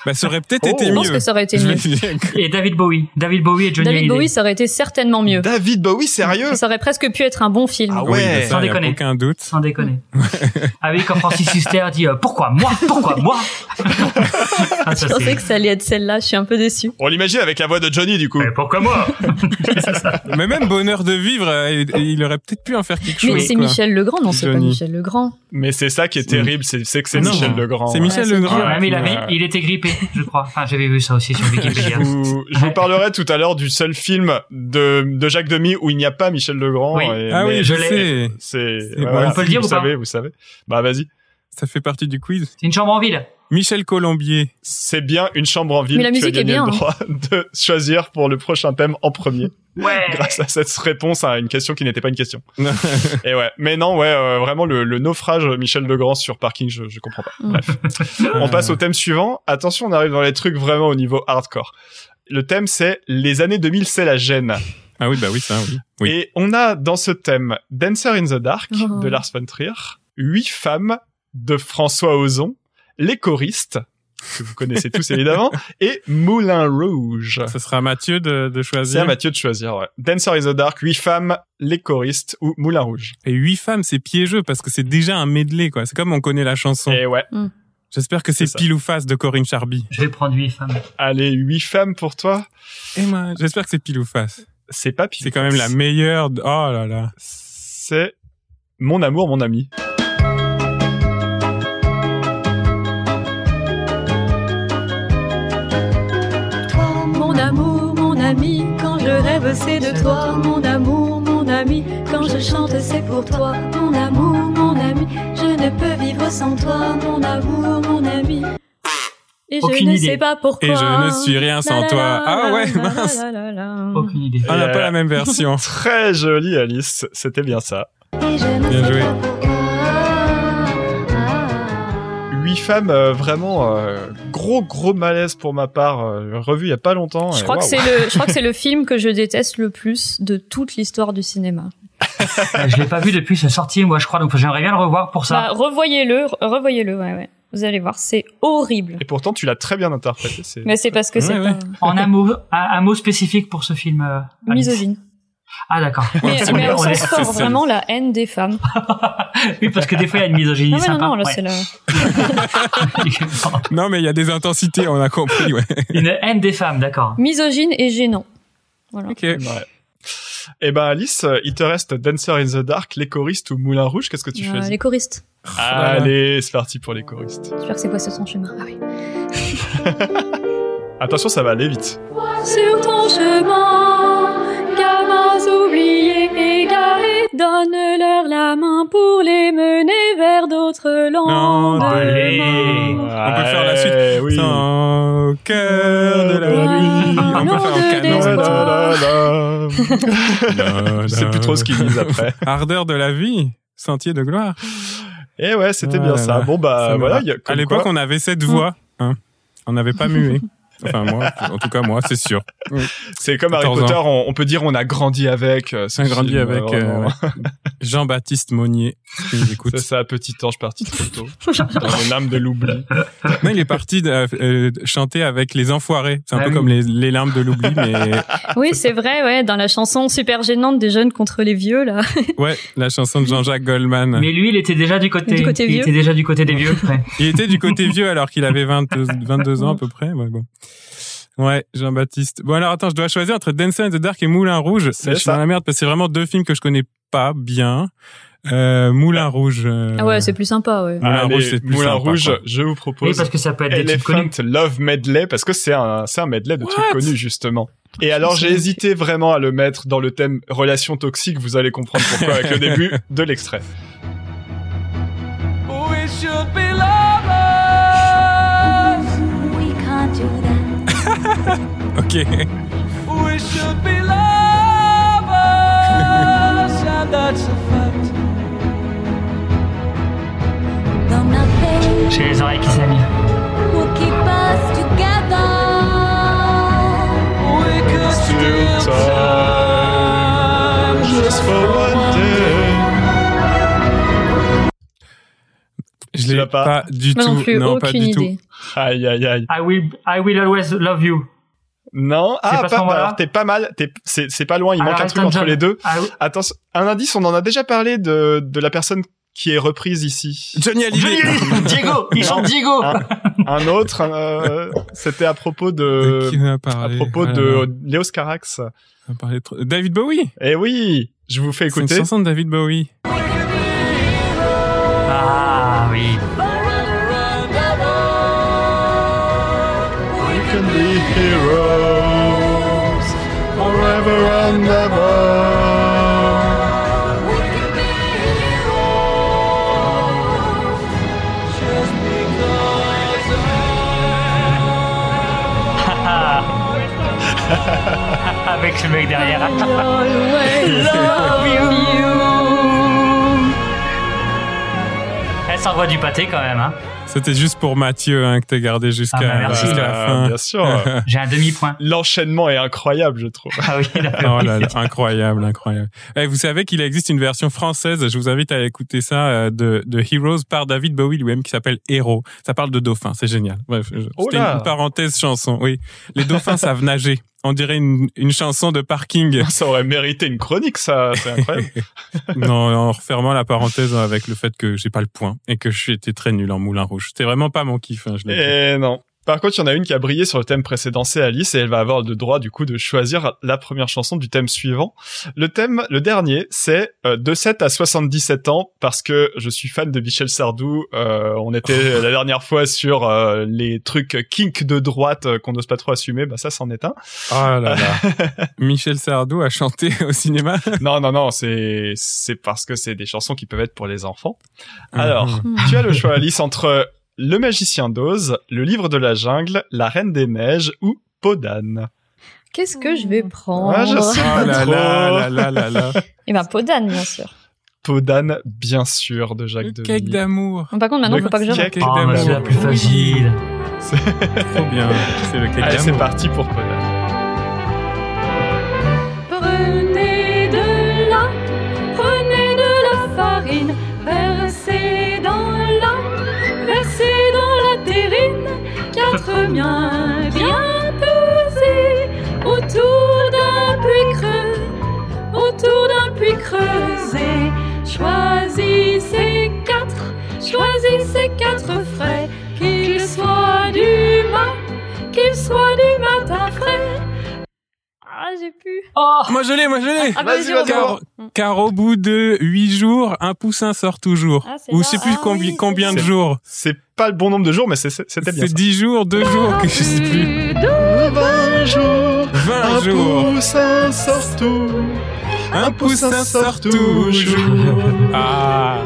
[SPEAKER 2] Bah, ça aurait peut-être
[SPEAKER 3] Oh.
[SPEAKER 2] été
[SPEAKER 5] Je
[SPEAKER 2] mieux.
[SPEAKER 5] pense que ça aurait été
[SPEAKER 2] Je vais
[SPEAKER 5] mieux.
[SPEAKER 2] dire que-
[SPEAKER 4] Et David Bowie. David Bowie et Johnny
[SPEAKER 5] David
[SPEAKER 4] Hallyday.
[SPEAKER 5] Bowie, ça aurait été certainement mieux.
[SPEAKER 3] David Bowie, sérieux?
[SPEAKER 5] Ça aurait presque pu être un bon film.
[SPEAKER 3] Ah ouais.
[SPEAKER 2] ça,
[SPEAKER 4] Sans déconner.
[SPEAKER 2] aucun doute.
[SPEAKER 4] Sans déconner. ah oui, quand Francis Huster dit euh, pourquoi moi? Pourquoi moi? Ah, ça,
[SPEAKER 5] Je pensais
[SPEAKER 4] c'est-
[SPEAKER 5] que ça allait être celle-là, je suis un peu déçue.
[SPEAKER 3] On l'imagine avec la voix de Johnny, du coup.
[SPEAKER 4] Mais pourquoi moi?
[SPEAKER 2] Mais même Bonheur de vivre, euh, il aurait peut-être pu en faire quelque chose.
[SPEAKER 5] Mais c'est. Michel Legrand, non, c'est pas
[SPEAKER 2] Johnny.
[SPEAKER 5] Michel Legrand.
[SPEAKER 3] Mais c'est ça qui est terrible, c'est que c'est Michel Legrand.
[SPEAKER 2] C'est Michel Legrand.
[SPEAKER 4] il était grippé, je crois. Enfin, j'avais vu ça aussi sur Wikipédia.
[SPEAKER 3] Je vous, je vous parlerai tout à l'heure du seul film de, de Jacques Demy où il n'y a pas Michel Legrand.
[SPEAKER 4] Oui.
[SPEAKER 3] et-
[SPEAKER 2] Ah
[SPEAKER 3] mais
[SPEAKER 2] oui, je
[SPEAKER 4] l'ai.
[SPEAKER 2] sais.
[SPEAKER 3] C'est,
[SPEAKER 2] C'est bon.
[SPEAKER 3] voilà,
[SPEAKER 4] On peut le dire
[SPEAKER 3] vous
[SPEAKER 4] ou pas
[SPEAKER 3] savez, vous savez. Bah, vas-y.
[SPEAKER 2] Ça fait partie du quiz.
[SPEAKER 4] C'est une chambre en ville.
[SPEAKER 2] Michel Colombier.
[SPEAKER 3] C'est bien une chambre en ville.
[SPEAKER 5] Mais la
[SPEAKER 3] tu as
[SPEAKER 5] musique est
[SPEAKER 3] gagné
[SPEAKER 5] bien,
[SPEAKER 3] le
[SPEAKER 5] hein.
[SPEAKER 3] droit de choisir pour le prochain thème en premier.
[SPEAKER 4] Ouais.
[SPEAKER 3] grâce à cette réponse à une question qui n'était pas une question. Et ouais. Mais non, ouais, euh, vraiment le, le naufrage Michel Legrand sur parking, je, je comprends pas.
[SPEAKER 5] Mm.
[SPEAKER 3] Bref. on passe au thème suivant. Attention, on arrive dans les trucs vraiment au niveau hardcore. Le thème c'est les années 2000, c'est la gêne.
[SPEAKER 2] Ah oui, bah oui, ça, oui. Oui.
[SPEAKER 3] Et on a dans ce thème Dancer in the Dark
[SPEAKER 5] Oh.
[SPEAKER 3] de Lars von Trier, huit femmes de François Ozon, les choristes que vous connaissez tous évidemment, et Moulin Rouge.
[SPEAKER 2] Ça sera à Mathieu de, de
[SPEAKER 3] C'est
[SPEAKER 2] choisir.
[SPEAKER 3] à Mathieu de choisir, ouais. Dancer in the Dark, huit femmes, les choristes ou Moulin Rouge.
[SPEAKER 2] Et huit femmes, c'est piégeux parce que c'est déjà un medley, quoi. C'est comme on connaît la chanson.
[SPEAKER 3] Et ouais.
[SPEAKER 2] J'espère que c'est
[SPEAKER 3] C'est
[SPEAKER 2] pile ou face de Corinne Charby.
[SPEAKER 4] Je vais prendre huit femmes.
[SPEAKER 3] Allez, huit femmes pour toi.
[SPEAKER 2] Et moi, j'espère que c'est pile ou face.
[SPEAKER 3] C'est pas pile.
[SPEAKER 2] C'est quand même la meilleure. de- Oh là là.
[SPEAKER 3] C'est mon amour, mon ami.
[SPEAKER 5] Amour, mon ami, quand je rêve, c'est de toi, mon amour, mon ami. Quand je chante, c'est pour toi, mon amour, mon ami. Je ne peux vivre sans toi, mon amour, mon ami. Et je ne
[SPEAKER 4] idée.
[SPEAKER 5] sais pas pourquoi.
[SPEAKER 2] Et je ne suis rien sans
[SPEAKER 5] La
[SPEAKER 2] toi.
[SPEAKER 5] la
[SPEAKER 2] Ah ouais,
[SPEAKER 5] la
[SPEAKER 2] mince.
[SPEAKER 5] la la la.
[SPEAKER 4] Aucune idée.
[SPEAKER 2] On n'a
[SPEAKER 3] Et,
[SPEAKER 2] pas
[SPEAKER 3] euh,
[SPEAKER 2] la même version.
[SPEAKER 3] Très jolie, Alice. C'était bien ça.
[SPEAKER 5] Et je ne
[SPEAKER 2] Bien
[SPEAKER 5] sais
[SPEAKER 2] joué.
[SPEAKER 5] pas pourquoi. Ah.
[SPEAKER 3] Huit femmes, euh, vraiment euh, gros gros malaise pour ma part. euh, revu il y a pas longtemps.
[SPEAKER 5] Je crois, que c'est le, je crois que c'est le film que je déteste le plus de toute l'histoire du cinéma.
[SPEAKER 4] Euh, je l'ai pas vu depuis sa sortie, moi, je crois. Donc, j'aimerais bien le revoir pour
[SPEAKER 5] Bah,
[SPEAKER 4] ça.
[SPEAKER 5] revoyez-le, re- revoyez-le, ouais, ouais. Vous allez voir, c'est horrible.
[SPEAKER 3] Et pourtant, tu l'as très bien interprété. C'est
[SPEAKER 5] Mais c'est parce que
[SPEAKER 2] Ouais,
[SPEAKER 5] c'est
[SPEAKER 2] ouais.
[SPEAKER 5] pas
[SPEAKER 4] En un mot, un, un mot spécifique pour ce film. euh,
[SPEAKER 5] misogyne.
[SPEAKER 4] Ah, d'accord.
[SPEAKER 5] Mais,
[SPEAKER 4] on
[SPEAKER 5] sens fort, vraiment la haine des femmes.
[SPEAKER 4] oui, parce que des fois, il y a une misogynie
[SPEAKER 5] Ah non,
[SPEAKER 4] sympa.
[SPEAKER 5] non, là
[SPEAKER 4] Ouais.
[SPEAKER 5] c'est la...
[SPEAKER 2] Non, mais il y a des intensités, on a compris, ouais.
[SPEAKER 4] Une haine des femmes, d'accord.
[SPEAKER 5] misogyne et gênant. Voilà.
[SPEAKER 2] Ok.
[SPEAKER 3] Ouais. Eh ben Alice, euh, il te reste Dancer in the Dark, les choristes ou Moulin Rouge. Qu'est-ce que tu
[SPEAKER 5] Euh,
[SPEAKER 3] choisis
[SPEAKER 5] les choristes.
[SPEAKER 3] Allez, c'est parti pour les choristes.
[SPEAKER 5] J'espère que c'est pas ce son chemin. Ah oui.
[SPEAKER 3] Attention, ça va aller vite.
[SPEAKER 5] Sur ton chemin, gamins oubliés, égarés, donne-leur la main pour les mener vers d'autres
[SPEAKER 4] Allez.
[SPEAKER 5] lendemains.
[SPEAKER 2] On peut faire la suite.
[SPEAKER 3] Oui.
[SPEAKER 2] Sans cœur de la nuit. On peut faire en
[SPEAKER 5] de
[SPEAKER 2] canon.
[SPEAKER 3] Je sais plus trop ce qu'ils disent après.
[SPEAKER 2] Ardeur de la vie. Sentier de gloire.
[SPEAKER 3] Et ouais, c'était bien
[SPEAKER 2] Voilà.
[SPEAKER 3] ça. Bon bah voilà. Y a,
[SPEAKER 2] à l'époque, on avait cette voix. Hein. On n'avait pas mué. Enfin, moi, en tout cas, moi, c'est sûr.
[SPEAKER 3] c'est comme Harry
[SPEAKER 2] 14
[SPEAKER 3] Potter. On, on peut dire on a grandi avec. euh, ce
[SPEAKER 2] J'ai grandi
[SPEAKER 3] film,
[SPEAKER 2] avec euh. Jean-Baptiste Monnier, qui nous écoute.
[SPEAKER 3] C'est ça, petit ange parti trop tôt. Dans les lames de l'oubli.
[SPEAKER 2] Non, il est parti de, euh, chanter avec les enfoirés. C'est un
[SPEAKER 4] Ah
[SPEAKER 2] peu
[SPEAKER 4] oui.
[SPEAKER 2] comme les, les larmes de l'oubli, mais
[SPEAKER 5] Oui, c'est vrai, ouais, dans la chanson super gênante des jeunes contre les vieux, là.
[SPEAKER 2] ouais, la chanson de Jean-Jacques Goldman.
[SPEAKER 4] Mais lui, il était déjà du côté,
[SPEAKER 5] Du côté
[SPEAKER 4] il
[SPEAKER 5] vieux.
[SPEAKER 4] était déjà du côté des vieux. ouais.
[SPEAKER 2] Il était du côté vieux alors qu'il avait 22, 22 ans à peu près. Ouais, bon. Ouais, Jean-Baptiste. Bon alors attends, je dois choisir entre Dancer in the Dark et Moulin Rouge.
[SPEAKER 3] C'est
[SPEAKER 2] je suis
[SPEAKER 3] ça.
[SPEAKER 2] dans la merde parce que c'est vraiment deux films que je connais pas bien. Euh, Moulin Rouge. euh,
[SPEAKER 5] Ah ouais, c'est plus sympa, ouais.
[SPEAKER 2] Moulin
[SPEAKER 3] Allez,
[SPEAKER 2] Rouge, c'est plus
[SPEAKER 3] Moulin
[SPEAKER 2] sympa,
[SPEAKER 3] Rouge,
[SPEAKER 2] quoi.
[SPEAKER 3] je vous
[SPEAKER 4] Oui,
[SPEAKER 3] propose
[SPEAKER 4] parce que ça peut être des trucs
[SPEAKER 3] Elephant
[SPEAKER 4] connus.
[SPEAKER 3] Love Medley parce que c'est un c'est un medley de trucs connus justement. Et alors j'ai hésité vraiment à le mettre dans le thème relation toxique, vous allez comprendre pourquoi avec le début de l'extrait.
[SPEAKER 6] We should be Okay.
[SPEAKER 7] We
[SPEAKER 6] should be lovers and that's a fact.
[SPEAKER 4] J'ai les oreilles qui s'amient.
[SPEAKER 7] We'll keep
[SPEAKER 3] us together. We could do time just for
[SPEAKER 2] Je
[SPEAKER 3] Tu
[SPEAKER 2] l'ai
[SPEAKER 3] pas
[SPEAKER 2] pas, du
[SPEAKER 5] Moi
[SPEAKER 2] tout.
[SPEAKER 5] non plus,
[SPEAKER 2] non, pas du tout.
[SPEAKER 3] Aïe, aïe, aïe.
[SPEAKER 4] I will, I will always love you.
[SPEAKER 3] Non, ah,
[SPEAKER 4] pas
[SPEAKER 3] alors t'es pas mal, t'es, c'est, pas loin, il manque
[SPEAKER 4] Alors,
[SPEAKER 3] un truc entre
[SPEAKER 4] John.
[SPEAKER 3] les deux.
[SPEAKER 4] Will-
[SPEAKER 3] Attention, un indice, on en a déjà parlé de, de la personne qui est reprise ici.
[SPEAKER 2] Johnny Hallyday.
[SPEAKER 4] Diego, il chante Diego.
[SPEAKER 3] Un, un autre, euh, c'était à propos de,
[SPEAKER 2] Qui en a
[SPEAKER 3] à propos
[SPEAKER 2] Ah
[SPEAKER 3] de Léos Carax.
[SPEAKER 2] on a parlé trop- David Bowie.
[SPEAKER 3] Eh oui, je vous fais
[SPEAKER 2] C'est une
[SPEAKER 3] écouter.
[SPEAKER 2] chanson de David Bowie.
[SPEAKER 4] Ah oui.
[SPEAKER 3] We can be heroes forever and ever.
[SPEAKER 4] Avec le mec derrière. Elle s'envoie du pâté quand même. Hein.
[SPEAKER 2] C'était juste pour Mathieu hein, que t'as gardé jusqu'à
[SPEAKER 4] Ah bah
[SPEAKER 2] la
[SPEAKER 3] Euh,
[SPEAKER 2] fin.
[SPEAKER 3] bien sûr.
[SPEAKER 4] J'ai un demi-point.
[SPEAKER 3] L'enchaînement est incroyable, je trouve.
[SPEAKER 4] Ah oui,
[SPEAKER 2] Oh là là, incroyable, incroyable. Eh, vous savez qu'il existe une version française, je vous invite à écouter ça, euh, de, de Heroes par David Bowie lui-même qui s'appelle Héros. Ça parle de dauphins, c'est génial. Bref,
[SPEAKER 3] Oh
[SPEAKER 2] c'était
[SPEAKER 3] là.
[SPEAKER 2] une parenthèse chanson, oui. Les dauphins savent nager. On dirait une, une chanson de parking.
[SPEAKER 3] Ça aurait mérité une chronique, ça. C'est incroyable.
[SPEAKER 2] non, en refermant la parenthèse avec le fait que j'ai pas le point et que je suis été très nul en Moulin Rouge. C'était vraiment pas mon kiff, hein, je.
[SPEAKER 3] Et non. Par contre, il y en a une qui a brillé sur le thème précédent, c'est Alice, et elle va avoir le droit, du coup, de choisir la première chanson du thème suivant. Le thème, le dernier, c'est euh, de 7 à 77 ans, parce que je suis fan de Michel Sardou. Euh, on était la dernière fois sur euh, les trucs kink de droite euh, qu'on n'ose pas trop assumer. Bah ça, c'en est un.
[SPEAKER 2] Oh là là. Michel Sardou a chanté au cinéma.
[SPEAKER 3] non, non, non, c'est c'est parce que c'est des chansons qui peuvent être pour les enfants. Alors,
[SPEAKER 2] Mhm.
[SPEAKER 3] tu as le choix, Alice, entre Le Magicien d'Oz, Le Livre de la Jungle, La Reine des Neiges ou Podane.
[SPEAKER 5] Qu'est-ce que je vais prendre
[SPEAKER 3] Ah, je sais pas
[SPEAKER 2] Oh là
[SPEAKER 3] trop.
[SPEAKER 2] là là là là là.
[SPEAKER 5] Eh ben, Podane, bien sûr.
[SPEAKER 3] Podane, bien sûr, de Jacques
[SPEAKER 2] Le
[SPEAKER 3] Demy.
[SPEAKER 2] cake d'amour.
[SPEAKER 5] Bon, par contre, maintenant,
[SPEAKER 3] Le
[SPEAKER 5] faut pas que je
[SPEAKER 3] cake.
[SPEAKER 4] Oh, mais c'est la plus facile.
[SPEAKER 2] Trop bien. C'est le cake
[SPEAKER 3] Allez, c'est
[SPEAKER 2] d'amour.
[SPEAKER 3] parti pour Podane.
[SPEAKER 7] Bien pesées autour d'un puits creux, autour d'un puits creusé. Choisissez quatre, choisissez quatre frais, qu'ils soient du mat, qu'ils soient du matin frais.
[SPEAKER 5] Ah, j'ai pu.
[SPEAKER 4] Oh
[SPEAKER 2] Moi je l'ai, moi je l'ai.
[SPEAKER 5] Ah,
[SPEAKER 3] Vas-y,
[SPEAKER 5] vas-y,
[SPEAKER 3] vas-y.
[SPEAKER 2] Car, car au bout de huit jours, un poussin sort toujours.
[SPEAKER 5] Ah, c'est
[SPEAKER 2] Ou je sais plus
[SPEAKER 5] Ah
[SPEAKER 2] combien,
[SPEAKER 5] oui,
[SPEAKER 2] combien de jours.
[SPEAKER 3] C'est pas le bon nombre de jours, mais c'est- c'est- c'était bien
[SPEAKER 2] C'est
[SPEAKER 3] ça.
[SPEAKER 2] 10 jours, 2 jours, que je sais plus.
[SPEAKER 3] 20 jours,
[SPEAKER 2] 20 jours.
[SPEAKER 3] poussin sort tout.
[SPEAKER 2] Un poussin sort toujours. Ah.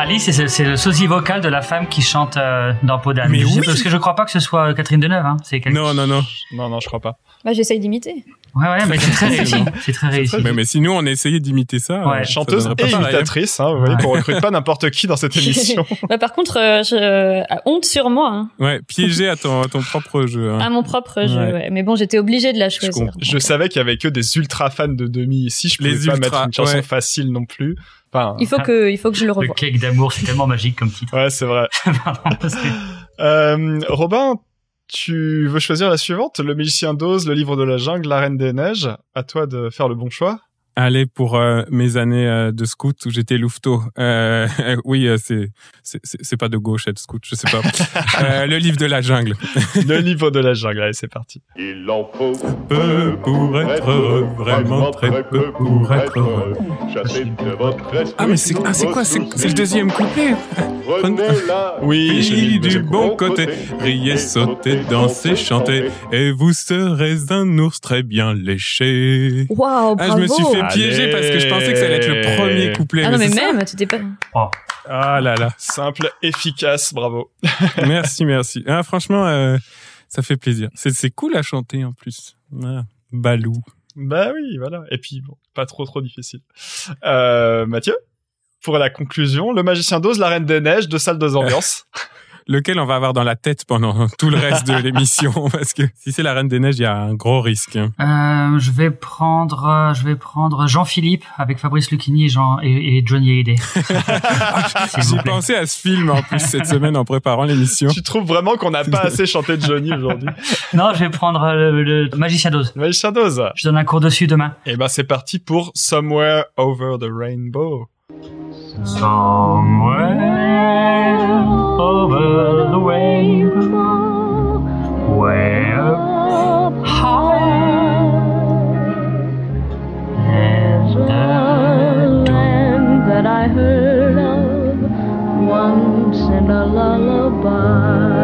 [SPEAKER 4] Alice, c'est le sosie vocal de la femme qui chante euh, dans Podane.
[SPEAKER 2] Mais oui.
[SPEAKER 4] Parce que je crois pas que ce soit Catherine Deneuve. Hein.
[SPEAKER 2] Non, non, non.
[SPEAKER 3] Non, non, je crois pas.
[SPEAKER 5] Bah, j'essaye d'imiter.
[SPEAKER 4] Ouais, ouais, mais c'est très réussi. C'est très réussi.
[SPEAKER 2] Mais, mais sinon, on a essayé d'imiter ça.
[SPEAKER 4] Ouais.
[SPEAKER 2] euh, ça
[SPEAKER 3] Chanteuse et
[SPEAKER 2] hein.
[SPEAKER 3] imitatrice, hein, vous voyez
[SPEAKER 4] Ouais.
[SPEAKER 3] qu'on recrute pas n'importe qui dans cette émission.
[SPEAKER 5] bah, par contre, euh, je... euh, honte sur moi, hein.
[SPEAKER 2] Ouais, piégé à ton, à ton propre jeu. hein.
[SPEAKER 5] à mon propre jeu.
[SPEAKER 2] Ouais.
[SPEAKER 5] ouais. Mais bon, j'étais obligée de la choisir.
[SPEAKER 3] Je savais qu'il y avait que des ultra fans de Demi ici, je pouvais
[SPEAKER 2] Les
[SPEAKER 3] pas mettre une chanson
[SPEAKER 2] ouais.
[SPEAKER 3] facile non plus. Enfin,
[SPEAKER 5] Il faut que, il faut que je le
[SPEAKER 4] Le
[SPEAKER 5] revoie.
[SPEAKER 4] cake d'amour, c'est tellement magique comme titre.
[SPEAKER 3] ouais, c'est vrai. Euh, Robin, tu veux choisir la suivante? Le Magicien d'Oz, Le Livre de la Jungle, La Reine des Neiges. À toi de faire le bon choix.
[SPEAKER 2] Allez, pour euh, mes années euh, de scout où j'étais louveteau. Euh, oui, c'est c'est pas de gauche être scout, je sais pas. Euh, le livre de la jungle.
[SPEAKER 3] Le Livre de la Jungle, allez, c'est parti.
[SPEAKER 8] Il en faut
[SPEAKER 2] Peu pour être heureux, vraiment très peu pour être heureux. Ah mais c'est ah, c'est quoi C'est c'est le deuxième couplet?
[SPEAKER 3] Oui,
[SPEAKER 2] du bon côté, riez, sautez, dansez, chantez, et vous serez un ours très bien léché.
[SPEAKER 5] Waouh,
[SPEAKER 2] Ah,
[SPEAKER 5] bravo.
[SPEAKER 2] je me suis fait Piéger parce que je pensais que ça allait être le premier couplet.
[SPEAKER 5] Ah non, mais même, tu t'es pas.
[SPEAKER 2] Ah là là.
[SPEAKER 3] Simple, efficace, bravo.
[SPEAKER 2] Merci, merci. Ah, franchement, euh, ça fait plaisir. C'est c'est cool à chanter en plus. Ah, Balou.
[SPEAKER 3] Bah oui, voilà. Et puis, bon, pas trop trop difficile. Euh, Mathieu? Pour la conclusion, le magicien d'Oz, la reine des neiges, deux salles, deux ambiances.
[SPEAKER 2] lequel on va avoir dans la tête pendant tout le reste de l'émission parce que si c'est la Reine des Neiges, il y a un gros risque.
[SPEAKER 4] Euh, je vais prendre, euh, je vais prendre Jean-Philippe avec Fabrice Lucchini et, Jean, et, et Johnny Hallyday.
[SPEAKER 2] J'ai pensé à ce film en plus cette semaine en préparant l'émission.
[SPEAKER 3] Tu trouves vraiment qu'on n'a pas assez chanté de Johnny aujourd'hui?
[SPEAKER 4] Non, je vais prendre euh, le, le Magicien d'Oz.
[SPEAKER 3] Magicien d'Oz.
[SPEAKER 4] Je donne un cours dessus demain.
[SPEAKER 3] Et ben c'est parti pour Somewhere Over the Rainbow.
[SPEAKER 4] Somewhere over the way up high, there's the
[SPEAKER 7] land that I heard of once in a lullaby.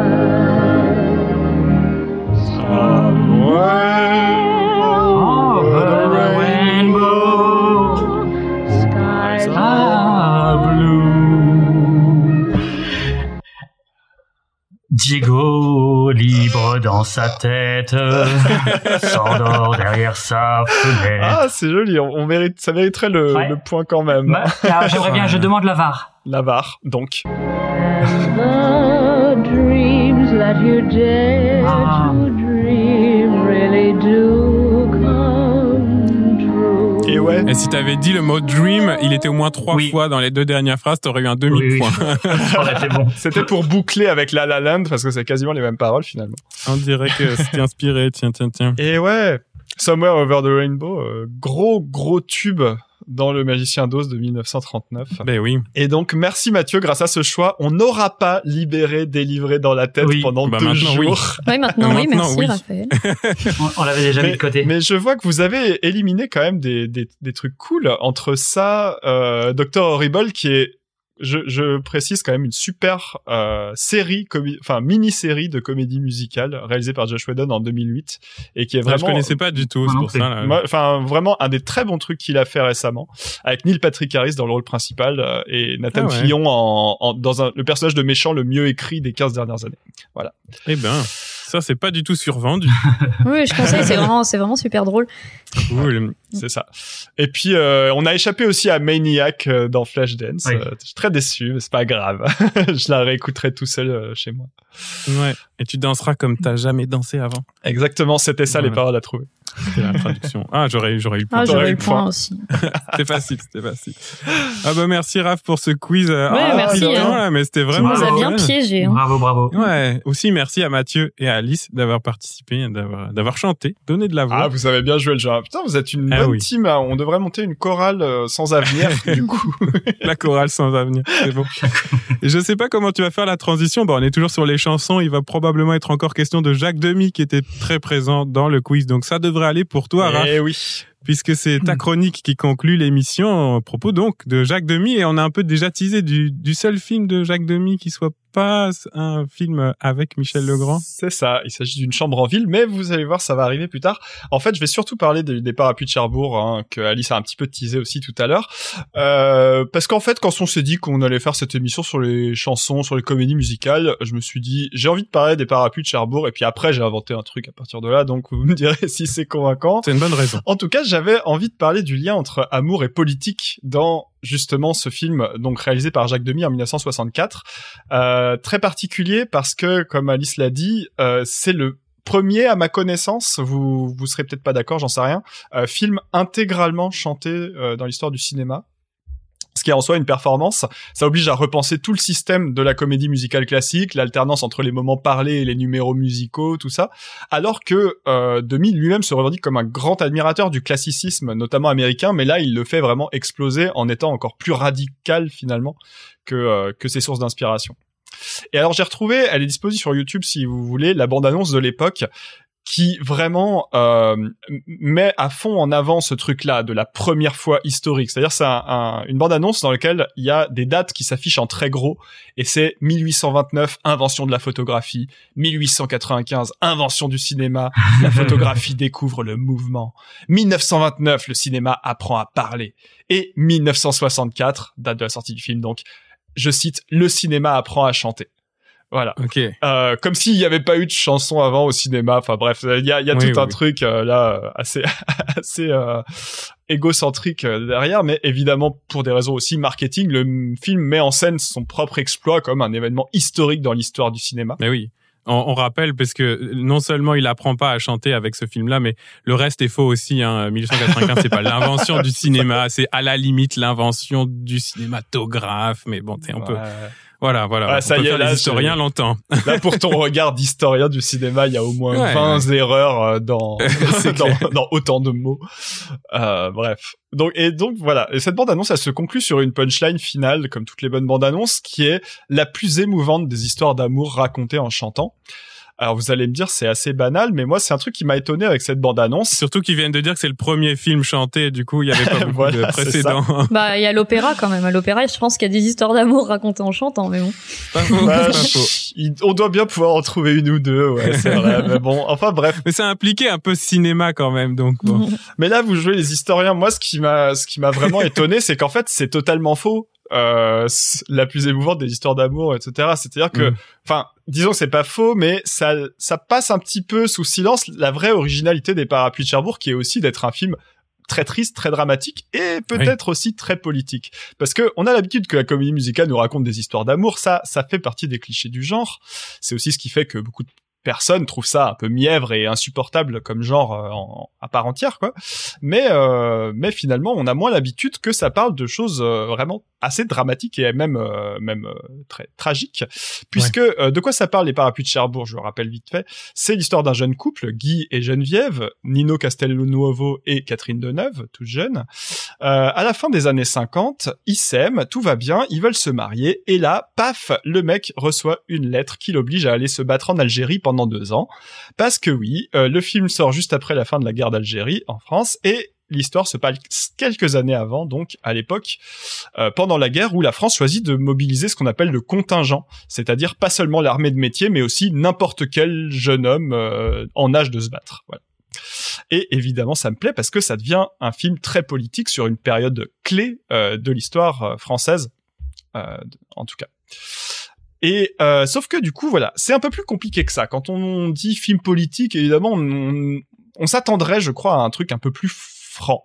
[SPEAKER 4] Dans sa tête, s'endort derrière sa fenêtre.
[SPEAKER 3] Ah, c'est joli. On, on mérite, ça mériterait le,
[SPEAKER 4] Ouais.
[SPEAKER 3] le point quand même.
[SPEAKER 4] Bah, alors, J'aimerais bien, je demande la VAR.
[SPEAKER 3] La VAR, donc.
[SPEAKER 7] The dreams that you dare
[SPEAKER 4] Ah.
[SPEAKER 3] Et ouais.
[SPEAKER 2] Et si t'avais dit le mot dream, il était au moins trois
[SPEAKER 4] Oui.
[SPEAKER 2] fois dans les deux dernières phrases, t'aurais eu un demi-point.
[SPEAKER 4] oui. Bon.
[SPEAKER 3] C'était pour boucler avec La La Land parce que c'est quasiment les mêmes paroles finalement.
[SPEAKER 2] On dirait que c'était inspiré. Tiens, tiens, tiens.
[SPEAKER 3] Et ouais, Somewhere Over the Rainbow, euh, gros gros tube dans le Magicien d'Oz de 1939.
[SPEAKER 2] Ben oui.
[SPEAKER 3] Et donc merci Mathieu, grâce à ce choix, on n'aura pas libéré, délivré dans la tête
[SPEAKER 4] Oui.
[SPEAKER 3] pendant
[SPEAKER 2] Bah
[SPEAKER 3] deux
[SPEAKER 2] maintenant, oui.
[SPEAKER 3] jours.
[SPEAKER 5] Oui, maintenant, oui,
[SPEAKER 2] Maintenant,
[SPEAKER 5] merci
[SPEAKER 2] oui.
[SPEAKER 5] Raphaël.
[SPEAKER 4] On, on l'avait déjà mis de côté.
[SPEAKER 3] mais je vois que vous avez éliminé quand même des, des, des trucs cool entre ça, euh, Dr Horrible qui est je, je précise quand même une super euh, série, enfin mini-série de comédie musicale réalisée par Josh Whedon en 2008 et qui est
[SPEAKER 2] Ouais, je
[SPEAKER 3] vraiment
[SPEAKER 2] connaissais pas du tout, c'est
[SPEAKER 4] non
[SPEAKER 2] pour ça.
[SPEAKER 3] Enfin, vraiment un des très bons trucs qu'il a fait récemment, avec Neil Patrick Harris dans le rôle principal euh, et Nathan
[SPEAKER 2] Ah ouais.
[SPEAKER 3] En, en- dans un, le personnage de méchant le mieux écrit des 15 dernières années.
[SPEAKER 2] Eh ben, ça c'est pas du tout survendu.
[SPEAKER 5] Oui, je conseille, c'est vraiment, c'est vraiment super drôle.
[SPEAKER 2] Cool.
[SPEAKER 3] C'est ça. Et puis, euh, on a échappé aussi à Maniac euh, dans Flashdance.
[SPEAKER 4] Oui.
[SPEAKER 3] Euh, je suis très déçu, mais c'est pas grave. je la réécouterai tout seul euh, chez moi.
[SPEAKER 2] Ouais. Et tu danseras comme t'as jamais dansé avant.
[SPEAKER 3] Exactement, c'était ça les paroles à trouver.
[SPEAKER 2] C'était la traduction. Ah, j'aurais, j'aurais eu le point.
[SPEAKER 5] Ah, j'aurais
[SPEAKER 3] eu le
[SPEAKER 5] point
[SPEAKER 3] point.
[SPEAKER 5] aussi.
[SPEAKER 2] C'était facile, c'était facile. Ah bah merci Raph pour ce quiz. euh,
[SPEAKER 5] Ouais,
[SPEAKER 2] ah,
[SPEAKER 5] merci, hein.
[SPEAKER 2] là, mais c'était
[SPEAKER 5] Tu
[SPEAKER 2] vraiment.
[SPEAKER 5] nous as bien piégés. hein.
[SPEAKER 4] Bravo, bravo.
[SPEAKER 2] Ouais. Aussi merci à Mathieu et à Alice d'avoir participé, d'avoir, d'avoir chanté, donné de la voix.
[SPEAKER 3] Ah, vous avez bien joué le jeu. Putain, vous êtes une
[SPEAKER 2] Ah
[SPEAKER 3] bonne
[SPEAKER 2] oui.
[SPEAKER 3] team. hein. On devrait monter une chorale euh, sans avenir, du coup.
[SPEAKER 2] La chorale sans avenir, c'est bon. Et je sais pas comment tu vas faire la transition. Bon, on est toujours sur les chansons. Il va probablement être encore question de Jacques Demy qui était très présent dans le quiz. Donc ça devrait aller pour toi, Raph,
[SPEAKER 3] Eh oui.
[SPEAKER 2] puisque c'est ta chronique qui conclut l'émission à propos donc de Jacques Demy. Et on a un peu déjà teasé du, du seul film de Jacques Demy qui soit pas un film avec Michel Legrand.
[SPEAKER 3] C'est ça. Il s'agit d'une chambre en ville, mais vous allez voir, ça va arriver plus tard. En fait, je vais surtout parler des, des parapluies de Cherbourg, hein, que Alice a un petit peu teasé aussi tout à l'heure. Euh, parce qu'en fait, quand on s'est dit qu'on allait faire cette émission sur les chansons, sur les comédies musicales, je me suis dit, j'ai envie de parler des parapluies de Cherbourg, et puis après, j'ai inventé un truc à partir de là, donc vous me direz si c'est convaincant.
[SPEAKER 2] C'est une bonne raison.
[SPEAKER 3] En tout cas, j'avais envie de parler du lien entre amour et politique dans justement ce film, donc réalisé par Jacques Demy en 1964. Euh, très particulier parce que, comme Alice l'a dit, euh, c'est le premier, à ma connaissance, vous vous serez peut-être pas d'accord, j'en sais rien, euh, film intégralement chanté euh, dans l'histoire du cinéma. Ce qui est en soi une performance, ça oblige à repenser tout le système de la comédie musicale classique, l'alternance entre les moments parlés et les numéros musicaux, tout ça. Alors que euh, Demy lui-même se revendique comme un grand admirateur du classicisme, notamment américain, mais là il le fait vraiment exploser en étant encore plus radical finalement que euh, que ses sources d'inspiration. Et alors j'ai retrouvé, elle est disponible sur YouTube si vous voulez, la bande-annonce de l'époque qui vraiment euh, met à fond en avant ce truc-là de la première fois historique. C'est-à-dire c'est un- un- une bande-annonce dans laquelle il y a des dates qui s'affichent en très gros et c'est 1829 invention de la photographie, 1895 invention du cinéma, la photographie découvre le mouvement, 1929 le cinéma apprend à parler et 1964 date de la sortie du film donc je cite le cinéma apprend à chanter. Voilà.
[SPEAKER 2] Ok.
[SPEAKER 3] Euh, comme s'il n'y avait pas eu de chanson avant au cinéma. Enfin bref, il y a, y a
[SPEAKER 2] Oui,
[SPEAKER 3] tout un
[SPEAKER 2] oui.
[SPEAKER 3] truc euh, là euh, assez assez euh, égocentrique euh, derrière, mais évidemment pour des raisons aussi marketing, le film met en scène son propre exploit comme un événement historique dans l'histoire du cinéma.
[SPEAKER 2] Mais oui. On, on rappelle parce que non seulement il apprend pas à chanter avec ce film-là, mais le reste est faux aussi. Hein. 1895, c'est pas l'invention du cinéma, c'est à la limite l'invention du cinématographe. Mais bon, on peut,
[SPEAKER 3] Ouais.
[SPEAKER 2] Voilà, voilà. On
[SPEAKER 3] ça y est, là. Là pour ton regard d'historien du cinéma, il y a au moins
[SPEAKER 2] Ouais,
[SPEAKER 3] 20 erreurs euh, dans dans, autant de mots. Euh, bref. Donc et donc voilà. Et cette bande annonce, elle se conclut sur une punchline finale, comme toutes les bonnes bandes annonces, qui est la plus émouvante des histoires d'amour racontées en chantant. Alors vous allez me dire c'est assez banal, mais moi c'est un truc qui m'a étonné avec cette bande annonce.
[SPEAKER 2] Surtout qu'ils viennent de dire que c'est le premier film chanté, du coup il y avait pas beaucoup
[SPEAKER 3] Voilà,
[SPEAKER 2] de précédents.
[SPEAKER 5] Bah, il y a l'opéra quand même. À l'opéra, je pense qu'il y a des histoires d'amour racontées en chantant, mais bon.
[SPEAKER 2] pas faux,
[SPEAKER 3] Bah,
[SPEAKER 2] pas faux.
[SPEAKER 3] il- on doit bien pouvoir en trouver une ou deux, ouais, c'est vrai. mais bon, enfin bref.
[SPEAKER 2] Mais ça impliquait un peu cinéma quand même, donc bon.
[SPEAKER 3] Mais là, vous jouez les historiens. Moi, ce qui m'a, ce qui m'a vraiment étonné, c'est qu'en fait, c'est totalement faux. Euh, la plus émouvante des histoires d'amour, etc. C'est-à-dire que,
[SPEAKER 2] Mm.
[SPEAKER 3] enfin, disons que c'est pas faux, mais ça, ça passe un petit peu sous silence la vraie originalité des Parapluies de Cherbourg, qui est aussi d'être un film très triste, très dramatique et peut-être aussi très politique. Parce que on a l'habitude que la comédie musicale nous raconte des histoires d'amour, ça, ça fait partie des clichés du genre. C'est aussi ce qui fait que beaucoup de personnes trouvent ça un peu mièvre et insupportable comme genre euh, en- à part entière, quoi. Mais, euh, mais finalement, on a moins l'habitude que ça parle de choses euh, vraiment assez dramatiques et même, euh, même euh, très tragiques. Puisque euh, de quoi ça parle les parapluies de Cherbourg, je le rappelle vite fait, c'est l'histoire d'un jeune couple, Guy et Geneviève, Nino Castelnuovo et Catherine Deneuve, toutes jeunes. Euh, à la fin des années 50, ils s'aiment, tout va bien, ils veulent se marier, et là, paf, le mec reçoit une lettre qui l'oblige à aller se battre en Algérie pendant deux ans. Parce que oui, euh, le film sort juste après la fin de la guerre d'Algérie en France, et l'histoire se passe quelques années avant, donc à l'époque, euh, pendant la guerre, où la France choisit de mobiliser ce qu'on appelle le contingent, c'est-à-dire pas seulement l'armée de métier, mais aussi n'importe quel jeune homme euh, en âge de se battre. Voilà. Et évidemment, ça me plaît parce que ça devient un film très politique sur une période clé euh, de l'histoire euh, française, euh, en tout cas. Et euh, sauf que du coup, voilà, c'est un peu plus compliqué que ça. Quand on dit film politique, évidemment, on, on s'attendrait, je crois, à un truc un peu plus franc.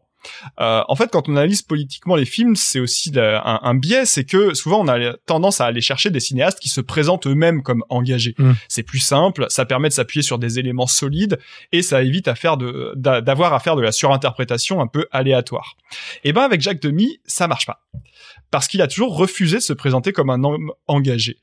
[SPEAKER 3] Euh, en fait, quand on analyse politiquement les films, c'est aussi la- un, un biais, c'est que souvent on a tendance à aller chercher des cinéastes qui se présentent eux-mêmes comme engagés.
[SPEAKER 2] Mm.
[SPEAKER 3] C'est plus simple, ça permet de s'appuyer sur des éléments solides et ça évite à faire de d'a- d'avoir à faire de la surinterprétation un peu aléatoire. Et ben avec Jacques Demy, ça marche pas parce qu'il a toujours refusé de se présenter comme un homme engagé.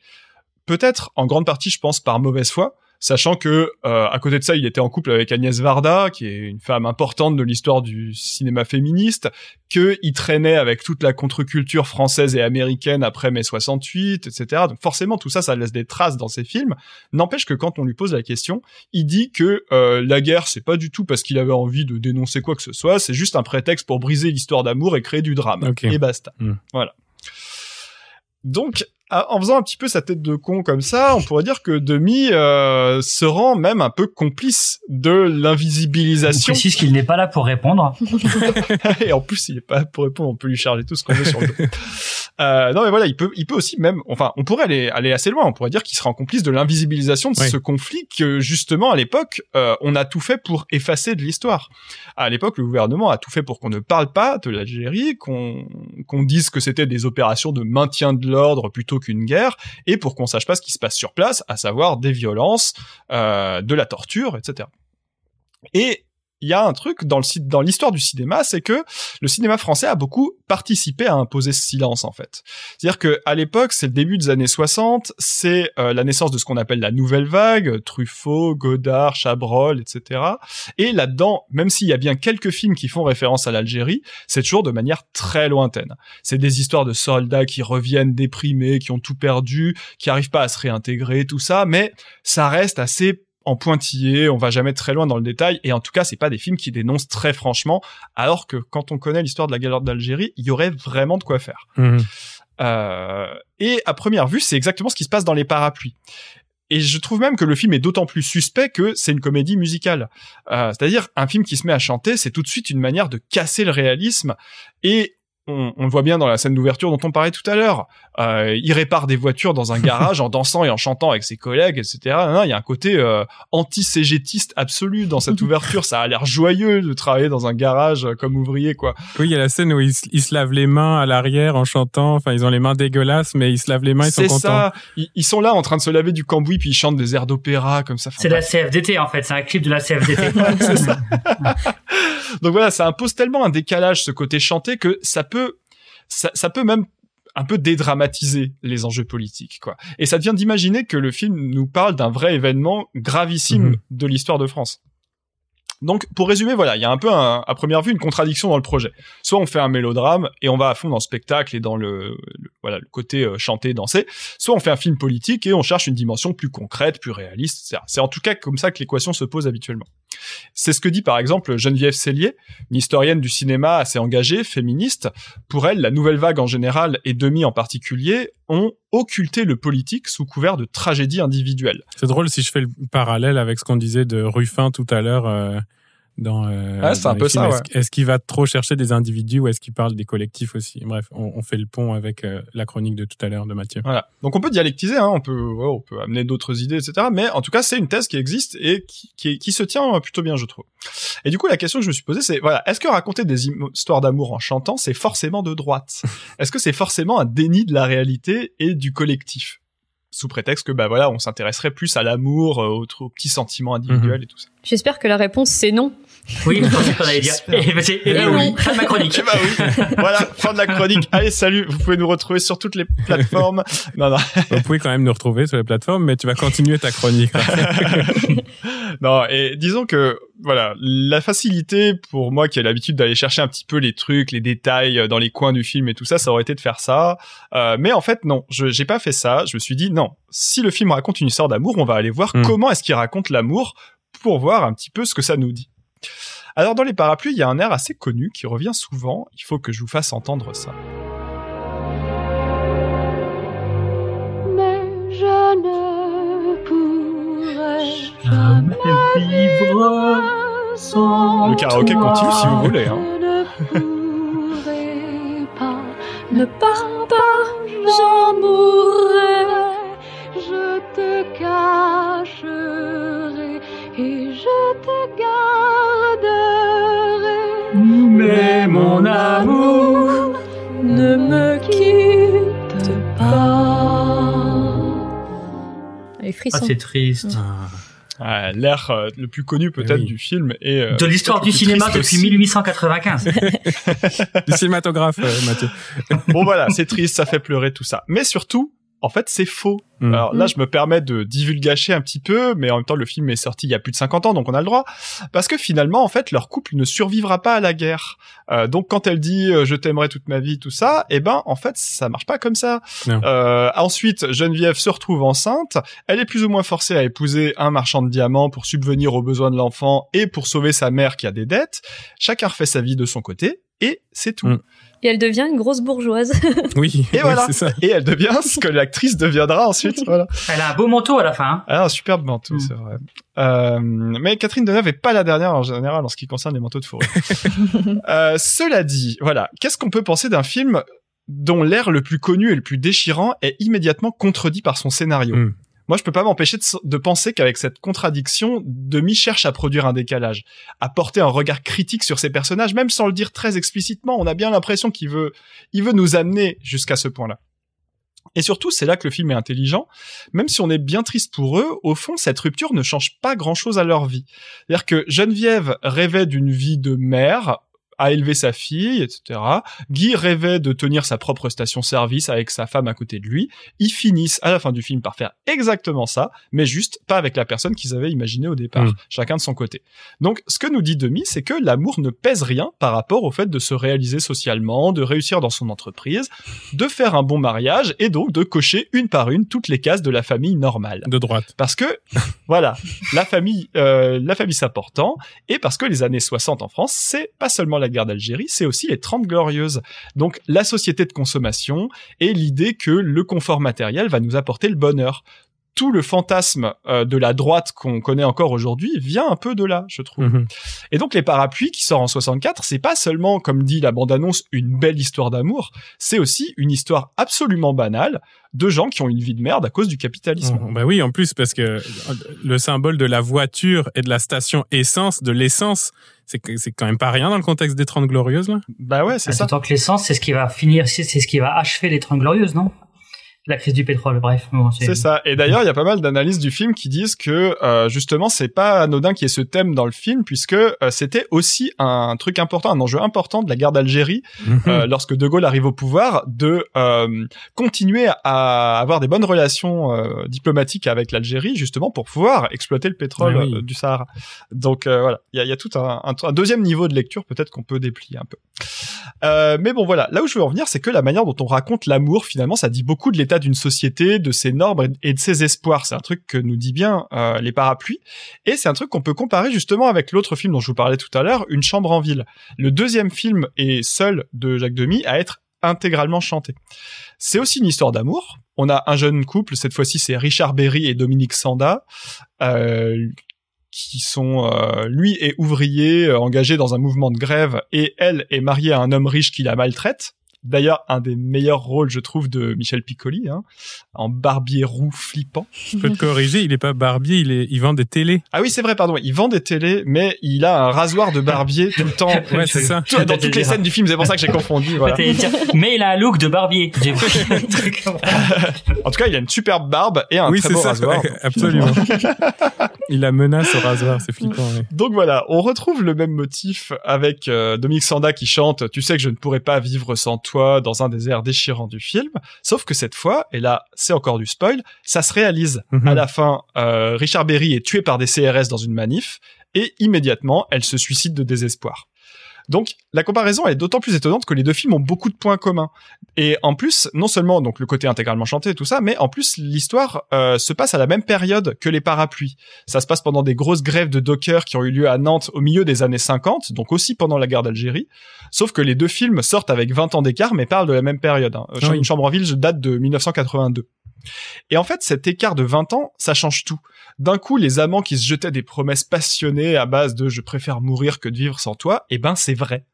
[SPEAKER 3] Peut-être en grande partie, je pense, par mauvaise foi, sachant que euh, à côté de ça, il était en couple avec Agnès Varda, qui est une femme importante de l'histoire du cinéma féministe, que il traînait avec toute la contre-culture française et américaine après mai 68, etc. Donc forcément, tout ça, ça laisse des traces dans ses films. N'empêche que quand on lui pose la question, il dit que euh, la guerre, c'est pas du tout parce qu'il avait envie de dénoncer quoi que ce soit, c'est juste un prétexte pour briser l'histoire d'amour et créer du drame. Et basta.
[SPEAKER 2] Hmm.
[SPEAKER 3] Voilà. Donc, en faisant un petit peu sa tête de con comme ça, on pourrait dire que Demi euh, se rend même un peu complice de
[SPEAKER 4] On
[SPEAKER 3] l'invisibilisation.
[SPEAKER 4] précise qu'il n'est pas là pour répondre.
[SPEAKER 3] Et en plus, il est pas là pour répondre, on peut lui charger tout ce qu'on veut sur le dos. Euh, non mais voilà, il peut, il peut aussi même, enfin, on pourrait aller, aller assez loin. On pourrait dire qu'il sera en complice de l'invisibilisation de
[SPEAKER 2] Oui.
[SPEAKER 3] ce conflit que justement à l'époque, euh, on a tout fait pour effacer de l'histoire. À l'époque, le gouvernement a tout fait pour qu'on ne parle pas de l'Algérie, qu'on qu'on dise que c'était des opérations de maintien de l'ordre plutôt qu'une guerre, et pour qu'on sache pas ce qui se passe sur place, à savoir des violences, euh, de la torture, etc. Et il y a un truc dans le dans l'histoire du cinéma, c'est que le cinéma français a beaucoup participé à imposer ce silence en fait. C'est-à-dire que à l'époque, c'est le début des années 60, c'est euh, la naissance de ce qu'on appelle la nouvelle vague, Truffaut, Godard, Chabrol, etc. Et là-dedans, même s'il y a bien quelques films qui font référence à l'Algérie, c'est toujours de manière très lointaine. C'est des histoires de soldats qui reviennent déprimés, qui ont tout perdu, qui arrivent pas à se réintégrer, tout ça, mais ça reste assez en pointillé, on va jamais très loin dans le détail, et en tout cas, c'est pas des films qui dénoncent très franchement, alors que quand on connaît l'histoire de la guerre d'Algérie, il y aurait vraiment de quoi faire.
[SPEAKER 2] Mhm.
[SPEAKER 3] Euh, et à première vue, c'est exactement ce qui se passe dans les parapluies. Et je trouve même que le film est d'autant plus suspect que c'est une comédie musicale. Euh, C'est-à-dire, un film qui se met à chanter, c'est tout de suite une manière de casser le réalisme. Et on, on le voit bien dans la scène d'ouverture dont on parlait tout à l'heure. Euh, il répare des voitures dans un garage en dansant et en chantant avec ses collègues, etc. Non, il y a un côté euh, anti-cégétiste absolu dans cette ouverture. Ça a l'air joyeux de travailler dans un garage euh, comme ouvrier, quoi.
[SPEAKER 2] Oui, il y a la scène où ils, se- ils se lavent les mains à l'arrière en chantant. Enfin, ils ont les mains dégueulasses, mais ils se lavent les mains, ils sont
[SPEAKER 3] C'est
[SPEAKER 2] contents.
[SPEAKER 3] ça. Ils, ils sont là en train de se laver du cambouis puis ils chantent des airs d'opéra comme ça. Enfin,
[SPEAKER 4] C'est la CFDT en fait, c'est un clip de la CFDT.
[SPEAKER 3] C'est ça. Donc voilà, ça impose tellement un décalage ce côté chanté que ça peut, ça, ça peut même un peu dédramatiser les enjeux politiques, quoi. Et ça devient d'imaginer que le film nous parle d'un vrai événement gravissime
[SPEAKER 2] Mhm.
[SPEAKER 3] de l'histoire de France. Donc, pour résumer, voilà, il y a un peu, un- à première vue, une contradiction dans le projet. Soit on fait un mélodrame et on va à fond dans le spectacle et dans le, le- voilà, le côté euh, chanter, danser. Soit on fait un film politique et on cherche une dimension plus concrète, plus réaliste. C'est en tout cas comme ça que l'équation se pose habituellement. C'est ce que dit par exemple Geneviève Cellier, une historienne du cinéma assez engagée, féministe. Pour elle, la nouvelle vague en général et Demi en particulier ont occulté le politique sous couvert de tragédie individuelle.
[SPEAKER 2] C'est drôle si je fais le parallèle avec ce qu'on disait de Ruffin tout à l'heure euh, dans. Euh,
[SPEAKER 3] Ouais, c'est
[SPEAKER 2] dans
[SPEAKER 3] un
[SPEAKER 2] les
[SPEAKER 3] peu
[SPEAKER 2] films.
[SPEAKER 3] ça,
[SPEAKER 2] Est-ce
[SPEAKER 3] ouais.
[SPEAKER 2] est-ce qu'il va trop chercher des individus ou est-ce qu'il parle des collectifs aussi? Bref, on, on fait le pont avec euh, la chronique de tout à l'heure de Mathieu.
[SPEAKER 3] Voilà. Donc on peut dialectiser, hein, on peut, ouais, on peut amener d'autres idées, etc. Mais en tout cas, c'est une thèse qui existe et qui, qui, qui se tient plutôt bien, je trouve. Et du coup, la question que je me suis posée, c'est voilà, est-ce que raconter des im- histoires d'amour en chantant, c'est forcément de droite? Est-ce que c'est forcément un déni de la réalité et du collectif? Sous prétexte que bah voilà, on s'intéresserait plus à l'amour, euh, aux, aux petits sentiments individuels et tout ça.
[SPEAKER 5] J'espère que la réponse c'est non.
[SPEAKER 4] Oui, je pensais qu'on allait dire. Eh ben, c'est- eh ben
[SPEAKER 5] Eh
[SPEAKER 4] oui, fin de ma chronique.
[SPEAKER 3] Eh bah oui. voilà, fin de la chronique. Allez, salut. Vous pouvez nous retrouver sur toutes les plateformes. Non, non.
[SPEAKER 2] Vous pouvez quand même nous retrouver sur les plateformes, mais tu vas continuer ta chronique.
[SPEAKER 3] non, et disons que voilà, la facilité pour moi qui ai l'habitude d'aller chercher un petit peu les trucs, les détails euh, dans les coins du film et tout ça, ça aurait été de faire ça. Euh, mais en fait, non, je j'ai pas fait ça. Je me suis dit non, si le film raconte une histoire d'amour, on va aller voir
[SPEAKER 2] Mm.
[SPEAKER 3] comment est-ce qu'il raconte l'amour pour voir un petit peu ce que ça nous dit. Alors dans les parapluies, il y a un air assez connu qui revient souvent. Il faut que je vous fasse entendre ça.
[SPEAKER 7] Mais je ne pourrai
[SPEAKER 4] Jamais vivre sans
[SPEAKER 3] Le karaoké
[SPEAKER 4] toi.
[SPEAKER 3] continue si vous voulez. Hein.
[SPEAKER 7] Je ne pourrai pas, ne pars pas, j'en mourrai. Je te cacherai et je te garderai.
[SPEAKER 4] Mais mon amour,
[SPEAKER 7] ne me quitte pas.
[SPEAKER 5] Les
[SPEAKER 4] ah,
[SPEAKER 5] frissons.
[SPEAKER 4] c'est triste.
[SPEAKER 3] Ah, L'air euh, le plus connu peut-être
[SPEAKER 2] oui.
[SPEAKER 3] du film et euh,
[SPEAKER 4] De l'histoire du cinéma depuis
[SPEAKER 3] aussi.
[SPEAKER 4] 1895.
[SPEAKER 2] du cinématographe, euh, Mathieu.
[SPEAKER 3] Bon voilà, c'est triste, ça fait pleurer tout ça. Mais surtout, en fait, c'est faux.
[SPEAKER 2] Mm.
[SPEAKER 3] Alors là, je me permets de divulgacher un petit peu, mais en même temps, le film est sorti il y a plus de 50 ans, donc on a le droit. Parce que finalement, en fait, leur couple ne survivra pas à la guerre. Euh, donc quand elle dit euh, je t'aimerai toute ma vie, tout ça, eh ben en fait, ça marche pas comme ça. Euh, ensuite, Geneviève se retrouve enceinte. Elle est plus ou moins forcée à épouser un marchand de diamants pour subvenir aux besoins de l'enfant et pour sauver sa mère qui a des dettes. Chacun refait sa vie de son côté. Et c'est tout.
[SPEAKER 2] Mm.
[SPEAKER 5] Et elle devient une grosse bourgeoise.
[SPEAKER 2] Oui,
[SPEAKER 3] Et voilà.
[SPEAKER 2] c'est ça.
[SPEAKER 3] Et elle devient ce que l'actrice deviendra ensuite. Voilà.
[SPEAKER 4] Elle a un beau manteau à la fin. hein.
[SPEAKER 3] Ah, un superbe manteau,
[SPEAKER 4] Mm.
[SPEAKER 3] c'est vrai. Euh, mais Catherine Deneuve est pas la dernière en général en ce qui concerne les manteaux de fourrure. euh, cela dit, voilà, qu'est-ce qu'on peut penser d'un film dont l'air le plus connu et le plus déchirant est immédiatement contredit par son scénario?
[SPEAKER 2] Mm.
[SPEAKER 3] Moi, je peux pas m'empêcher de, penser qu'avec cette contradiction, Demi cherche à produire un décalage, à porter un regard critique sur ses personnages, même sans le dire très explicitement. On a bien l'impression qu'il veut, il veut nous amener jusqu'à ce point-là. Et surtout, c'est là que le film est intelligent. Même si on est bien triste pour eux, au fond, cette rupture ne change pas grand-chose à leur vie. C'est-à-dire que Geneviève rêvait d'une vie de mère, à élever sa fille, etc. Guy rêvait de tenir sa propre station-service avec sa femme à côté de lui. Ils finissent à la fin du film par faire exactement ça, mais juste pas avec la personne qu'ils avaient imaginée au départ,
[SPEAKER 2] Mm.
[SPEAKER 3] chacun de son côté. Donc, ce que nous dit Demi, c'est que l'amour ne pèse rien par rapport au fait de se réaliser socialement, de réussir dans son entreprise, de faire un bon mariage et donc de cocher une par une toutes les cases de la famille normale.
[SPEAKER 2] De droite.
[SPEAKER 3] Parce que, voilà, la famille, euh, la famille s'important, et parce que les années 60 en France, c'est pas seulement la guerre d'Algérie, c'est aussi les 30 glorieuses. Donc, la société de consommation et l'idée que le confort matériel va nous apporter le bonheur. Tout le fantasme euh, de la droite qu'on connaît encore aujourd'hui vient un peu de là, je trouve.
[SPEAKER 2] Mhm.
[SPEAKER 3] Et donc les parapluies qui sort en 64, c'est pas seulement comme dit la bande-annonce une belle histoire d'amour, c'est aussi une histoire absolument banale de gens qui ont une vie de merde à cause du capitalisme.
[SPEAKER 2] Mhm. Bah oui, en plus parce que le symbole de la voiture et de la station essence, de l'essence, c'est quand même pas rien dans le contexte des 30 glorieuses là?
[SPEAKER 3] Bah ouais, c'est
[SPEAKER 4] Ah,
[SPEAKER 3] ça.
[SPEAKER 4] D'autant que l'essence, c'est ce qui va finir, c'est c'est ce qui va achever les 30 glorieuses, non? La crise du pétrole, bref. bon,
[SPEAKER 3] C'est ça. Et d'ailleurs, il y a pas mal d'analyses du film qui disent que euh, justement, c'est pas anodin qu'il y ait ce thème dans le film, puisque euh, c'était aussi un truc important, un enjeu important de la guerre d'Algérie, euh, lorsque De Gaulle arrive au pouvoir, de euh, continuer à avoir des bonnes relations euh, diplomatiques avec l'Algérie, justement pour pouvoir exploiter le pétrole
[SPEAKER 2] oui.
[SPEAKER 3] euh, du Sahara. Donc euh, voilà, il y a, il y a tout un, un- un deuxième niveau de lecture peut-être qu'on peut déplier un peu. Euh, mais bon voilà, là où je veux en venir, c'est que la manière dont on raconte l'amour, finalement, ça dit beaucoup de l'état d'une société, de ses normes et- et de ses espoirs. C'est un truc que nous dit bien euh, les parapluies, et c'est un truc qu'on peut comparer justement avec l'autre film dont je vous parlais tout à l'heure, Une chambre en ville. Le deuxième film est seul de Jacques Demy à être intégralement chanté. C'est aussi une histoire d'amour. On a un jeune couple, cette fois-ci c'est Richard Berry et Dominique Sanda, euh, qui sont euh, lui est ouvrier engagé dans un mouvement de grève et elle est mariée à un homme riche qui la maltraite. D'ailleurs, un des meilleurs rôles, je trouve, de Michel Piccoli, hein, en barbier roux flippant.
[SPEAKER 2] Je peux te corriger, il est pas barbier, il est, il vend des télés.
[SPEAKER 3] Ah oui, c'est vrai, pardon. Il vend des télés, mais il a un rasoir de barbier tout le temps.
[SPEAKER 2] Ouais, c'est ça.
[SPEAKER 3] Tout- Dans toutes les scènes du film, c'est pour ça que j'ai confondu. Voilà.
[SPEAKER 4] Mais il a un look de barbier.
[SPEAKER 3] En tout cas, il a une superbe barbe et un
[SPEAKER 2] oui,
[SPEAKER 3] très
[SPEAKER 2] c'est
[SPEAKER 3] beau
[SPEAKER 2] ça.
[SPEAKER 3] rasoir.
[SPEAKER 2] Absolument. il a menace au rasoir, c'est flippant. ouais.
[SPEAKER 3] Donc voilà, on retrouve le même motif avec euh, Dominique Sanda qui chante Tu sais que je ne pourrais pas vivre sans toi dans un des airs déchirants du film. Sauf que cette fois, et là c'est encore du spoil, ça se réalise.
[SPEAKER 2] Mhm.
[SPEAKER 3] À la fin, euh, Richard Berry est tué par des CRS dans une manif et immédiatement elle se suicide de désespoir. Donc la comparaison est d'autant plus étonnante que les deux films ont beaucoup de points communs. Et en plus, non seulement donc le côté intégralement chanté et tout ça, mais en plus l'histoire euh, se passe à la même période que les parapluies. Ça se passe pendant des grosses grèves de dockers qui ont eu lieu à Nantes au milieu des années 50, donc aussi pendant la guerre d'Algérie. Sauf que les deux films sortent avec 20 ans d'écart, mais parlent de la même période. Hein.
[SPEAKER 2] Ah.
[SPEAKER 3] Une chambre en ville date de 1982. Et en fait, cet écart de 20 ans, ça change tout. D'un coup, les amants qui se jetaient des promesses passionnées à base de je préfère mourir que de vivre sans toi, eh ben c'est vrai.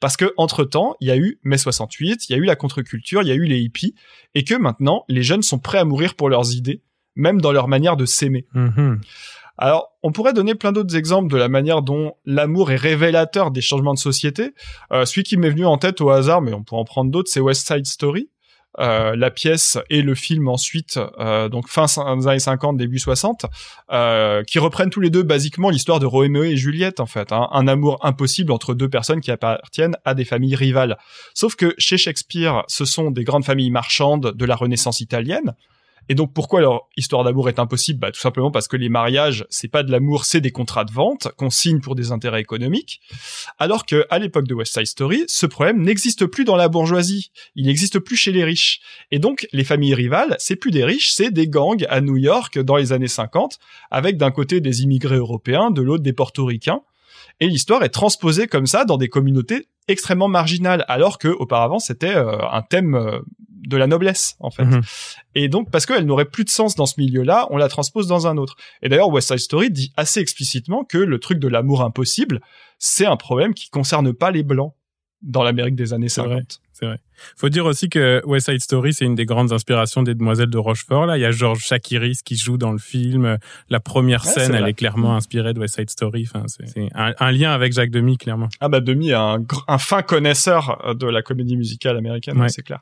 [SPEAKER 3] Parce que entre temps, il y a eu mai 68, il y a eu la contre-culture, il y a eu les hippies, et que maintenant, les jeunes sont prêts à mourir pour leurs idées, même dans leur manière de s'aimer.
[SPEAKER 2] Mhm.
[SPEAKER 3] Alors, on pourrait donner plein d'autres exemples de la manière dont l'amour est révélateur des changements de société. Euh, celui qui m'est venu en tête au hasard, mais on pourrait en prendre d'autres, c'est West Side Story. Euh, la pièce et le film ensuite, euh, donc fin des années 50, début 60, euh, qui reprennent tous les deux basiquement l'histoire de Roméo et Juliette en fait, hein. un amour impossible entre deux personnes qui appartiennent à des familles rivales. Sauf que chez Shakespeare, ce sont des grandes familles marchandes de la Renaissance italienne, et donc pourquoi leur histoire d'amour est impossible? Bah, Tout simplement parce que les mariages, c'est pas de l'amour, c'est des contrats de vente qu'on signe pour des intérêts économiques. Alors que à l'époque de West Side Story, ce problème n'existe plus dans la bourgeoisie, il n'existe plus chez les riches. Et donc les familles rivales, c'est plus des riches, c'est des gangs à New York dans les années 50, avec d'un côté des immigrés européens, de l'autre des portoricains. Et l'histoire est transposée comme ça dans des communautés extrêmement marginales, alors que auparavant c'était euh, un thème euh, de la noblesse en fait.
[SPEAKER 2] Mhm.
[SPEAKER 3] Et donc, parce qu'elle n'aurait plus de sens dans ce milieu-là, on la transpose dans un autre. Et d'ailleurs, West Side Story dit assez explicitement que le truc de l'amour impossible, c'est un problème qui concerne pas les blancs dans l'Amérique des années
[SPEAKER 2] C'est
[SPEAKER 3] 50.
[SPEAKER 2] vrai. C'est vrai. Faut dire aussi que West Side Story, c'est une des grandes inspirations des Demoiselles de Rochefort. Là, il y a Georges Chakiris qui joue dans le film. La première
[SPEAKER 3] Ouais,
[SPEAKER 2] scène,
[SPEAKER 3] c'est
[SPEAKER 2] elle est clairement inspirée de West Side Story. Enfin, c'est un, un lien avec Jacques Demy, clairement.
[SPEAKER 3] Ah bah Demi est un, un fin connaisseur euh, de la comédie musicale américaine,
[SPEAKER 2] Ouais.
[SPEAKER 3] c'est clair.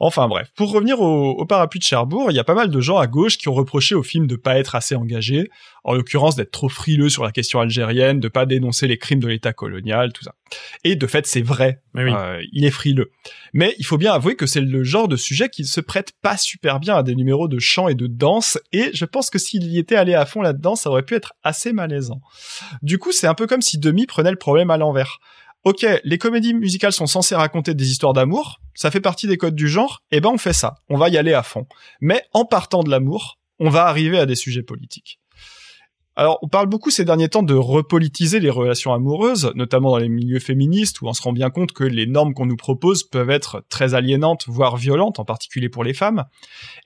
[SPEAKER 3] Enfin bref, pour revenir au, au parapluie de Cherbourg, il y a pas mal de gens à gauche qui ont reproché au film de pas être assez engagé, en l'occurrence d'être trop frileux sur la question algérienne, de pas dénoncer les crimes de l'État colonial, tout ça. Et de fait, c'est vrai,
[SPEAKER 2] oui.
[SPEAKER 3] euh, il est frileux. Mais il faut bien avouer que c'est le genre de sujet qui se prête pas super bien à des numéros de chant et de danse, et je pense que s'il y était allé à fond là-dedans, ça aurait pu être assez malaisant. Du coup, c'est un peu comme si Demi prenait le problème à l'envers. Ok, les comédies musicales sont censées raconter des histoires d'amour, ça fait partie des codes du genre, et ben on fait ça, on va y aller à fond. Mais en partant de l'amour, on va arriver à des sujets politiques. Alors, on parle beaucoup ces derniers temps de repolitiser les relations amoureuses, notamment dans les milieux féministes, où on se rend bien compte que les normes qu'on nous propose peuvent être très aliénantes, voire violentes, en particulier pour les femmes.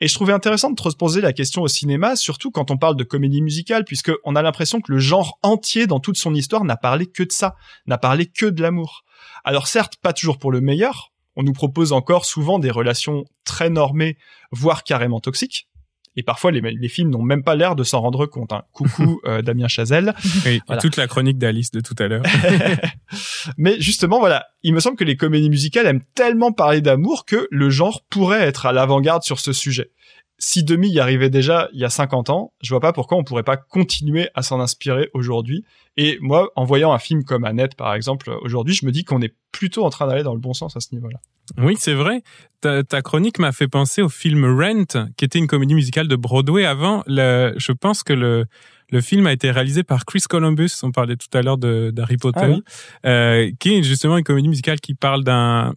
[SPEAKER 3] Et je trouvais intéressant de se poser la question au cinéma, surtout quand on parle de comédie musicale, puisque on a l'impression que le genre entier, dans toute son histoire, n'a parlé que de ça, n'a parlé que de l'amour. Alors certes, pas toujours pour le meilleur, on nous propose encore souvent des relations très normées, voire carrément toxiques. Et parfois, les, les films n'ont même pas l'air de s'en rendre compte. Hein. Coucou euh, Damien Chazelle.
[SPEAKER 2] Oui,
[SPEAKER 3] Voilà.
[SPEAKER 2] toute la chronique d'Alice de tout à l'heure.
[SPEAKER 3] Mais justement, voilà, il me semble que les comédies musicales aiment tellement parler d'amour que le genre pourrait être à l'avant-garde sur ce sujet. Si Demi y arrivait déjà il y a 50 ans, je vois pas pourquoi on pourrait pas continuer à s'en inspirer aujourd'hui. Et moi, en voyant un film comme Annette, par exemple, aujourd'hui, je me dis qu'on est plutôt en train d'aller dans le bon sens à ce niveau-là.
[SPEAKER 2] Oui, c'est vrai. Ta, ta chronique m'a fait penser au film Rent, qui était une comédie musicale de Broadway avant. Le, je pense que le, le film a été réalisé par Chris Columbus. On parlait tout à l'heure d'Harry Potter,
[SPEAKER 3] Ah oui.
[SPEAKER 2] euh, qui est justement une comédie musicale qui parle d'un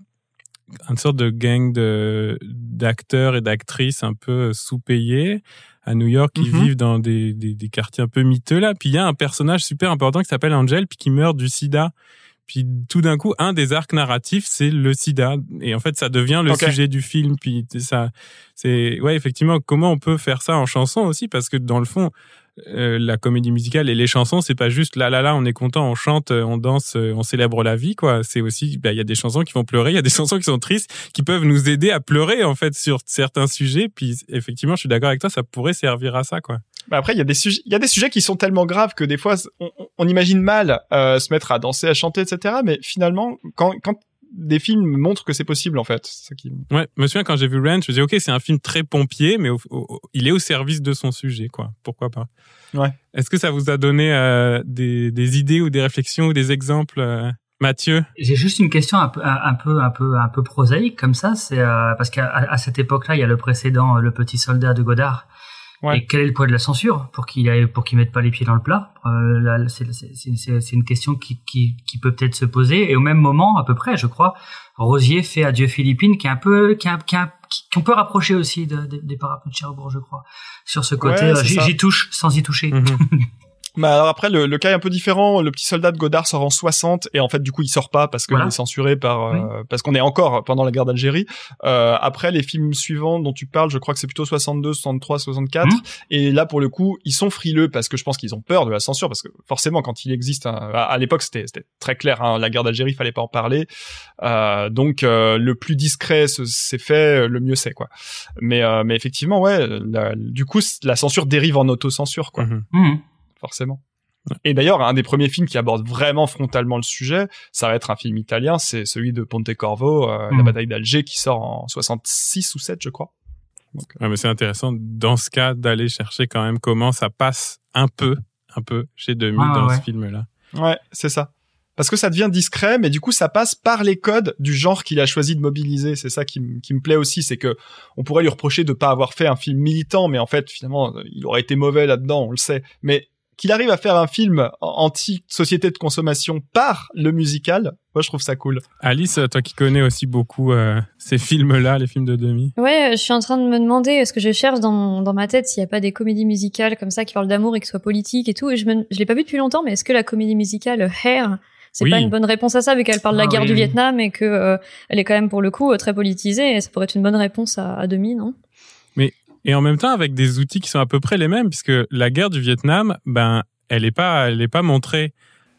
[SPEAKER 2] une sorte de gang de d'acteurs et d'actrices un peu sous-payés à New York qui
[SPEAKER 3] Mhm.
[SPEAKER 2] vivent dans des, des, des quartiers un peu miteux là. Puis il y a un personnage super important qui s'appelle Angel, puis qui meurt du sida. Puis tout d'un coup, un des arcs narratifs, c'est le sida. Et en fait, ça devient le sujet du film. Puis ça, c'est ouais, effectivement, comment on peut faire ça en chanson aussi, parce que dans le fond, euh, la comédie musicale et les chansons, c'est pas juste là là là, on est content, on chante, euh, on danse, euh, on célèbre la vie, quoi. C'est aussi, bah, il y a des chansons qui vont pleurer, il y a des chansons qui sont tristes, qui peuvent nous aider à pleurer en fait sur certains sujets. Puis effectivement, je suis d'accord avec toi, ça pourrait servir à ça, quoi.
[SPEAKER 3] Mais après, il y a des sujets, il y a des sujets qui sont tellement graves que des fois, on- on imagine mal euh, se mettre à danser, à chanter, etc. Mais finalement, quand, quand des films montrent que c'est possible, en fait, c'est ça qui.
[SPEAKER 2] Ouais, je me souviens quand j'ai vu Ranch, je me disais ok, c'est un film très pompier, mais au- au- il est au service de son sujet, quoi. Pourquoi pas?
[SPEAKER 3] Ouais.
[SPEAKER 2] Est-ce que ça vous a donné euh, des, des idées ou des réflexions ou des exemples, euh, Mathieu?
[SPEAKER 4] J'ai juste une question un peu, un peu, un peu, un peu prosaïque comme ça. C'est euh, parce qu'à à cette époque-là, il y a le précédent, le petit soldat de Godard.
[SPEAKER 3] Ouais.
[SPEAKER 4] Et quel est le poids de la censure pour qu'il aille, pour qu'il mette pas les pieds dans le plat? Euh, c'est, une question qui, qui, qui peut peut-être se poser. Et au même moment, à peu près, je crois, Rosier fait Adieu Philippines, qui est un peu, qui, est un- qui, est un- qui- qu'on peut rapprocher aussi de- de- des parapluies de Cherbourg, je crois, sur ce côté.
[SPEAKER 3] Ouais,
[SPEAKER 4] euh, j'y touche sans y toucher.
[SPEAKER 2] Mhm.
[SPEAKER 3] Bah alors après, le, le cas est un peu différent. Le petit soldat de Godard sort en 60 et en fait, du coup, il sort pas parce qu'il
[SPEAKER 4] Voilà.
[SPEAKER 3] est censuré par euh, parce qu'on est encore pendant la guerre d'Algérie. Euh, après, les films suivants dont tu parles, je crois que c'est plutôt 62, 63, 64.
[SPEAKER 4] Mhm.
[SPEAKER 3] Et là, pour le coup, ils sont frileux parce que je pense qu'ils ont peur de la censure parce que forcément, quand il existe, un- à, à l'époque, c'était c'était très clair. Hein, la guerre d'Algérie, fallait pas en parler. Euh, donc, euh, le plus discret ce- c'est fait, le mieux c'est quoi. Mais euh, mais effectivement, ouais, la- du coup, la censure dérive en autocensure quoi
[SPEAKER 2] Mhm.
[SPEAKER 4] Mhm.
[SPEAKER 3] Forcément. Et d'ailleurs, un des premiers films qui aborde vraiment frontalement le sujet, ça va être un film italien, c'est celui de Pontecorvo, euh, La
[SPEAKER 4] Mm.
[SPEAKER 3] bataille d'Alger, qui sort en 66 ou 7, je crois.
[SPEAKER 2] Ouais, mais c'est intéressant dans ce cas d'aller chercher quand même comment ça passe un peu, un peu chez Demi
[SPEAKER 4] ouais,
[SPEAKER 2] dans
[SPEAKER 4] ouais.
[SPEAKER 2] ce film-là.
[SPEAKER 3] Ouais, c'est ça. Parce que ça devient discret, mais du coup, ça passe par les codes du genre qu'il a choisi de mobiliser. C'est ça qui, qui me plaît aussi, c'est que on pourrait lui reprocher de pas avoir fait un film militant, mais en fait, finalement, euh, il aurait été mauvais là-dedans, on le sait. Mais qu'il arrive à faire un film anti-société de consommation par le musical, moi, je trouve ça cool.
[SPEAKER 2] Alice, toi qui connais aussi beaucoup euh, ces films-là, les films de Demi.
[SPEAKER 5] Ouais, je suis en train de me demander, est-ce que je cherche dans, mon- dans ma tête s'il n'y a pas des comédies musicales comme ça qui parlent d'amour et qui soient politiques et tout? Et je, me, je l'ai pas vu depuis longtemps, mais est-ce que la comédie musicale Hair, c'est
[SPEAKER 2] Oui.
[SPEAKER 5] pas une bonne réponse à ça vu qu'elle parle de la
[SPEAKER 4] Ah
[SPEAKER 5] guerre
[SPEAKER 4] oui,
[SPEAKER 5] du. Vietnam et que euh, elle est quand même pour le coup euh, très politisée et ça pourrait être une bonne réponse à, à demi, non?
[SPEAKER 2] Et en même temps avec des outils qui sont à peu près les mêmes, puisque la guerre du Vietnam, ben, elle est pas, elle est pas montrée.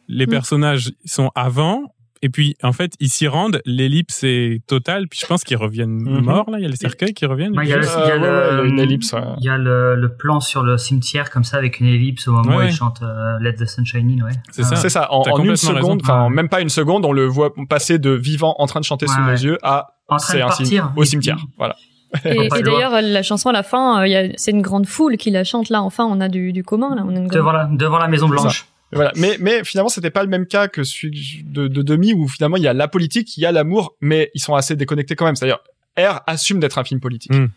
[SPEAKER 2] Les
[SPEAKER 5] Mm.
[SPEAKER 2] personnages sont avant, et puis en fait ils s'y rendent. L'ellipse est totale, puis je pense qu'ils reviennent
[SPEAKER 3] Mhm.
[SPEAKER 2] morts là. Il y a les cercueils qui reviennent.
[SPEAKER 4] Ouais, il y a, le, il y a
[SPEAKER 3] ouais,
[SPEAKER 4] le-
[SPEAKER 3] ouais, une ellipse, ouais.
[SPEAKER 4] il y a le, le plan sur le cimetière comme ça avec une ellipse au moment
[SPEAKER 2] Ouais,
[SPEAKER 4] où
[SPEAKER 2] ouais.
[SPEAKER 4] il chante euh, Let the Sunshine In, ouais.
[SPEAKER 2] C'est ça.
[SPEAKER 3] C'est ça. En, une seconde, enfin,
[SPEAKER 4] Ouais.
[SPEAKER 3] même pas une seconde, on le voit passer de vivant en train de chanter sous
[SPEAKER 4] Ouais,
[SPEAKER 3] nos yeux à
[SPEAKER 4] En train
[SPEAKER 3] c'est
[SPEAKER 4] de
[SPEAKER 3] un
[SPEAKER 4] partir.
[SPEAKER 3] au
[SPEAKER 4] Et
[SPEAKER 3] cimetière.
[SPEAKER 4] puis-
[SPEAKER 3] Voilà.
[SPEAKER 5] Et, d'ailleurs, la chanson à la fin, euh, c'est une grande foule qui la chante là. Enfin, on a du, du commun là. On a une grande-
[SPEAKER 4] Devant la, devant la Maison Blanche.
[SPEAKER 3] Voilà. Mais, mais finalement, c'était pas le même cas que celui de, de Demi où finalement il y a la politique, il y a l'amour, mais ils sont assez déconnectés quand même. C'est-à-dire, R assume d'être un film politique.
[SPEAKER 2] Mm.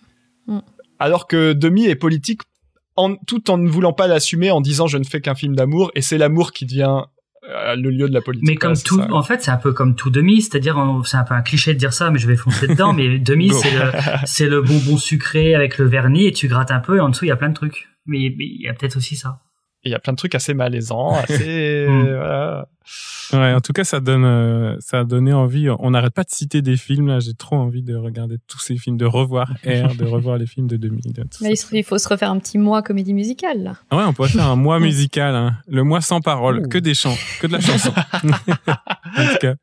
[SPEAKER 5] Mm.
[SPEAKER 3] Alors que Demi est politique en, tout en ne voulant pas l'assumer en disant je ne fais qu'un film d'amour et c'est l'amour qui devient le lieu de la politique.
[SPEAKER 4] Mais comme
[SPEAKER 3] c'est
[SPEAKER 4] tout,
[SPEAKER 3] ça.
[SPEAKER 4] en fait, c'est un peu comme tout demi, c'est-à-dire, c'est un peu un cliché de dire ça, mais je vais foncer dedans, mais demi, c'est le, c'est le bonbon sucré avec le vernis et tu grattes un peu et en dessous, il y a plein de trucs. Mais mais il y a peut-être aussi ça.
[SPEAKER 3] il y a plein de trucs assez malaisants, assez
[SPEAKER 4] Mm.
[SPEAKER 3] voilà.
[SPEAKER 2] Ouais, en tout cas, ça donne, euh, ça a donné envie. On n'arrête pas de citer des films là. J'ai trop envie de regarder tous ces films, de revoir R, de revoir les films de 2000. de tout
[SPEAKER 5] Là,
[SPEAKER 2] ça.
[SPEAKER 5] il faut se refaire un petit mois comédie musicale, là.
[SPEAKER 2] Ah Ouais, on pourrait faire un mois musical, hein. le mois sans parole,
[SPEAKER 3] Ouh.
[SPEAKER 2] que des chants, que de la chanson. en tout cas,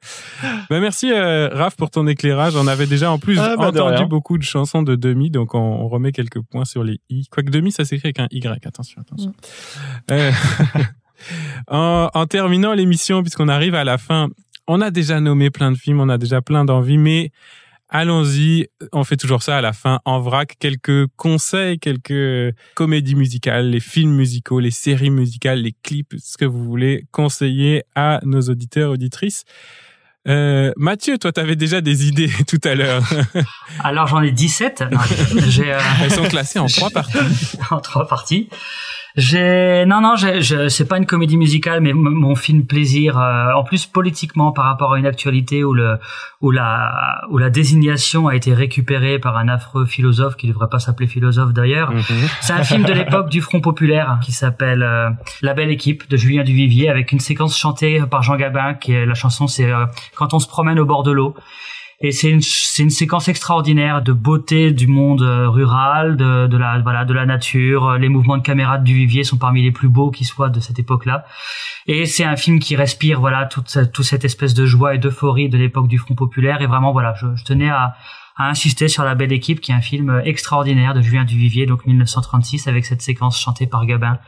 [SPEAKER 2] bah merci euh, Raph pour ton éclairage. On avait déjà en plus
[SPEAKER 3] Ah, bah,
[SPEAKER 2] entendu beaucoup de chansons de demi, donc on, on remet quelques points sur les i. Quoique demi, ça s'écrit avec un y. Attention, attention. Euh, en, en terminant l'émission, puisqu'on arrive à la fin, on a déjà nommé plein de films, on a déjà plein d'envies, mais allons-y, on fait toujours ça à la fin, en vrac, quelques conseils, quelques comédies musicales, les films musicaux, les séries musicales, les clips, ce que vous voulez conseiller à nos auditeurs, auditrices. Euh, Mathieu, toi, t'avais déjà des idées tout à l'heure.
[SPEAKER 4] Alors j'en ai 17. Non, euh,
[SPEAKER 2] Elles sont classées en trois parties.
[SPEAKER 4] en trois parties. J'ai non non je- c'est pas une comédie musicale mais mon film plaisir euh, en plus politiquement par rapport à une actualité où le où la où la désignation a été récupérée par un affreux philosophe qui devrait pas s'appeler philosophe d'ailleurs.
[SPEAKER 2] Mhm.
[SPEAKER 4] C'est un film de l'époque du Front populaire qui s'appelle euh, La belle équipe de Julien Duvivier avec une séquence chantée par Jean Gabin qui est la chanson c'est euh, quand on se promène au bord de l'eau. Et c'est une une séquence extraordinaire de beauté du monde euh, rural, de, de la voilà de la nature. Euh, Les mouvements de caméra de Duvivier sont parmi les plus beaux qui soient de cette époque-là. Et c'est un film qui respire voilà toute cette, toute cette espèce de joie et d'euphorie de l'époque du Front populaire. Et vraiment voilà, je, je tenais à, à insister sur La Belle Équipe, qui est un film extraordinaire de Julien Duvivier, donc 1936, avec cette séquence chantée par Gabin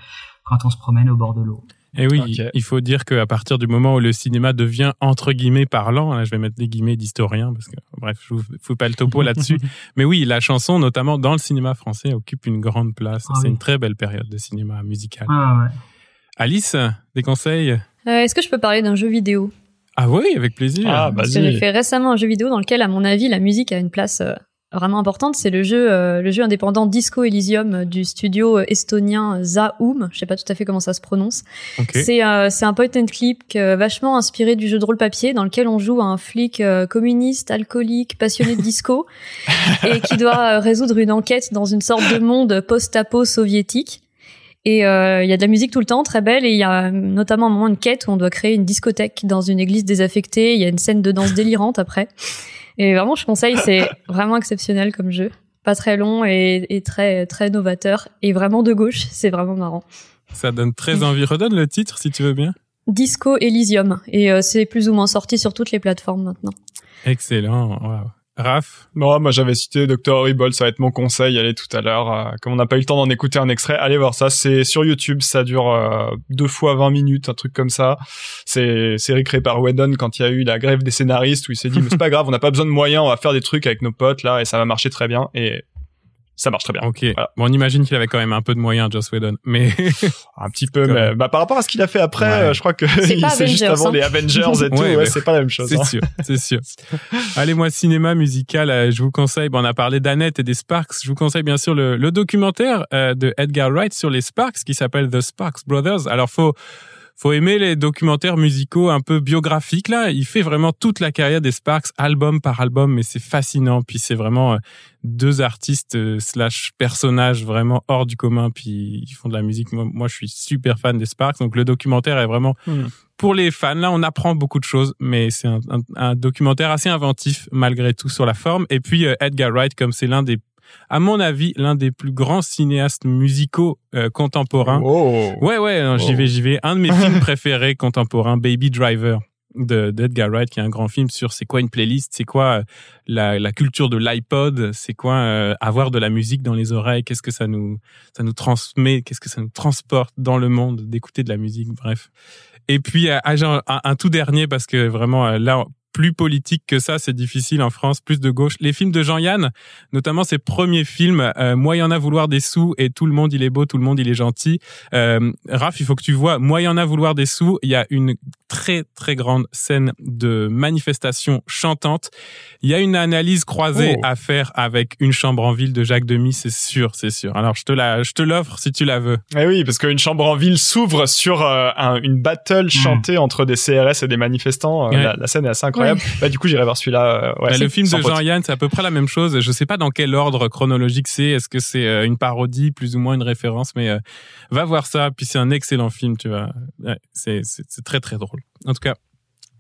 [SPEAKER 4] quand on se promène au bord de l'eau.
[SPEAKER 2] Et oui,
[SPEAKER 3] Ok.
[SPEAKER 2] il faut dire qu'à partir du moment où le cinéma devient entre guillemets parlant, là je vais mettre des guillemets d'historien parce que bref, je vous fous pas le topo là-dessus, mais oui, la chanson notamment dans le cinéma français occupe une grande place.
[SPEAKER 4] Ah
[SPEAKER 2] C'est
[SPEAKER 4] oui.
[SPEAKER 2] une très belle période de cinéma musical.
[SPEAKER 4] Ah ouais.
[SPEAKER 2] Alice, des conseils?
[SPEAKER 5] Euh, Est-ce que je peux parler d'un jeu vidéo?
[SPEAKER 2] Ah oui, avec plaisir.
[SPEAKER 3] Ah,
[SPEAKER 5] Parce que
[SPEAKER 3] vas-y.
[SPEAKER 5] j'ai fait récemment un jeu vidéo dans lequel, à mon avis, la musique a une place euh, vraiment importante. C'est le jeu, euh, le jeu indépendant Disco Elysium euh, du studio euh, estonien Zaum. Je sais pas tout à fait comment ça se prononce. C'est euh, c'est un point and click euh, vachement inspiré du jeu de rôle papier dans lequel on joue un flic communiste, alcoolique, passionné de disco et qui doit résoudre une enquête dans une sorte de monde post-apo soviétique. Et euh, il y a de la musique tout le temps, très belle, et il y a notamment un moment une quête où on doit créer une discothèque dans une église désaffectée. Il y a une scène de danse délirante après. Et vraiment, je conseille, c'est vraiment exceptionnel comme jeu. Pas très long et, et très très novateur et vraiment de gauche. C'est vraiment marrant.
[SPEAKER 2] Ça donne très envie. Redonne le titre si tu veux bien.
[SPEAKER 5] Disco Elysium et euh, c'est plus ou moins sorti sur toutes les plateformes maintenant.
[SPEAKER 2] Excellent. Wow. Raph,
[SPEAKER 3] Non, moi j'avais cité Dr. Horrible, ça va être mon conseil, allez tout à l'heure. Euh, comme on n'a pas eu le temps d'en écouter un extrait, allez voir ça, c'est sur YouTube, ça dure euh, deux fois 20 minutes, un truc comme ça. C'est série créée par Whedon quand il y a eu la grève des scénaristes où il s'est dit mais c'est pas grave, on n'a pas besoin de moyens, on va faire des trucs avec nos potes là et ça va marcher très bien et ça marche très bien.
[SPEAKER 2] ok.
[SPEAKER 3] Voilà.
[SPEAKER 2] Bon, on imagine qu'il avait quand même un peu de moyens, Joss Whedon, mais
[SPEAKER 3] Un petit peu, mais bah, par rapport à ce qu'il a fait après,
[SPEAKER 2] Ouais.
[SPEAKER 3] euh, je crois que
[SPEAKER 5] C'est
[SPEAKER 3] juste
[SPEAKER 5] Avengers,
[SPEAKER 3] avant
[SPEAKER 5] hein.
[SPEAKER 3] les Avengers et tout,
[SPEAKER 2] Ouais,
[SPEAKER 3] ouais,
[SPEAKER 2] mais-
[SPEAKER 3] c'est pas la même chose.
[SPEAKER 2] C'est
[SPEAKER 3] hein.
[SPEAKER 2] sûr, c'est sûr. Allez, moi, cinéma musical, euh, je vous conseille, bon, on a parlé d'Annette et des Sparks, je vous conseille bien sûr le, le documentaire euh, de Edgar Wright sur les Sparks qui s'appelle The Sparks Brothers. Alors, faut faut aimer les documentaires musicaux un peu biographiques là. Il fait vraiment toute la carrière des Sparks, album par album, mais c'est fascinant. Puis c'est vraiment euh, deux artistes euh, slash personnages vraiment hors du commun. Puis ils font de la musique. Moi, moi, je suis super fan des Sparks, donc le documentaire est vraiment
[SPEAKER 3] Hmm.
[SPEAKER 2] pour les fans. Là, on apprend beaucoup de choses, mais c'est un, un- un documentaire assez inventif malgré tout sur la forme. Et puis euh, Edgar Wright, comme c'est l'un des, à mon avis, l'un des plus grands cinéastes musicaux euh, contemporains.
[SPEAKER 3] Oh.
[SPEAKER 2] Ouais, ouais, j'y vais, j'y vais. Un de mes films préférés contemporains, Baby Driver de d'Edgar Wright, qui est un grand film sur c'est quoi une playlist, c'est quoi euh, la, la culture de l'iPod, c'est quoi euh, avoir de la musique dans les oreilles, qu'est-ce que ça nous ça nous transmet, qu'est-ce que ça nous transporte dans le monde d'écouter de la musique, bref. Et puis ah, un, un tout dernier parce que vraiment là plus politique que ça, c'est difficile en France, plus de gauche. Les films de Jean-Yann, notamment ses premiers films, euh, Moi, il y en a vouloir des sous et Tout le monde, il est beau, tout le monde, il est gentil. Euh, Raph, il faut que tu vois, Moi, il y en a vouloir des sous, il y a une très, très grande scène de manifestation chantante. Il y a une analyse croisée
[SPEAKER 3] Oh.
[SPEAKER 2] à faire avec Une chambre en ville de Jacques Demy, c'est sûr, c'est sûr. Alors, je te la, je te l'offre si tu la veux.
[SPEAKER 3] Eh oui, parce qu'une chambre en ville s'ouvre sur euh, un- une battle chantée entre des CRS et des manifestants. Euh,
[SPEAKER 2] Ouais.
[SPEAKER 3] la, la scène est assez
[SPEAKER 5] Moi,
[SPEAKER 3] incroyable. Bah, du coup, j'irai voir celui-là. euh, ouais,
[SPEAKER 2] Bah, le film de
[SPEAKER 3] faute.
[SPEAKER 2] Jean-Yann, c'est à peu près la même chose. Je sais pas dans quel ordre chronologique c'est. Est-ce que c'est euh, une parodie, plus ou moins une référence, mais euh, va voir ça. Puis c'est un excellent film, tu vois. Ouais, c'est très très drôle. En tout cas,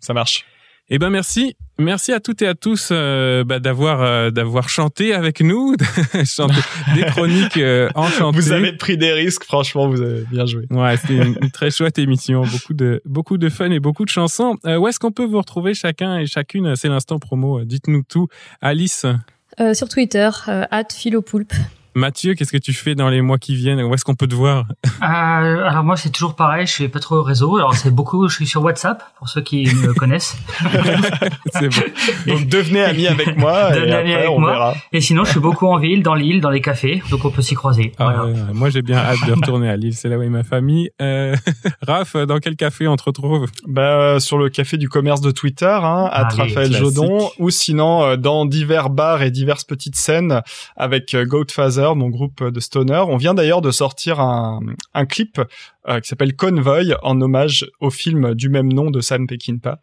[SPEAKER 3] Ça marche.
[SPEAKER 2] Eh ben merci, merci à toutes et à tous euh, bah, d'avoir euh, d'avoir chanté avec nous, chanté des chroniques euh, enchantées.
[SPEAKER 3] Vous avez pris des risques, franchement, vous avez bien joué.
[SPEAKER 2] Ouais, c'était une, une très chouette émission, beaucoup de beaucoup de fun et beaucoup de chansons. Euh, où est-ce qu'on peut vous retrouver chacun et chacune? C'est l'instant promo. euh, Dites-nous tout. Alice,
[SPEAKER 5] Euh, sur Twitter, euh, @philopoulpe.
[SPEAKER 2] Mathieu, qu'est-ce que tu fais dans les mois qui viennent? Où est-ce qu'on peut te voir?
[SPEAKER 4] Euh, alors moi c'est toujours pareil, je fais pas trop réseau. Alors c'est beaucoup, je suis sur WhatsApp pour ceux qui me connaissent.
[SPEAKER 2] C'est bon.
[SPEAKER 3] Donc, devenez amis avec moi et après,
[SPEAKER 4] avec
[SPEAKER 3] on
[SPEAKER 4] moi.
[SPEAKER 3] verra.
[SPEAKER 4] Et sinon je suis beaucoup en ville, dans l'île, dans les cafés, donc on peut s'y croiser.
[SPEAKER 2] Ah
[SPEAKER 4] Voilà.
[SPEAKER 2] ouais, ouais. moi, j'ai bien hâte de retourner à Lille. C'est là où est ma famille. Euh, Raph, dans quel café on te retrouve?
[SPEAKER 3] Bah, euh, sur le café du commerce de Twitter, hein, à
[SPEAKER 4] Allez,
[SPEAKER 3] Raphaël
[SPEAKER 2] classique.
[SPEAKER 3] Jodon, ou sinon euh, dans divers bars et diverses petites scènes avec euh, Mon groupe de stoner. On vient d'ailleurs de sortir un clip euh, qui s'appelle Convoy en hommage au film du même nom de Sam Peckinpah.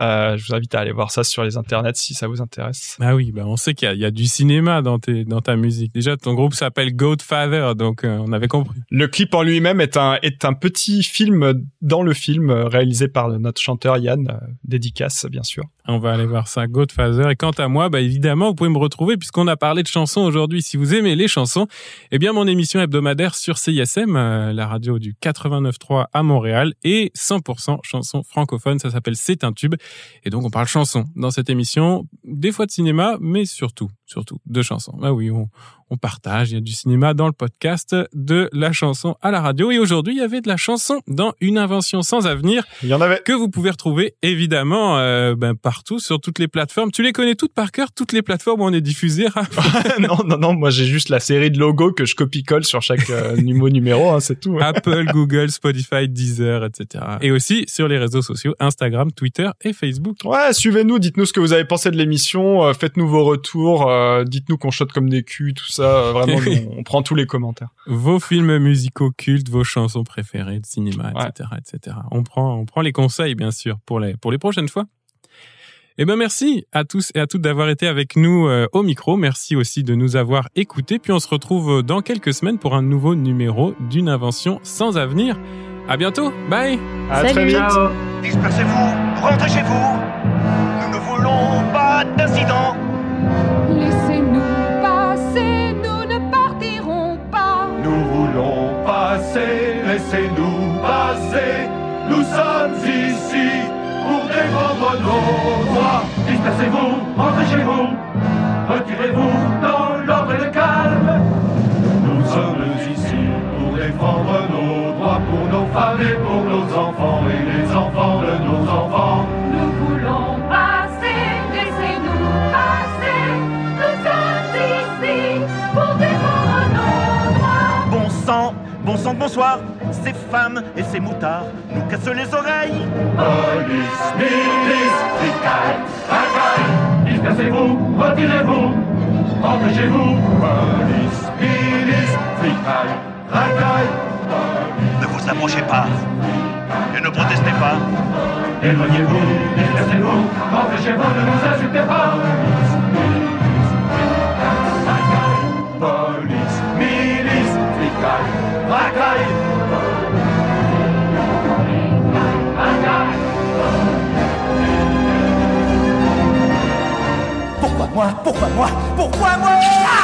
[SPEAKER 3] Euh, je vous invite à aller voir ça sur les internets si ça vous intéresse.
[SPEAKER 2] Ah oui, bah on sait qu'il y, a- il y a du cinéma dans, tes, dans ta musique. Déjà, ton groupe s'appelle Goatfather, donc euh, on avait compris.
[SPEAKER 3] Le clip en lui-même est un est un petit film dans le film euh, réalisé par notre chanteur Yann, euh, dédicace bien sûr.
[SPEAKER 2] On va aller voir ça, Goatfather. Et quant à moi, bah évidemment, vous pouvez me retrouver puisqu'on a parlé de chansons aujourd'hui. Si vous aimez les chansons, eh bien mon émission hebdomadaire sur CISM, la radio du 89.3 à Montréal, et 100% chansons francophones. Ça s'appelle C'est un tube. Et donc on parle chansons dans cette émission, des fois de cinéma, mais surtout, surtout de chansons. Ah oui, on, on partage. Il y a du cinéma dans le podcast, de la chanson à la radio. Et aujourd'hui, il y avait de la chanson dans Une invention sans avenir
[SPEAKER 3] Il y en avait.
[SPEAKER 2] que vous pouvez retrouver évidemment euh, ben, partout sur toutes les plateformes. Tu les connais toutes par cœur, toutes les plateformes où on est diffusé.
[SPEAKER 3] Non, non, non, moi j'ai juste la série de logos que je copie-colle sur chaque euh, numéro numéro, hein, c'est tout. hein.
[SPEAKER 2] Apple, Google, Spotify, Deezer, etc. Et aussi sur les réseaux sociaux Instagram, Twitter et Facebook.
[SPEAKER 3] Ouais, suivez-nous, dites-nous ce que vous avez pensé de l'émission, euh, faites-nous vos retours, euh, dites-nous qu'on chote comme des culs, tout ça. Euh, vraiment, nous, on, prend tous les commentaires.
[SPEAKER 2] Vos films musicaux cultes, vos chansons préférées de cinéma,
[SPEAKER 3] Ouais.
[SPEAKER 2] etc., etc. On prend, on prend les conseils bien sûr pour les pour les prochaines fois. Eh ben merci à tous et à toutes d'avoir été avec nous euh, au micro. Merci aussi de nous avoir écoutés. Puis on se retrouve dans quelques semaines pour un nouveau numéro d'une invention sans avenir. À bientôt. Bye.
[SPEAKER 3] À
[SPEAKER 5] Salut.
[SPEAKER 3] très vite.
[SPEAKER 10] Dispersez-vous, rentrez chez vous. Nous ne voulons pas d'incident.
[SPEAKER 8] Pour défendre nos droits. Dispersez-vous, rentrez chez vous. Retirez-vous dans l'ordre et le calme. Nous sommes ici pour défendre nos droits, pour nos femmes et pour nos enfants et les enfants de nos
[SPEAKER 10] bonsoir. Ces femmes et ces moutards nous cassent les oreilles.
[SPEAKER 8] Police, milice, fricaille, racaille. Dispersez-vous, retirez-vous. Rentrez chez vous. Police, milice, fricaille, racaille.
[SPEAKER 10] Ne vous approchez pas et ne protestez pas.
[SPEAKER 8] Éloignez-vous, dispersez-vous. Rentrez chez vous, ne nous insultez pas.
[SPEAKER 10] Pourquoi moi Pourquoi moi Pourquoi moi